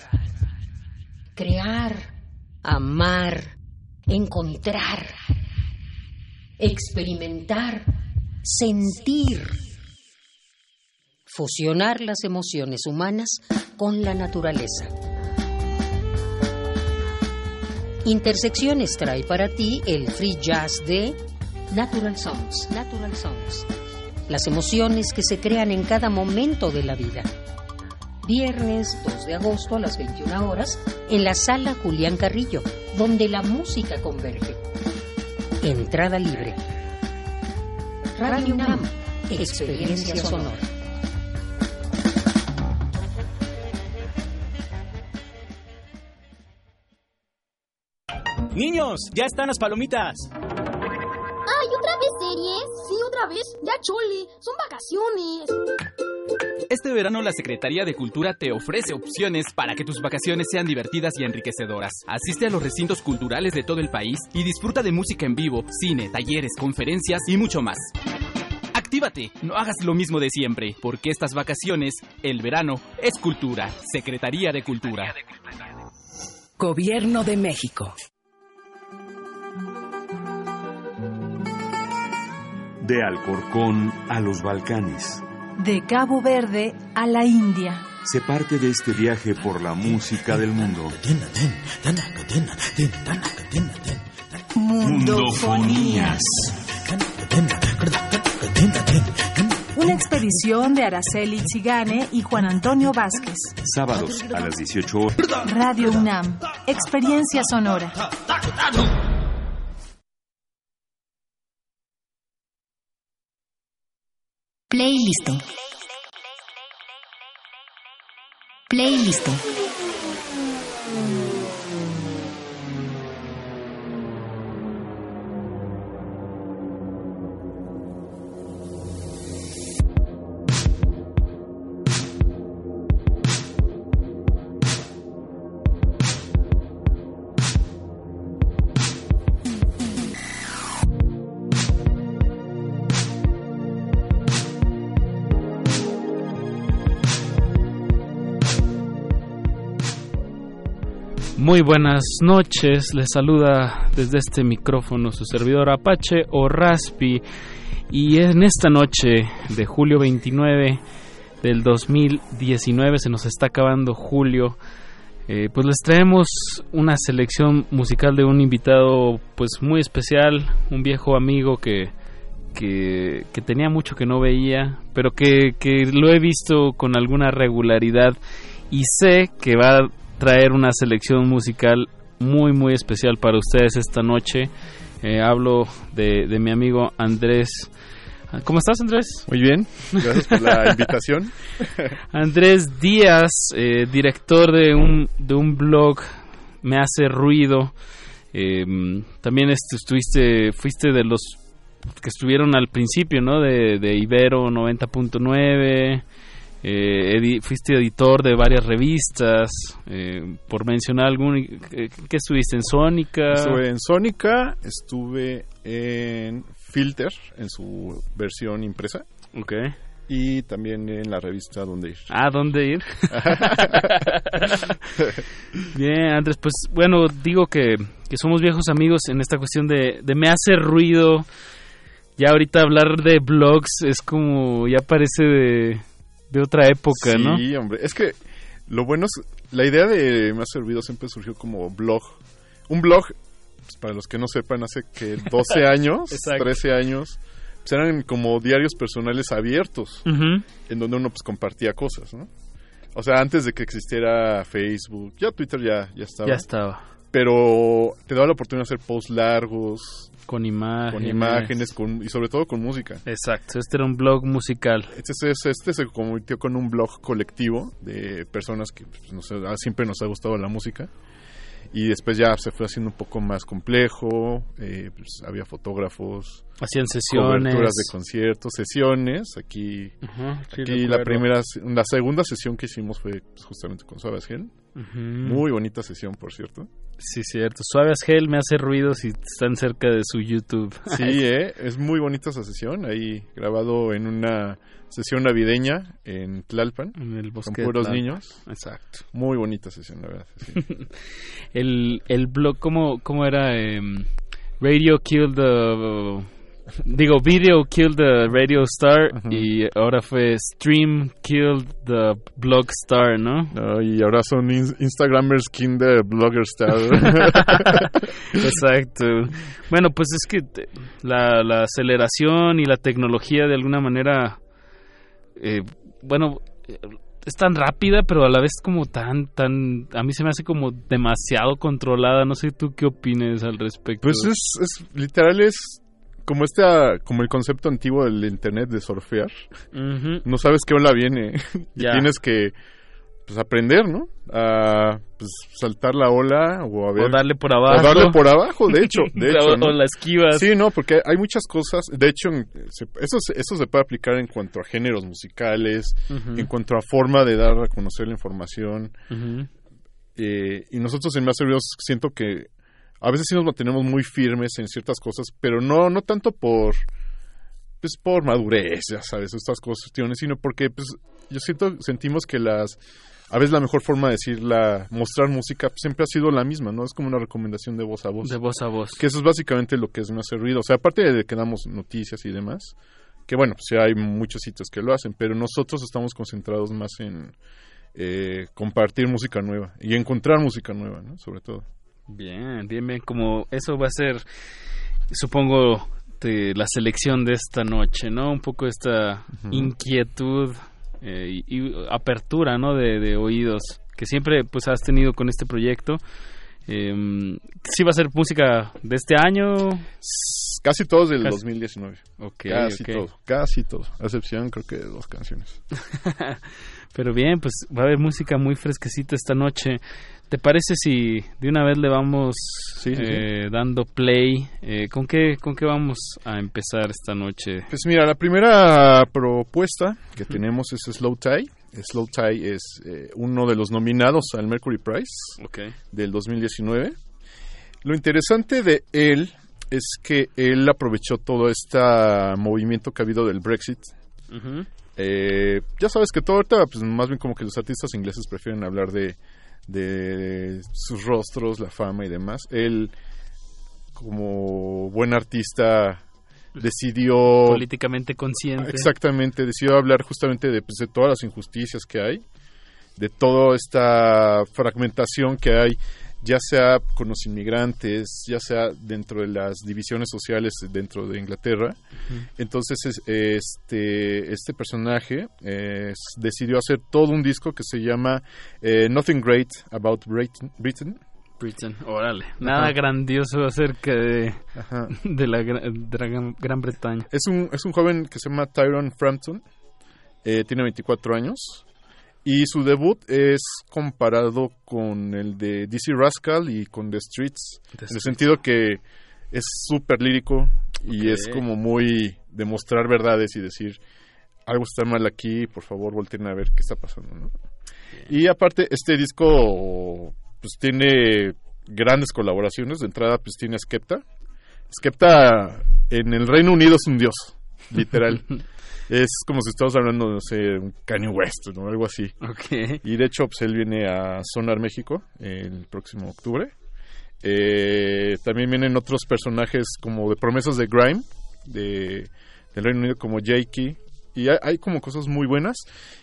crear, amar, encontrar, experimentar, sentir, fusionar las emociones humanas con la naturaleza. Intersecciones trae para ti el free jazz de Natural Songs, Natural Songs. Las emociones que se crean en cada momento de la vida. Viernes 2 de agosto a las 21 horas en la sala Julián Carrillo, donde la música converge. Entrada libre. Radio UNAM, experiencia sonora. Niños, ya están las palomitas. Vez. Ya chole, son vacaciones. Este verano la Secretaría de Cultura te ofrece opciones para que tus vacaciones sean divertidas y enriquecedoras. Asiste a los recintos culturales de todo el país y disfruta de música en vivo, cine, talleres, conferencias y mucho más. Actívate, no hagas lo mismo de siempre, porque estas vacaciones, el verano, es cultura. Secretaría de Cultura. Gobierno de México. De Alcorcón a los Balcanes. De Cabo Verde a la India. Se parte de este viaje por la música del mundo. Mundofonías. Una expedición de Araceli Zigane y Juan Antonio Vázquez. Sábados a las 18 horas. Radio UNAM. Experiencia sonora. Playlist. Playlist. Muy buenas noches, les saluda desde este micrófono su servidor Apache o Raspi. Y en esta noche de julio 29 del 2019 se nos está acabando julio eh, pues les traemos una selección musical de un invitado pues muy especial, un viejo amigo que, que, que tenía mucho que no veía, pero que, que lo he visto con alguna regularidad y sé que va traer una selección musical muy muy especial para ustedes esta noche. Eh, hablo de, de mi amigo Andrés. ¿Cómo estás, Andrés? Muy bien, gracias por la invitación. Andrés Díaz, eh, director de un, de un blog, Me Hace Ruido. Eh, también est estuviste, fuiste de los que estuvieron al principio, ¿no? De, de Ibero 90.9. Eh, edi fuiste editor de varias revistas, eh, por mencionar algún, eh, ¿qué estuviste en Sónica? Estuve en Sónica, estuve en Filter, en su versión impresa. Ok. Y también en la revista Dónde Ir. Ah, ¿Dónde Ir? Bien, Andrés, pues bueno, digo que, que, somos viejos amigos en esta cuestión de, de me hace ruido. Ya ahorita hablar de blogs es como, ya parece de de otra época, sí, ¿no? Sí, hombre. Es que lo bueno es. La idea de Me ha servido siempre surgió como blog. Un blog pues, para los que no sepan, hace que 12 años, Exacto. 13 años, pues eran como diarios personales abiertos, en donde uno pues compartía cosas, ¿no? O sea, antes de que existiera Facebook, ya Twitter ya, ya estaba. Ya estaba. Pero te daba la oportunidad de hacer posts largos. Con imágenes. Con imágenes con, y sobre todo con música. Exacto, este era un blog musical. Este, se- este se convirtió con un blog colectivo de personas que pues, nos ha- siempre nos ha gustado la música. Y después ya se fue haciendo un poco más complejo. eh, pues, había fotógrafos. Hacían sesiones. Coberturas de conciertos, sesiones. Aquí, sí, aquí la primera, la segunda sesión que hicimos fue pues, justamente con Suave Gel. Muy bonita sesión, por cierto. Sí, cierto. Suave as Hell me hace ruido si están cerca de su YouTube. Sí, eh, es muy bonita esa sesión, ahí grabado en una sesión navideña en Tlalpan, En el bosque con puros niños. Exacto. Muy bonita sesión, la verdad. sí. el, el blog, ¿cómo, cómo era? Em, Radio Killed the... Digo, Video Killed the Radio Star y ahora fue Stream Killed the Blog Star, ¿no? No, y ahora son in- Instagramers Kinder Blogger Star. Exacto. Bueno, pues es que la, la aceleración y la tecnología de alguna manera, eh, bueno, eh, es tan rápida, pero a la vez como tan, tan, a mí se me hace como demasiado controlada. No sé tú qué opines al respecto. Pues es, es literal es como este como el concepto antiguo del internet de surfear. No sabes qué ola viene y tienes que pues aprender, ¿no? A pues saltar la ola o a ver O darle por abajo. O darle por abajo, de hecho, de hecho, O- ¿no? o la esquivas. Sí, no, porque hay muchas cosas, de hecho, se- eso se- eso se puede aplicar en cuanto a géneros musicales, en cuanto a forma de dar a conocer la información. Eh, y nosotros en Más Servidos siento que a veces sí nos mantenemos muy firmes en ciertas cosas, pero no, no tanto por pues por madurez, ya sabes, estas cuestiones, sino porque pues yo siento, sentimos que las a veces la mejor forma de decir la mostrar música pues, siempre ha sido la misma, ¿no? Es como una recomendación de voz a voz. De voz a voz. Que eso es básicamente lo que es Me hace ruido. O sea, aparte de que damos noticias y demás, que bueno, pues hay muchos sitios que lo hacen, pero nosotros estamos concentrados más en eh, compartir música nueva y encontrar música nueva, ¿no? Sobre todo. Bien, bien, bien. Como eso va a ser, supongo, de la selección de esta noche, ¿no? Un poco esta inquietud eh, y, y apertura, ¿no? De, de oídos que siempre, pues, has tenido con este proyecto. Eh, ¿Sí va a ser música de este año? Casi todos del Casi. 2019. Ok, casi todo, casi todo. A excepción creo que de dos canciones. Pero bien, pues va a haber música muy fresquecita esta noche. ¿Te parece si de una vez le vamos sí, eh, dando play? Eh, ¿con, qué, ¿Con qué vamos a empezar esta noche? Pues mira, la primera propuesta que tenemos es Slow Tie. Slow Tie es eh, uno de los nominados al Mercury Prize del 2019. Lo interesante de él es que él aprovechó todo este movimiento que ha habido del Brexit. Eh, ya sabes que todo ahorita, pues más bien como que los artistas ingleses prefieren hablar de, de sus rostros, la fama y demás. Él, como buen artista, decidió... Políticamente consciente. Exactamente, decidió hablar justamente de, pues, de todas las injusticias que hay, de toda esta fragmentación que hay, ya sea con los inmigrantes, ya sea dentro de las divisiones sociales dentro de Inglaterra. Entonces, es- este, este personaje eh, decidió hacer todo un disco que se llama eh, Nothing Great About Britain. Britain. Órale. Nada Ajá. grandioso acerca de, Ajá. de, la, de la Gran, Gran Bretaña. Es un, es un joven que se llama Tyrone Frampton, eh, tiene 24 años y su debut es comparado con el de DC Rascal y con The Streets, The en el sentido que es súper lírico y es como muy demostrar verdades y decir algo está mal aquí, por favor volteen a ver qué está pasando. ¿no? Y aparte, este disco pues tiene grandes colaboraciones. De entrada, pues tiene a Skepta. Skepta en el Reino Unido es un dios, literal. es como si estamos hablando, no sé, un Kanye West, ¿no? Algo así. Ok. Y de hecho, pues él viene a Sonar México el próximo octubre. Eh, también vienen otros personajes como de promesas de Grime, de, del Reino Unido, como Jakey. Y hay, hay como cosas muy buenas.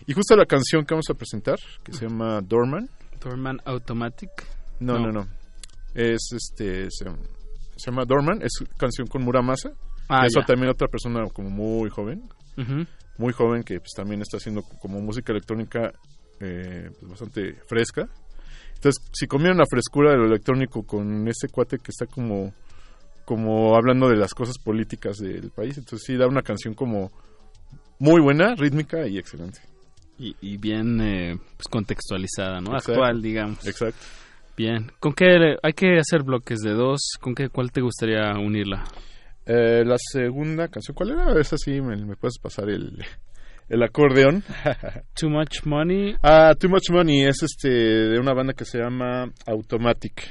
Y justo la canción que vamos a presentar, que se llama Dorman. Dorman Automatic. No, No. no, no. Es este. se- se llama Dorman, es canción con Muramasa. Ah, Eso ya. también otra persona como muy joven, Muy joven que pues también está haciendo como música electrónica eh, pues, bastante fresca. Entonces, si comieron la frescura de lo electrónico con ese cuate que está como como hablando de las cosas políticas del país, entonces sí da una canción como muy buena, rítmica y excelente. Y, y bien eh, pues contextualizada, ¿no? Exacto. Actual, digamos. Exacto. Bien. ¿Con qué hay que hacer bloques de dos? ¿Con qué cuál te gustaría unirla? Eh, la segunda canción, ¿cuál era? Esa sí, me, me puedes pasar el, el acordeón. Too Much Money. Ah, Too Much Money es este de una banda que se llama Automatic.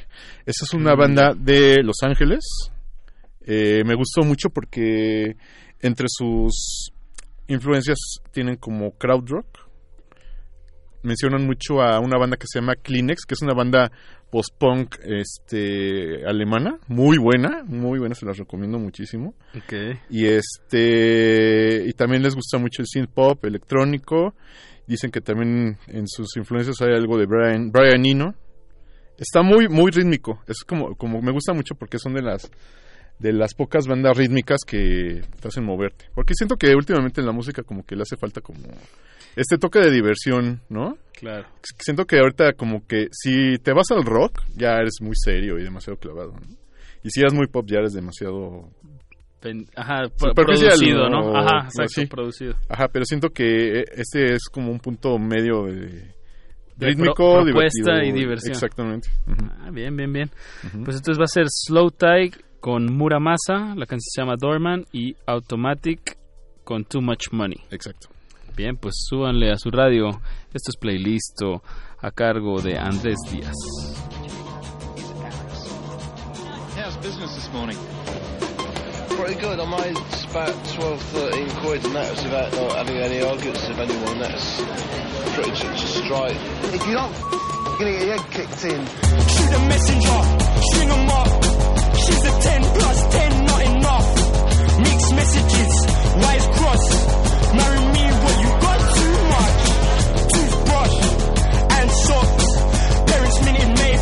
Esa es una Mm. banda de Los Ángeles. Eh, me gustó mucho porque entre sus influencias tienen como crowd rock. Mencionan mucho a una banda que se llama Kleenex, que es una banda post-punk este, alemana, muy buena, muy buena, se las recomiendo muchísimo. Ok. Y este y también les gusta mucho el synth pop electrónico. Dicen que también en sus influencias hay algo de Brian Brian Eno. Está muy muy rítmico. Es como como me gusta mucho porque son de las de las pocas bandas rítmicas que te hacen moverte. Porque siento que últimamente en la música como que le hace falta como este toque de diversión, ¿no? Claro. Siento que ahorita como que si te vas al rock ya eres muy serio y demasiado clavado. ¿no? Y si eres muy pop ya eres demasiado Ajá, producido, ¿no? Ajá, exacto, producido. Ajá, pero siento que este es como un punto medio de, rítmico, pro- propuesta y diversión. Exactamente. Ah, bien, bien, bien. Pues entonces va a ser Slow Tide con Muramasa, la canción se llama Dorman, y Automatic con Too Much Money. Exacto. Bien, pues súbanle a su radio. Esto es playlist a cargo de Andrés Díaz. How's business this morning? Pretty good. I made about 12, 13 quid, and that was without not having any arguments with anyone. That's pretty just straight. If you don't, you're gonna get your head kicked in. Shoot a messenger, string 'em up. She's a 10 plus 10, not enough. Mixed messages, wise cross. Marry me, what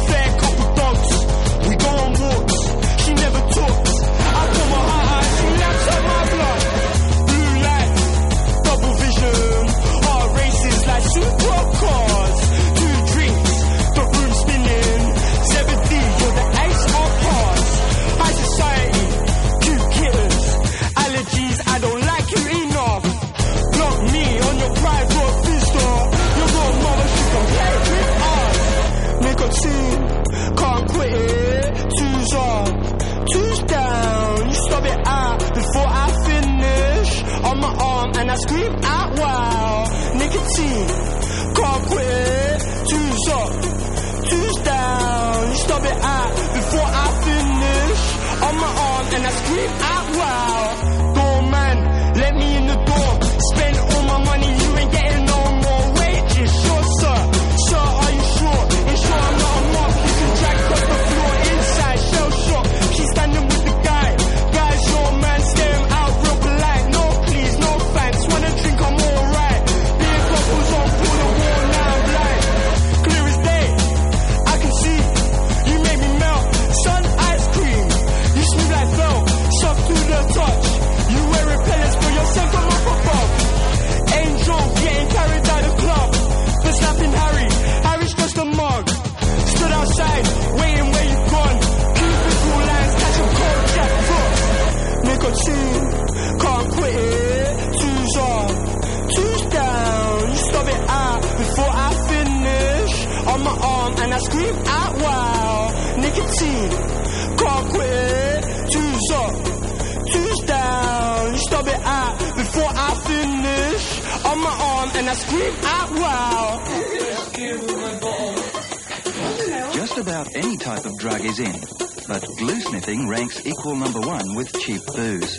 say scream out wow. Nicotine, can't quit. Two's up, two's down. Stop it out before I finish. On my arm, and I scream out wow. Door man, let me in and I scream out wow. Just about any type of drug is in, but glue sniffing ranks equal number one with cheap booze.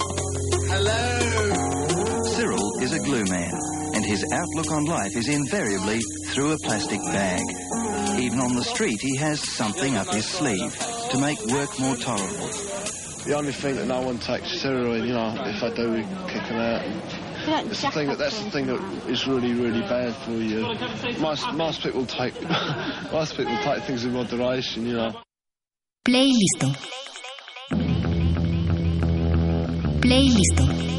Hello! Cyril is a glue man, and his outlook on life is invariably through a plastic bag. Even on the street, he has something up his sleeve to make work more tolerable. The only thing that no one takes steroid, you know, if I do, we kick them out. That's the, thing that, that's the thing that is really, really bad for you. Most, most people take most people take things in moderation, you know. Playlist. Playlist.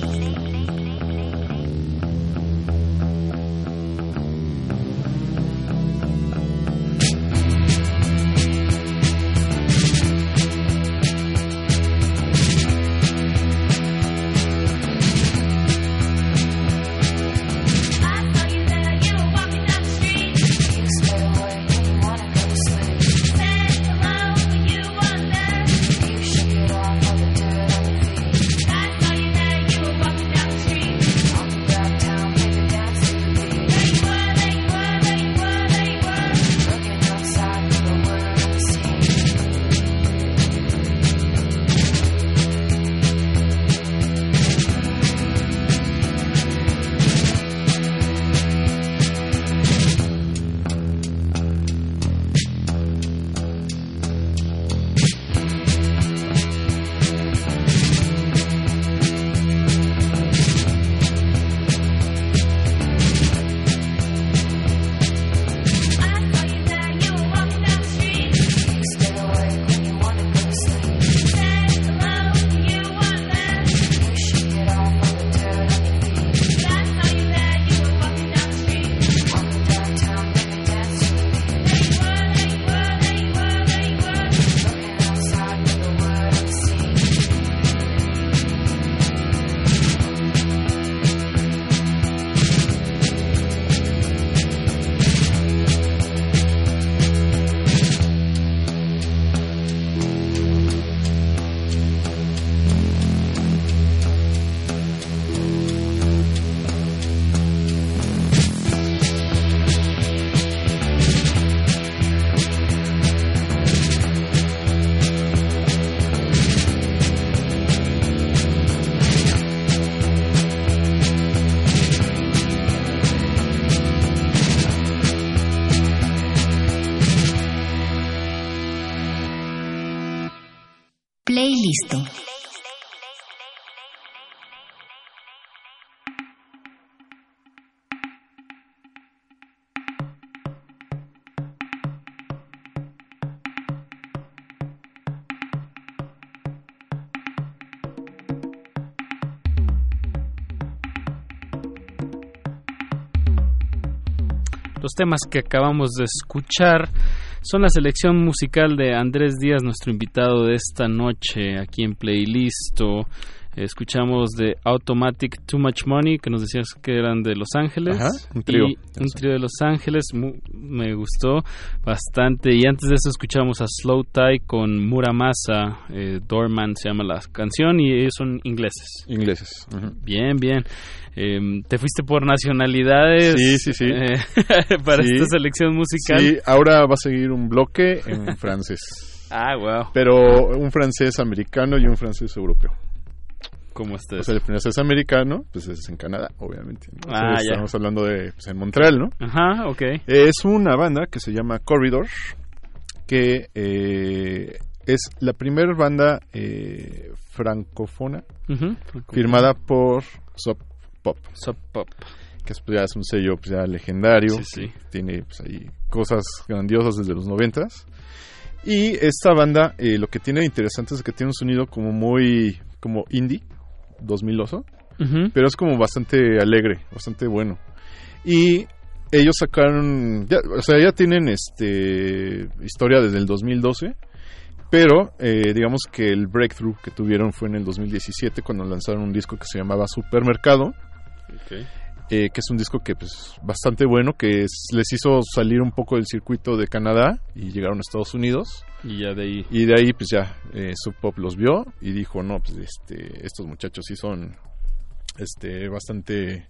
Los temas que acabamos de escuchar son la selección musical de Andrés Díaz, nuestro invitado de esta noche aquí en Playlisto. Escuchamos de Automatic Too Much Money, que nos decías que eran de Los Ángeles. Ajá, un trío. Y un trío de Los Ángeles, me gustó bastante. Y antes de eso escuchamos a Slow Tie con Muramasa, eh, Doorman se llama la canción, y ellos son ingleses. Ingleses. Bien, bien. Eh, ¿Te fuiste por nacionalidades? Sí, sí, sí. eh, para Sí. esta selección musical. Sí, ahora va a seguir un bloque en francés. Ah, wow. Pero un francés americano y un francés europeo. ¿Cómo está O sea, el francés americano, pues es en Canadá, obviamente. ¿no? Ah, ya. Estamos hablando de pues, en Montreal, ¿no? Ajá, ok. Es una banda que se llama Corridor, que eh, es la primera banda eh, francófona firmada por Sub Pop. Sub Pop. Que es, pues, ya es un sello pues, ya legendario. Sí, sí. Tiene pues, ahí cosas grandiosas desde los noventas. Y esta banda, eh, lo que tiene interesante es que tiene un sonido como muy como indie, 2000oso, Ujú. pero es como bastante alegre, bastante bueno. Y ellos sacaron, ya, o sea, ya tienen este historia desde el 2012, pero eh, digamos que el breakthrough que tuvieron fue en el 2017 cuando lanzaron un disco que se llamaba Supermercado, eh, que es un disco que pues bastante bueno, que es- les hizo salir un poco del circuito de Canadá y llegaron a Estados Unidos. Y ya de ahí. Y de ahí pues ya eh, Sub Pop los vio y dijo, no, pues este, estos muchachos sí son este bastante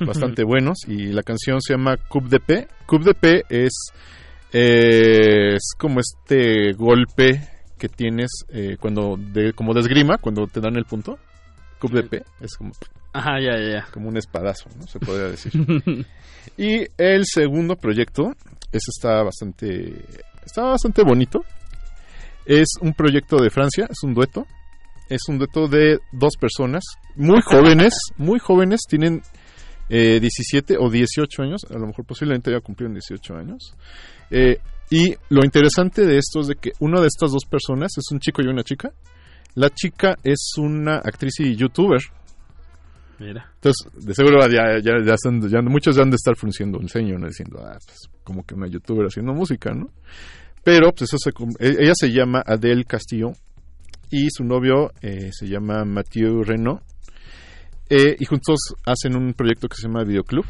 bastante buenos y la canción se llama Coup de P. Coup de P es eh, es como este golpe que tienes eh, cuando de como de esgrima cuando te dan el punto. Coup de P es como Ajá, ya, ya, ya. como un espadazo, ¿no? Se podría decir. y el segundo proyecto, ese está bastante, está bastante bonito. Es un proyecto de Francia, es un dueto. Es un dueto de dos personas, muy jóvenes, muy jóvenes, tienen eh, 17 o 18 años, a lo mejor posiblemente ya cumplieron 18 años. Eh, y lo interesante de esto es de que una de estas dos personas es un chico y una chica. La chica es una actriz y youtuber. Mira. Entonces, de seguro ya, ya, ya, están- ya muchos ya han de estar frunciendo el ceño, ¿no? Diciendo, ah, pues como que una youtuber haciendo música, ¿no? Pero, pues eso se, e- ella se llama Adele Castillo y su novio eh, se llama Mathieu Renault. Eh, y juntos hacen un proyecto que se llama Videoclub.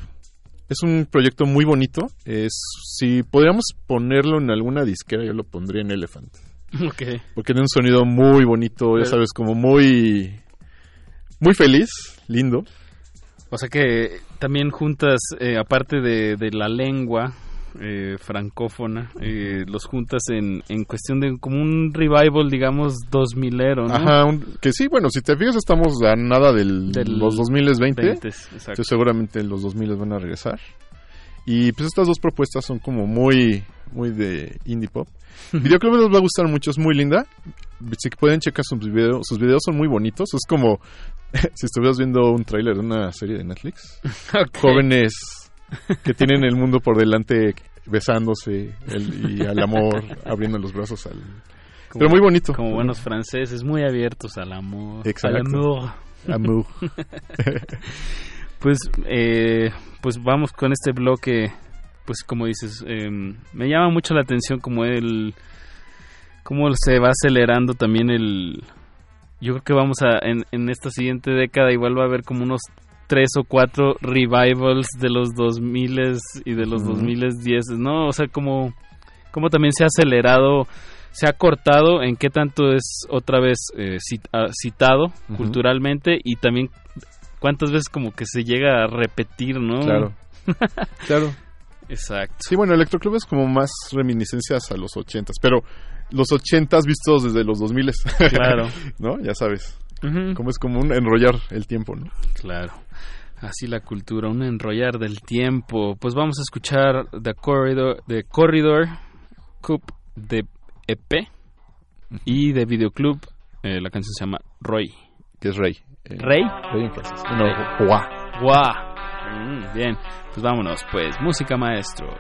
Es un proyecto muy bonito. Es, si podríamos ponerlo en alguna disquera, yo lo pondría en Elephant. Ok. Porque tiene un sonido muy bonito, ya sabes, como muy... Muy feliz, lindo. O sea que también juntas, eh, aparte de, de la lengua eh, francófona, eh, los juntas en, en cuestión de como un revival, digamos, dos milero, ¿no? Ajá, un- que sí, bueno, si te fijas estamos a nada del, Del los 2020. 20, exacto. Entonces, seguramente los 2000 van a regresar. Y pues estas dos propuestas son como muy muy de indie pop. Videoclub les va a gustar mucho, es muy linda. Si pueden checar sus videos, sus videos son muy bonitos, es como si estuvieras viendo un tráiler de una serie de Netflix. Jóvenes que tienen el mundo por delante besándose el- y al amor, abriendo los brazos al Pero muy bonito. Como buenos franceses, muy abiertos al amor. Exacto. Al amor. Amour. pues, eh, pues vamos con este bloque. Pues como dices, eh, me llama mucho la atención como el... Cómo se va acelerando también el... Yo creo que vamos a... En, en esta siguiente década igual va a haber como unos tres o cuatro revivals de los 2000 y de los Ujú. 2010, ¿no? O sea, como, como también se ha acelerado, se ha cortado en qué tanto es otra vez eh, ah, citado culturalmente y también cuántas veces como que se llega a repetir, ¿no? Claro. Claro. Exacto. Sí, bueno, Electroclub es como más reminiscencias a los ochentas, pero los ochentas vistos desde los dos miles. Claro. ¿No? Ya sabes. Como es como un enrollar el tiempo, ¿no? Claro. Así la cultura, un enrollar del tiempo. Pues vamos a escuchar The Corridor, The Corridor Cup de EP y de Videoclub. eh, la canción se llama Roy. Que es Rey. Eh, ¿Rey? Rey en francés. No, Juá. Guau. Mm, bien, pues vámonos, pues, música maestros.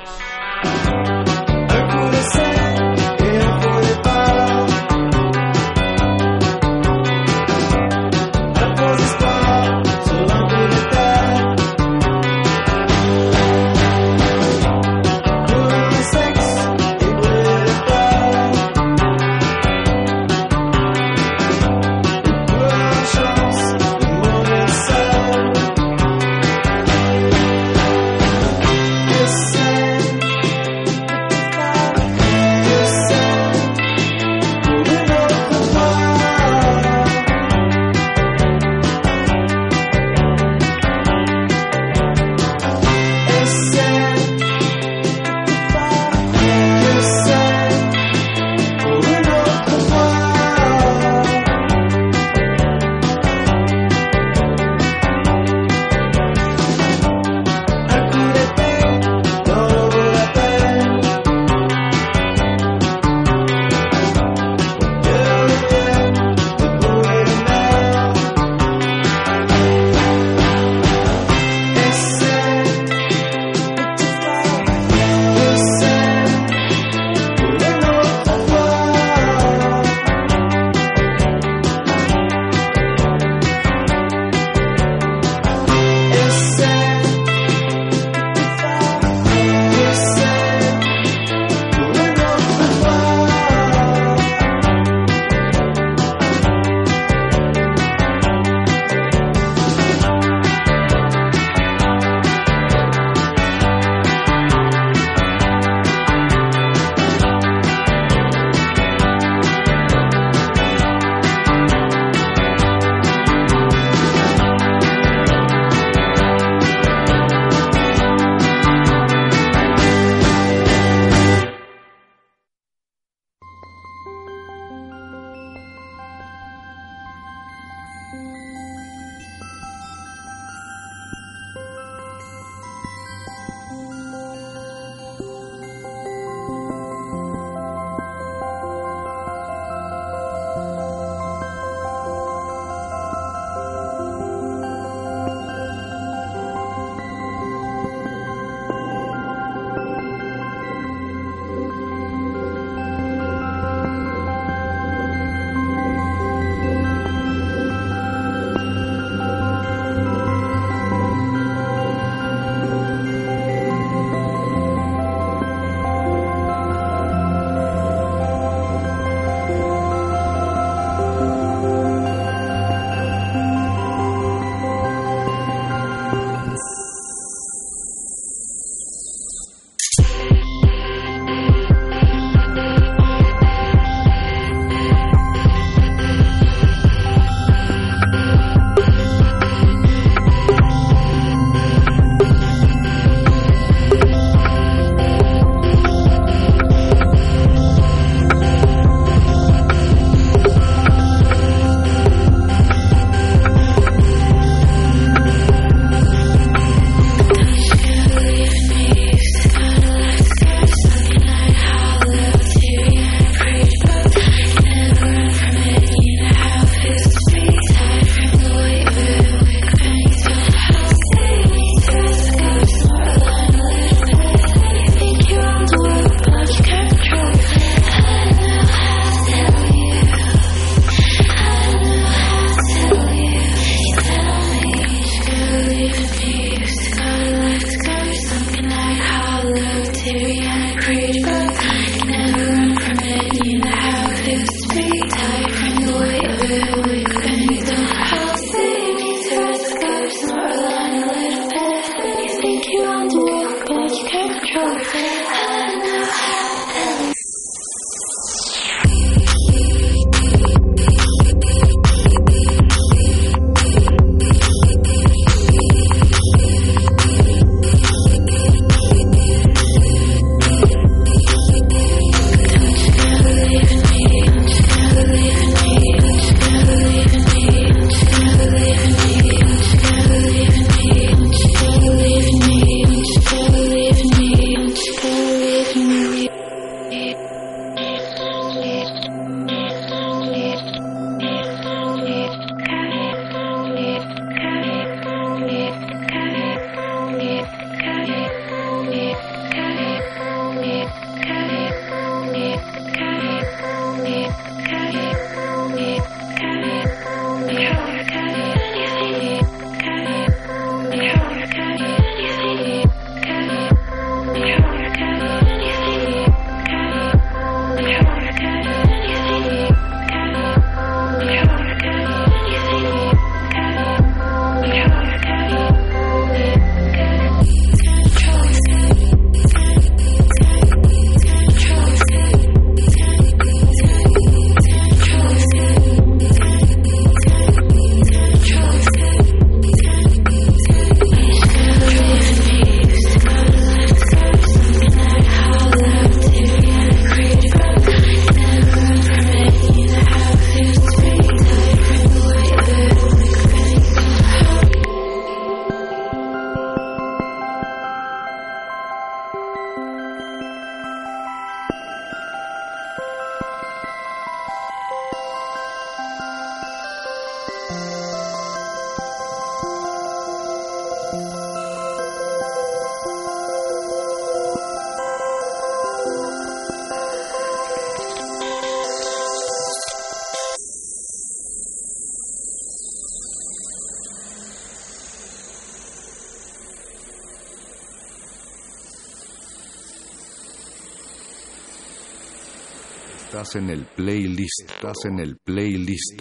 En el playlist. Estás en el playlist.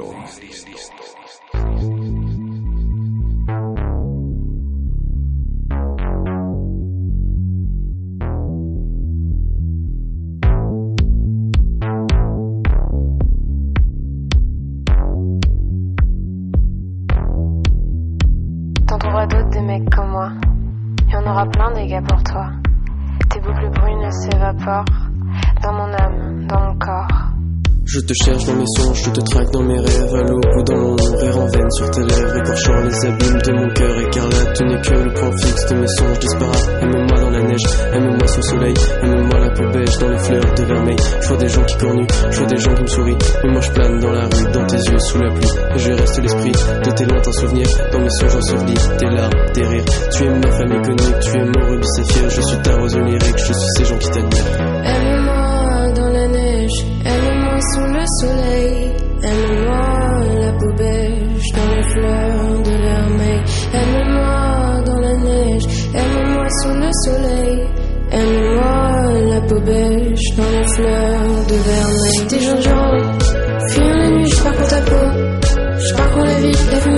Sous la pluie. Je reste l'esprit de tes lointains souvenirs, dans mes songes ensevelis, tes larmes, tes rires. Tu es ma famille connue, tu es mon rubis saphir, je suis ta rose lyrique, je suis ces gens qui t'admirent. Aime-moi dans la neige, aime-moi sous le soleil, aime-moi la peau beige dans les fleurs de vermeil, aime-moi dans la neige, aime-moi sous le soleil, aime-moi la peau beige dans les fleurs de vermeil. Tes jours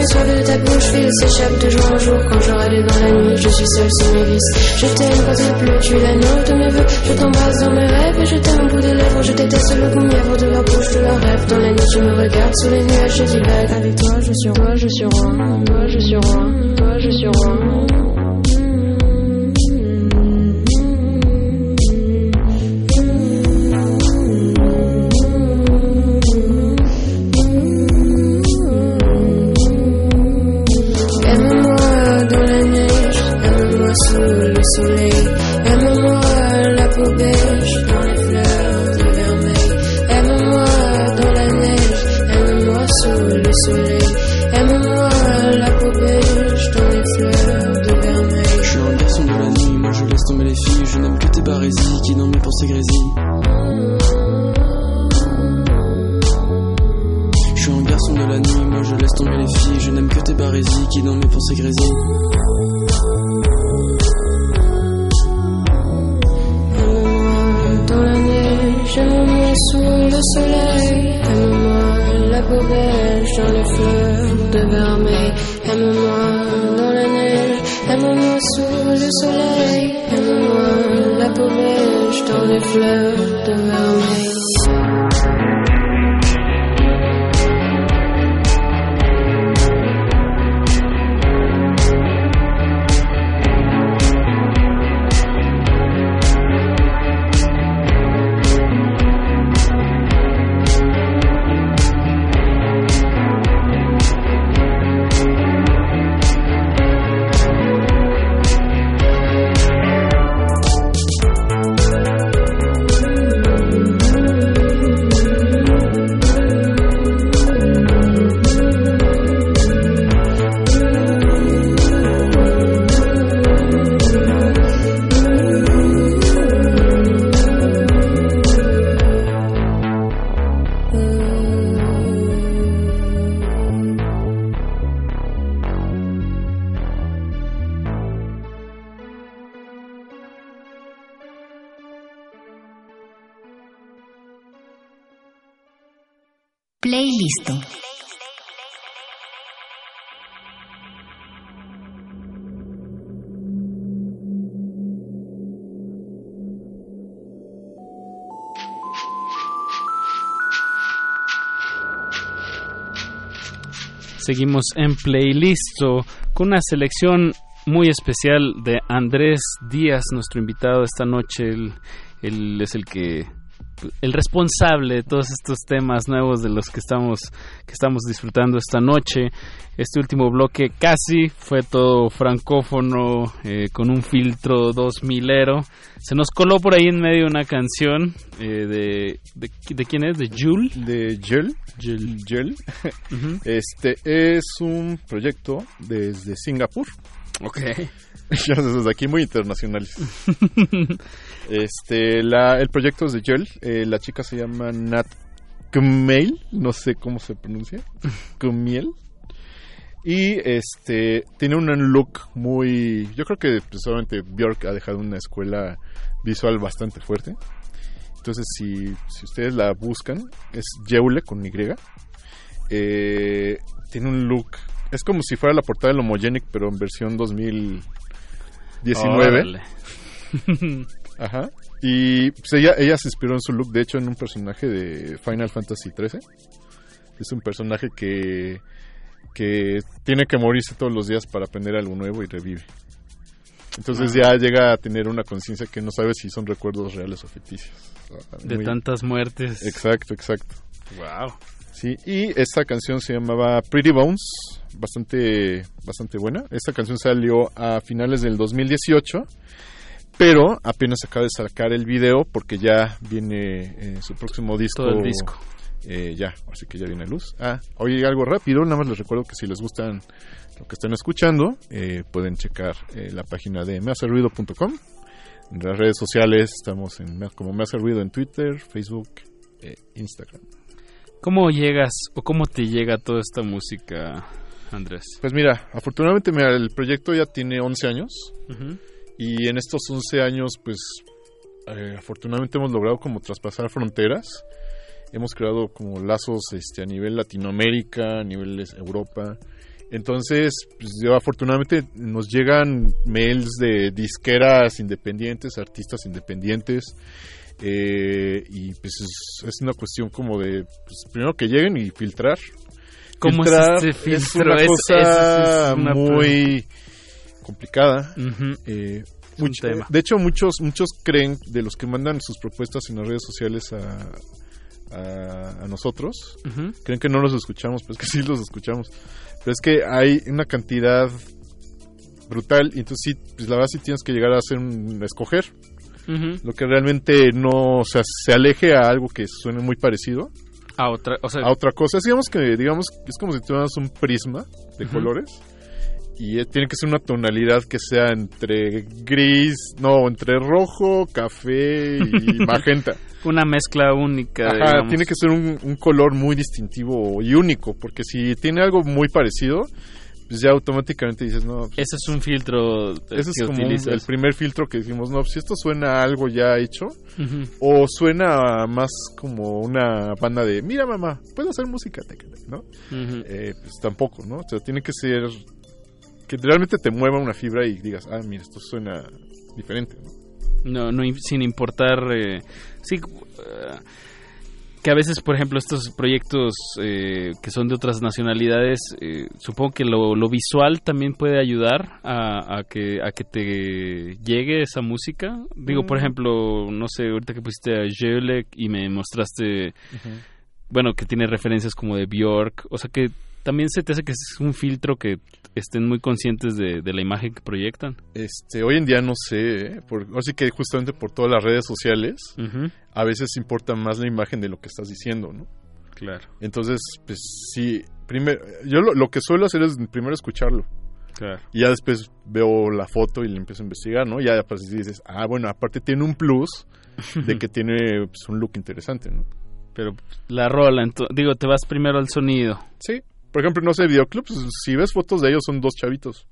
soivée de ta bouche file s'échappe de jour en jour quand je râle dans la nuit. Je suis seule sous mes vices. Je t'aime quand il pleut, tu es de mes vœux. Je t'embrasse dans mes rêves et je t'aime au bout des lèvres. Je déteste le goût de leur bouche, de leurs rêves. Dans la nuit, tu me regardes sous les nuages, je divague. Avec toi, je suis roi, je suis roi. Toi, je suis roi. Toi, je suis roi. Seguimos en playlist con una selección muy especial de Andrés Díaz, nuestro invitado esta noche. Él, él es el que el responsable de todos estos temas nuevos de los que estamos que estamos disfrutando esta noche. Este último bloque casi fue todo francófono eh, con un filtro dos milero. Se nos coló por ahí en medio una canción eh, de, de de quién es de Jules de Jules. Jules. Este es un proyecto desde Singapur. Ok. ya desde aquí muy internacionales este la el proyecto es de Jules eh, la chica se llama Nat Kumail no sé cómo se pronuncia Kumiel y este tiene un look muy yo creo que precisamente Björk ha dejado una escuela visual bastante fuerte Entonces, si, si ustedes la buscan, es Yeule con Y. Eh, tiene un look, es como si fuera la portada del Homogenic, pero en versión 2019. Órale. Ajá. Y pues ella, ella se inspiró en su look, de hecho, en un personaje de Final Fantasy XIII. Es un personaje que, que tiene que morirse todos los días para aprender algo nuevo y revive. Entonces Ah. ya llega a tener una conciencia que no sabe si son recuerdos reales o ficticios. Ah, De muy- tantas muertes. Exacto, exacto. Wow. Sí, y esta canción se llamaba Pretty Bones, bastante, bastante buena. Esta canción salió a finales del 2018, pero apenas acaba de sacar el video porque ya viene eh, su próximo disco. Todo el disco. eh, ya, así que ya viene luz. Ah, oye, algo rápido, nada más les recuerdo que si les gustan lo que están escuchando, eh, pueden checar eh, la página de mehacerruido.com. En las redes sociales estamos en, como Me Hace Ruido en Twitter, Facebook, e Instagram. ¿Cómo llegas o cómo te llega toda esta música, Andrés? Pues mira, afortunadamente mira, el proyecto ya tiene 11 años Ujú. Y en estos 11 años pues eh, afortunadamente hemos logrado como traspasar fronteras. Hemos creado como lazos este, a nivel Latinoamérica, a nivel Europa. Entonces, pues, yo, afortunadamente nos llegan mails de disqueras independientes, artistas independientes. eh, y pues es, es una cuestión como de, pues, primero que lleguen y filtrar. ¿Cómo es Filtrar este filtro? una Es- cosa es- es una muy complicada. Ujú. Eh, mucho- tema. de hecho, muchos muchos creen, de los que mandan sus propuestas en las redes sociales a, a, a nosotros, creen que no los escuchamos, pero es que sí los escuchamos. Pero es que hay una cantidad brutal y entonces sí, pues la verdad sí tienes que llegar a hacer un escoger. Lo que realmente no, o sea, se aleje a algo que suene muy parecido A otra, o sea, a otra cosa. Es, digamos que digamos es como si tuvieras un prisma de colores y eh, tiene que ser una tonalidad que sea entre gris, no, entre rojo, café y magenta. una mezcla única. Ajá, digamos. tiene que ser un, un color muy distintivo y único, porque si tiene algo muy parecido, pues ya automáticamente dices, no, pues, Ese es un filtro eh, ese es como un- el primer filtro que decimos, no, si esto suena a algo ya hecho, o suena más como una banda de, mira mamá, puedo hacer música, ¿no? Eh, pues tampoco, ¿no? O sea, tiene que ser que realmente te mueva una fibra y digas, ah, mira, esto suena diferente, ¿no? No, sin importar. eh, sí, eh, que a veces, por ejemplo, estos proyectos eh, que son de otras nacionalidades, eh, supongo que lo, lo visual también puede ayudar a, a que a que te llegue esa música. Digo, por Mm. ejemplo, no sé, ahorita que pusiste a Jelek y me mostraste, bueno, que tiene referencias como de Bjork, o sea que también se te hace que es un filtro que estén muy conscientes de, de la imagen que proyectan. Este, hoy en día no sé, ¿eh? por, así que justamente por todas las redes sociales, a veces importa más la imagen de lo que estás diciendo, ¿no? Claro. Entonces, pues sí, primero, yo lo, lo que suelo hacer es primero escucharlo. Claro. Y ya después veo la foto y le empiezo a investigar, ¿no? Ya pues dices, ah, bueno, aparte tiene un plus de que tiene pues, un look interesante, ¿no? Pero la rola, digo, te vas primero al sonido. Sí. Por ejemplo, no sé, videoclips, si ves fotos de ellos son dos chavitos.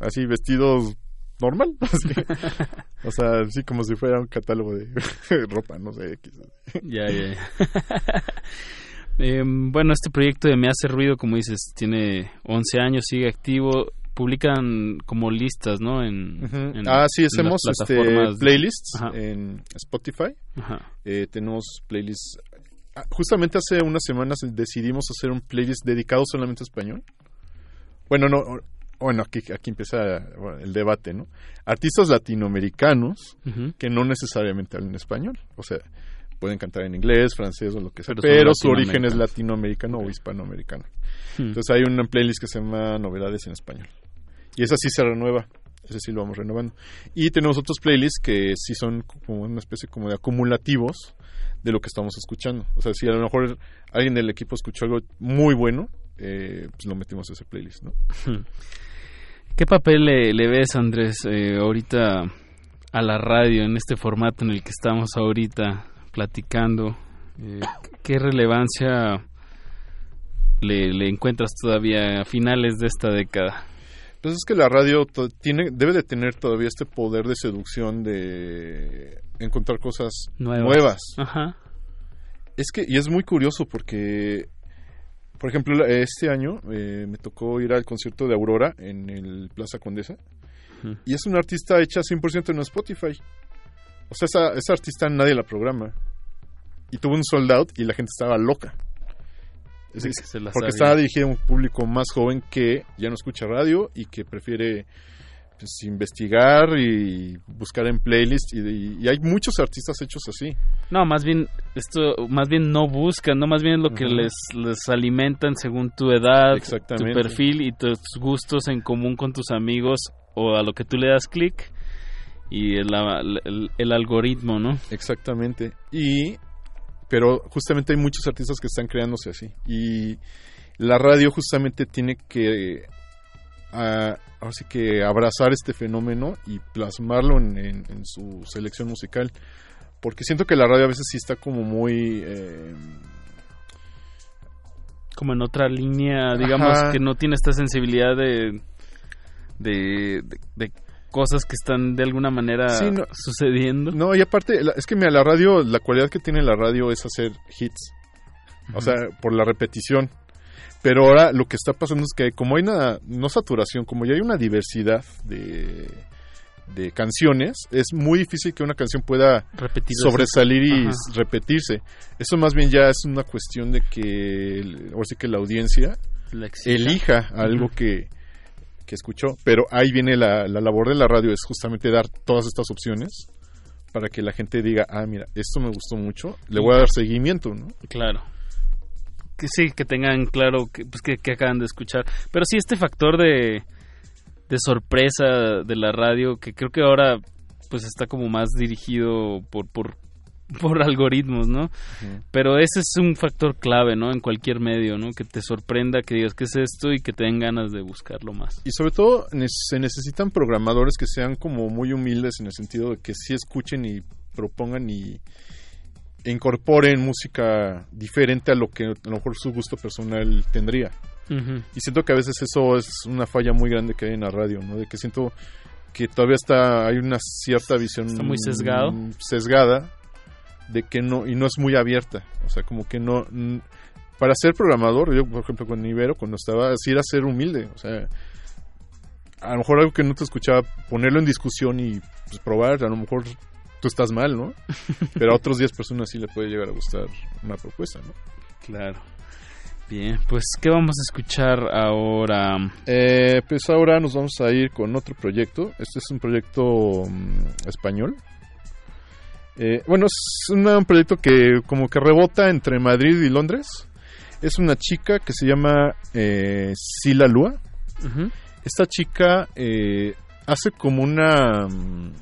Así vestidos normal. así. o sea, así como si fuera un catálogo de ropa, no sé. X. Ya, ya, ya. Em, bueno, este proyecto de Me Hace Ruido, como dices, tiene 11 años, sigue activo. Publican como listas, ¿no? En, Ujú. en- ah, sí, hacemos este, de- playlists en Spotify. Ajá. Eh, tenemos playlists. Ah, Justamente hace unas semanas decidimos hacer un playlist dedicado solamente a español. Bueno, no. Bueno, aquí, aquí empieza el debate, ¿no? Artistas latinoamericanos que no necesariamente hablan español. O sea, pueden cantar en inglés, francés o lo que sea, Pero su origen es latinoamericano o hispanoamericano. Hmm. Entonces hay una playlist que se llama Novedades en Español. Y esa sí se renueva. Ese sí lo vamos renovando. Y tenemos otros playlists que sí son como una especie como de acumulativos de lo que estamos escuchando. O sea, si a lo mejor alguien del equipo escuchó algo muy bueno, eh, pues lo metimos a ese playlist, ¿no? ¿Qué papel le, ves, Andrés, eh, ahorita a la radio en este formato en el que estamos ahorita platicando? Eh, ¿Qué relevancia le, le encuentras todavía a finales de esta década? Pues es que la radio tiene, debe de tener todavía este poder de seducción de encontrar cosas Nuevas. nuevas. Ajá. Es que, y es muy curioso porque, por ejemplo, este año eh, me tocó ir al concierto de Aurora en el Plaza Condesa. Y es una artista hecha 100% en Spotify. O sea, esa, esa artista nadie la programa. Y tuvo un sold out y la gente estaba loca. Que se la porque sabía. estaba dirigida a un público más joven que ya no escucha radio y que prefiere pues, investigar y buscar en playlists. Y, y- y hay muchos artistas hechos así. No, más bien, esto, más bien no buscan, no, más bien es lo que les, les alimentan según tu edad, tu perfil y tus gustos en común con tus amigos o a lo que tú le das clic y el, el- el algoritmo, ¿no? Exactamente. Y pero justamente hay muchos artistas que están creándose así y la radio justamente tiene que ah, ahora sí que abrazar este fenómeno y plasmarlo en, en- en su selección musical porque siento que la radio a veces sí está como muy eh, Como en otra línea, digamos, Ajá. que no tiene esta sensibilidad de, de, de- de cosas que están de alguna manera Sí, no- sucediendo. No, y aparte, es que mira, la radio, la cualidad que tiene la radio es hacer hits. O sea, por la repetición. Pero ahora lo que está pasando es que como hay una, no saturación, como ya hay una diversidad de, de canciones, es muy difícil que una canción pueda Repetirse. sobresalir y Ajá. repetirse. Eso más bien ya es una cuestión de que, ahora sí que la audiencia elija algo que, que escuchó. Pero ahí viene la, la labor de la radio, es justamente dar todas estas opciones para que la gente diga, ah, mira, esto me gustó mucho, le voy a dar seguimiento, ¿no? Claro. Que sí, que tengan claro que, pues, que, que acaban de escuchar. Pero sí, este factor de, de sorpresa de la radio, que creo que ahora pues está como más dirigido por, por, por algoritmos, ¿no? Pero ese es un factor clave, ¿no? En cualquier medio, ¿no? Que te sorprenda, que digas qué es esto y que te den ganas de buscarlo más. Y sobre todo se necesitan programadores que sean como muy humildes en el sentido de que sí escuchen y propongan y incorporen música diferente a lo que a lo mejor su gusto personal tendría. Y siento que a veces eso es una falla muy grande que hay en la radio, ¿no? De que siento que todavía está hay una cierta visión Está muy sesgado. sesgada de que no y no es muy abierta, o sea, como que no para ser programador, yo por ejemplo con Ibero cuando estaba así era ser humilde, o sea, a lo mejor algo que no te escuchaba ponerlo en discusión y pues, probar, a lo mejor tú estás mal, ¿no? Pero a otros 10 personas sí le puede llegar a gustar una propuesta, ¿no? Claro. Bien, pues ¿qué vamos a escuchar ahora? Eh, pues ahora nos vamos a ir con otro proyecto. Este es un proyecto mm, español. Eh, bueno, es una- un proyecto que como que rebota entre Madrid y Londres. Es una chica que se llama eh, Sila Lua. Esta chica eh, hace como una... mm,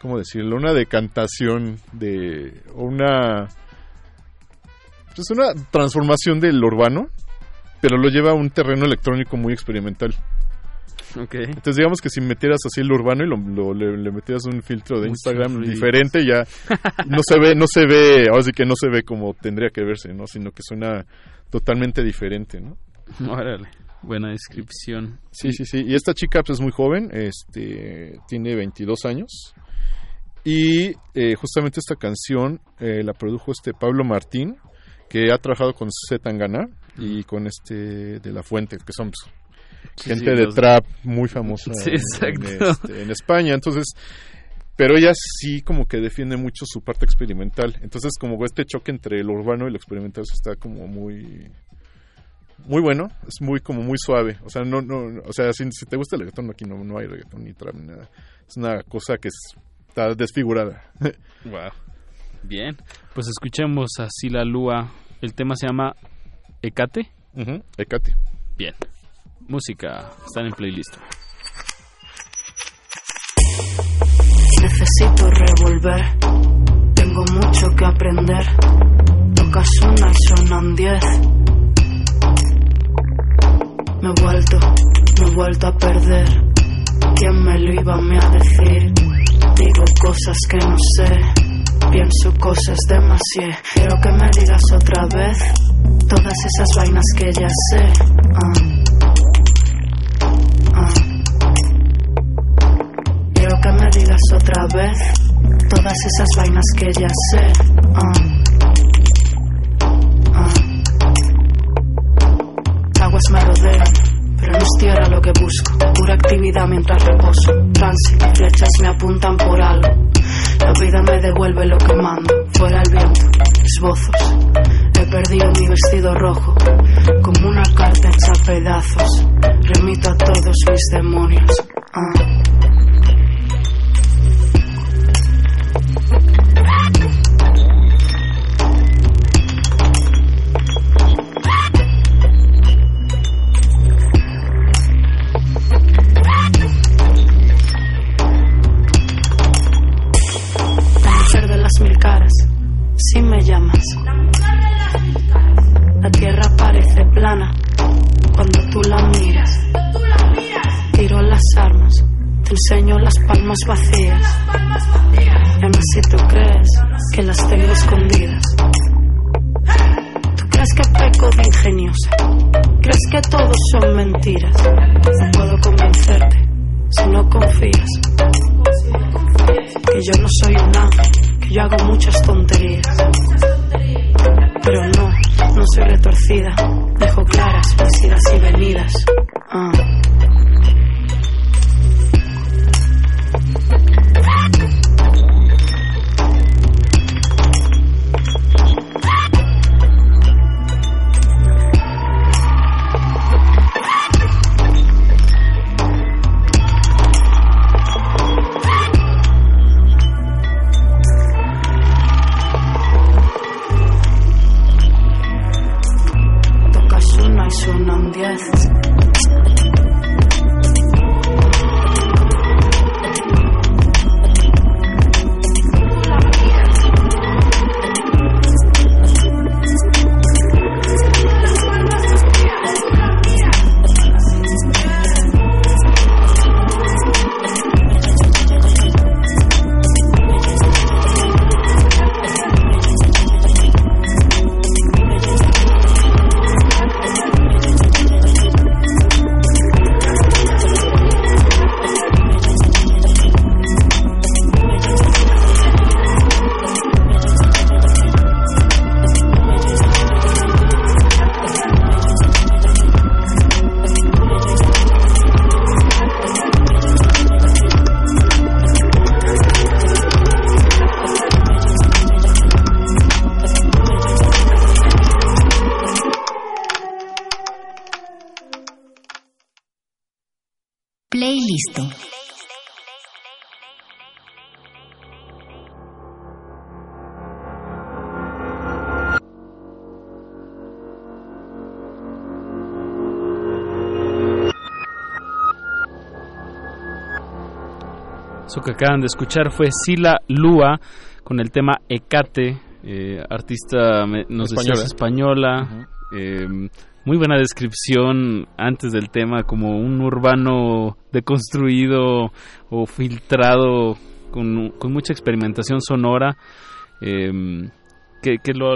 ¿Cómo decirlo? Una decantación de... una... Es una transformación del urbano, pero lo lleva a un terreno electrónico muy experimental. Entonces digamos que si metieras así el urbano y lo, lo- le, le metieras un filtro de Mucho Instagram diferente, ya no se ve, no se ve, ahora sí que no se ve como tendría que verse, ¿no? Sino que suena totalmente diferente, ¿no? Órale, buena descripción. Sí, sí, sí. Y esta chica pues, es muy joven, este, tiene 22 años. Y eh, justamente esta canción eh, la produjo este Pablo Martín, que ha trabajado con Z Tangana y con este de La Fuente, que son pues, gente sí, de los- trap muy famosa Sí, en- exacto. En, este, en España. Entonces, pero ella sí como que defiende mucho su parte experimental. Entonces, como este choque entre lo urbano y lo experimental está como muy muy bueno, es muy como muy suave. O sea, no no, o sea, si, si te gusta el reggaetón aquí no, no hay reggaetón ni trap ni nada. Es una cosa que es- está desfigurada. Wow. Bien, pues escuchemos a Sila Lua. El tema se llama Ecate. Ujú, Ecate. Bien. Música, están en playlist. Necesito revolver, tengo mucho que aprender. Tocas una y sonan diez. Me he vuelto, me he vuelto a perder. ¿Quién me lo iba a mí decir? Digo cosas que no sé, pienso cosas demasiado. Quiero que me digas otra vez todas esas vainas que ya sé. Ah. Esas vainas que ya sé. Ah. Aguas me rodean, pero no es tierra lo que busco. Pura actividad mientras reposo. Tránsito, flechas me apuntan por algo. La vida me devuelve lo que mando. Fuera el viento, esbozos. He perdido mi vestido rojo, como una carta hecha a pedazos. Remito a todos mis demonios. Ah. Si me llamas. La tierra parece plana cuando tú la miras. Tiro las armas, te enseño las palmas vacías. Y aún así tú crees que las tengo escondidas. ¿Tú crees que peco de ingeniosa? ¿Crees que todos son mentiras? No puedo convencerte si no confías. Que yo no soy un ángel, yo hago muchas tonterías. Pero no, no soy retorcida. Dejo claras mis y venidas. Ah. Eso que acaban de escuchar fue Sila Lua con el tema Ecate, eh, artista, nos decías, española. eh, muy buena descripción antes del tema, como un urbano deconstruido o filtrado con, con mucha experimentación sonora. eh, que, que lo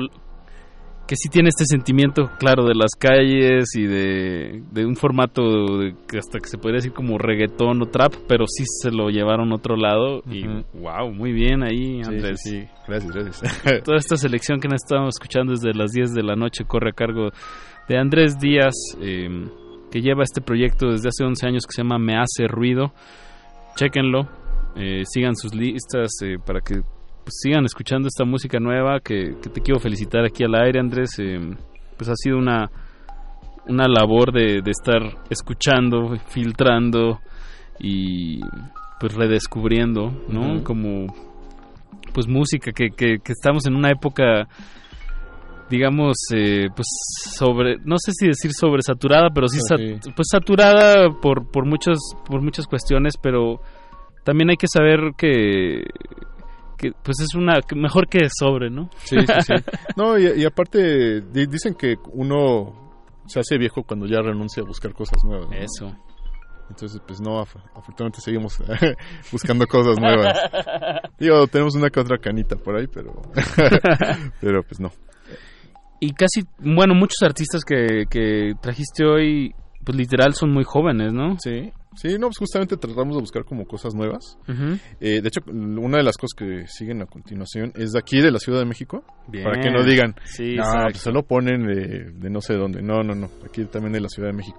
que sí tiene este sentimiento claro de las calles y de, de un formato de- que hasta que se podría decir como reggaetón o trap, pero sí se lo llevaron a otro lado y wow, muy bien ahí Sí, Andrés. sí, sí. Gracias, gracias. Toda esta selección que nos estábamos escuchando desde las 10 de la noche corre a cargo de Andrés Díaz, eh, que lleva este proyecto desde hace 11 años que se llama Me Hace Ruido. Chéquenlo, eh, sigan sus listas eh, para que pues, sigan escuchando esta música nueva que, que te quiero felicitar aquí al aire Andrés. Eh, pues ha sido una una labor de, de estar escuchando filtrando y pues redescubriendo no como pues música que, que, que estamos en una época digamos eh, pues sobre no sé si decir sobresaturada pero sí, sat- pues saturada por por muchos por muchas cuestiones pero también hay que saber que que pues es una que mejor que sobre no Sí, sí, sí. No, y, y aparte di- dicen que uno se hace viejo cuando ya renuncia a buscar cosas nuevas. ¿no? Eso. Entonces, pues no, af- afortunadamente seguimos buscando cosas nuevas. Digo, tenemos una que otra canita por ahí, pero pero pues no. y casi, bueno, muchos artistas que, que trajiste hoy, pues literal son muy jóvenes, ¿no? Sí, sí, no, pues justamente tratamos de buscar como cosas nuevas. Ujú. Eh, de hecho, una de las cosas que siguen a continuación es de aquí, de la Ciudad de México. Bien. Para que no digan, Sí, no, pues se lo ponen de, de no sé dónde. No, no, no, aquí también de la Ciudad de México.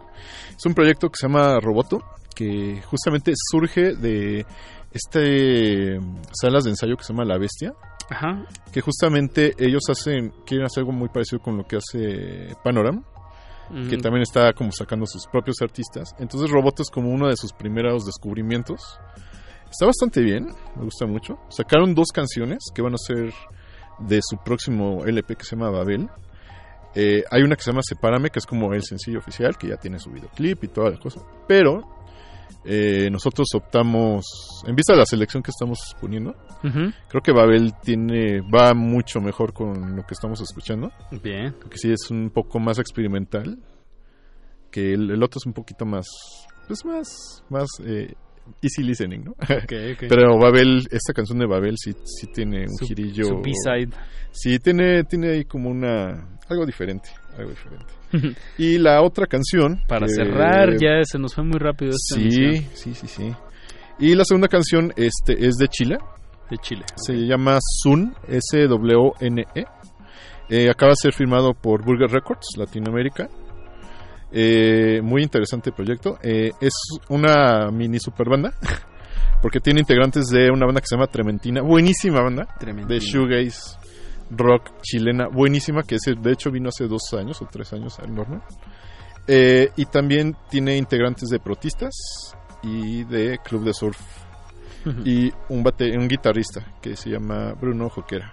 Es un proyecto que se llama Roboto, que justamente surge de este salas de ensayo que se llama La Bestia. Ajá. Que justamente ellos hacen, quieren hacer algo muy parecido con lo que hace Panorama que también está como sacando sus propios artistas. Entonces Roboto es como uno de sus primeros descubrimientos. Está bastante bien, me gusta mucho. Sacaron dos canciones que van a ser de su próximo LP que se llama Babel. Eh, hay una que se llama Sepárame, que es como el sencillo oficial, que ya tiene su videoclip y toda la cosa. Pero eh, nosotros optamos, en vista de la selección que estamos poniendo, creo que Babel tiene va mucho mejor con lo que estamos escuchando. Bien. Porque sí es un poco más experimental. Que el, el otro es un poquito más. Pues más. Más. eh, easy listening, ¿no? ok. Pero Babel, esta canción de Babel sí, sí tiene un Su- girillo. su B-side. Sí, tiene, tiene ahí como una. Algo diferente. Algo diferente. y la otra canción. Para cerrar, ya se nos fue muy rápido esta Sí, emisión. sí, sí, sí. Y la segunda canción este, es de Chile. De Chile. Se llama Sun, S-W-N-E. Eh, acaba de ser firmado por Burger Records, Latinoamérica. Eh, muy interesante proyecto. Eh, es una mini super banda. Porque tiene integrantes de una banda que se llama Trementina. Buenísima banda. Trementina. De shoegaze rock chilena. Buenísima. Que ese, de hecho vino hace dos años o tres años al normal. Eh, y también tiene integrantes de Protistas y de Club de Surf. y un, bate, un guitarrista que se llama Bruno Joquera.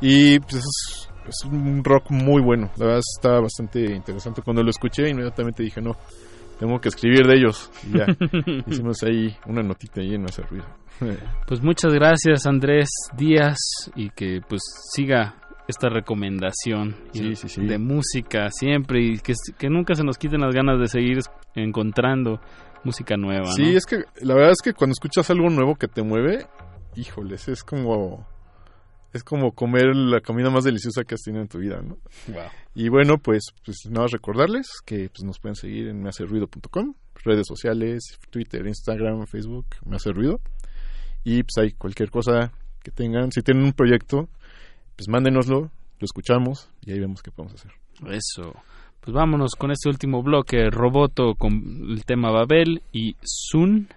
Y pues es, es un rock muy bueno. La verdad está bastante interesante. Cuando lo escuché, inmediatamente dije, no, tengo que escribir de ellos. Y ya hicimos ahí una notita y no hace ruido. Pues muchas gracias Andrés Díaz y que pues siga esta recomendación Sí, y- sí, sí. de música siempre y que, que nunca se nos quiten las ganas de seguir encontrando música nueva. Sí, ¿no? es que la verdad es que cuando escuchas algo nuevo que te mueve, híjoles, es como es como comer la comida más deliciosa que has tenido en tu vida, ¿no? Y bueno, pues, pues nada más recordarles que pues, nos pueden seguir en mehacerruido.com, redes sociales, Twitter, Instagram, Facebook, me hace ruido. Y pues hay cualquier cosa que tengan, si tienen un proyecto, pues mándenoslo, lo escuchamos y ahí vemos qué podemos hacer. Eso. Pues vámonos con este último bloque, Roboto con el tema Babel y Sun,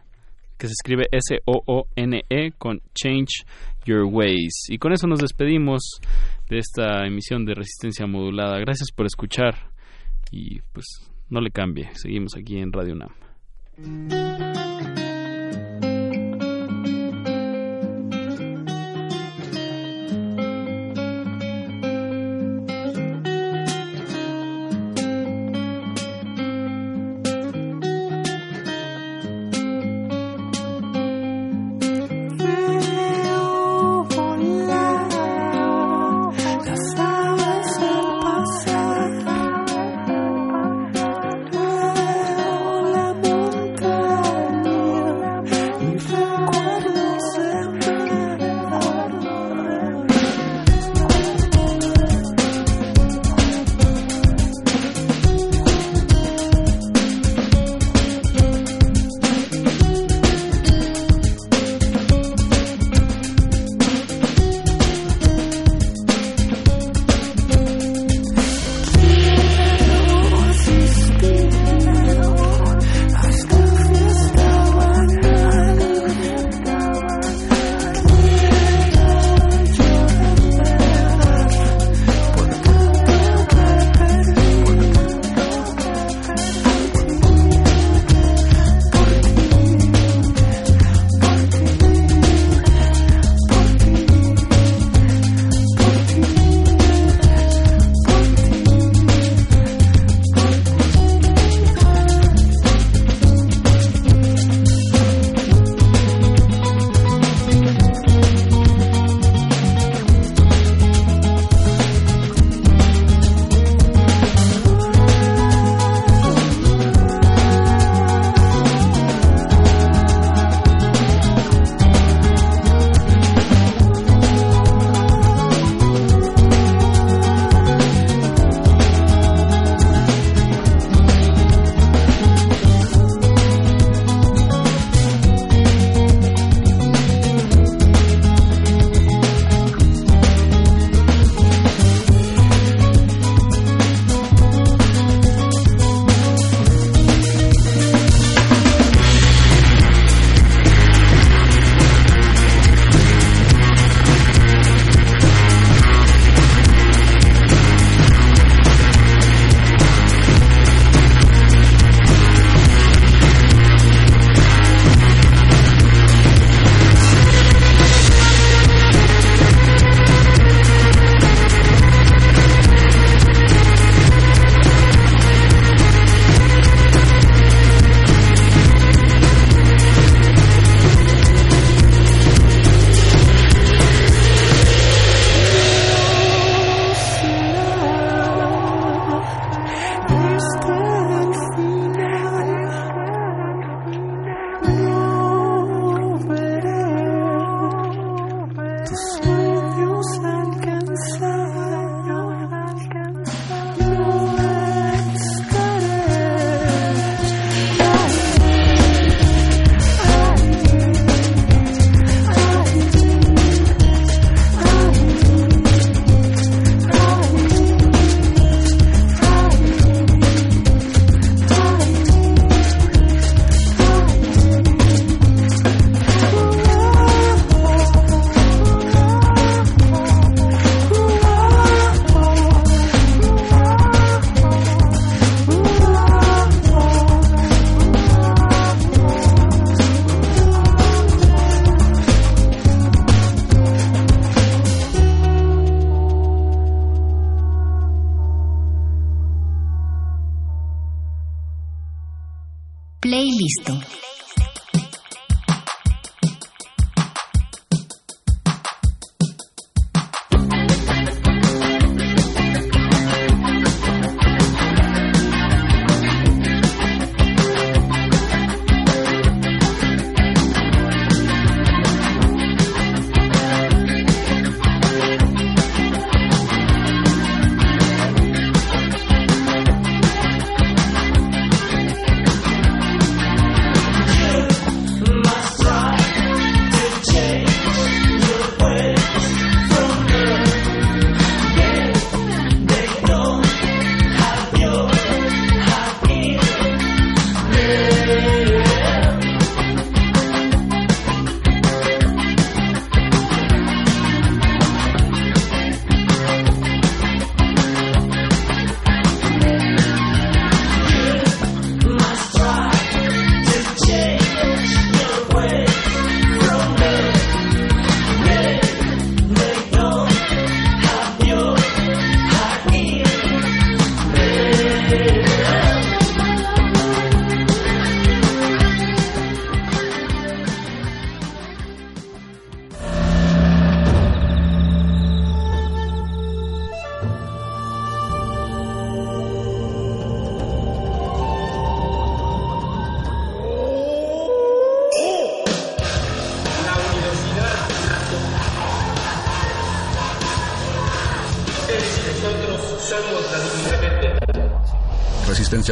que se escribe S-O-O-N-E E con Change Your Ways. Y con eso nos despedimos de esta emisión de Resistencia Modulada. Gracias por escuchar y pues no le cambie. Seguimos aquí en Radio Nam.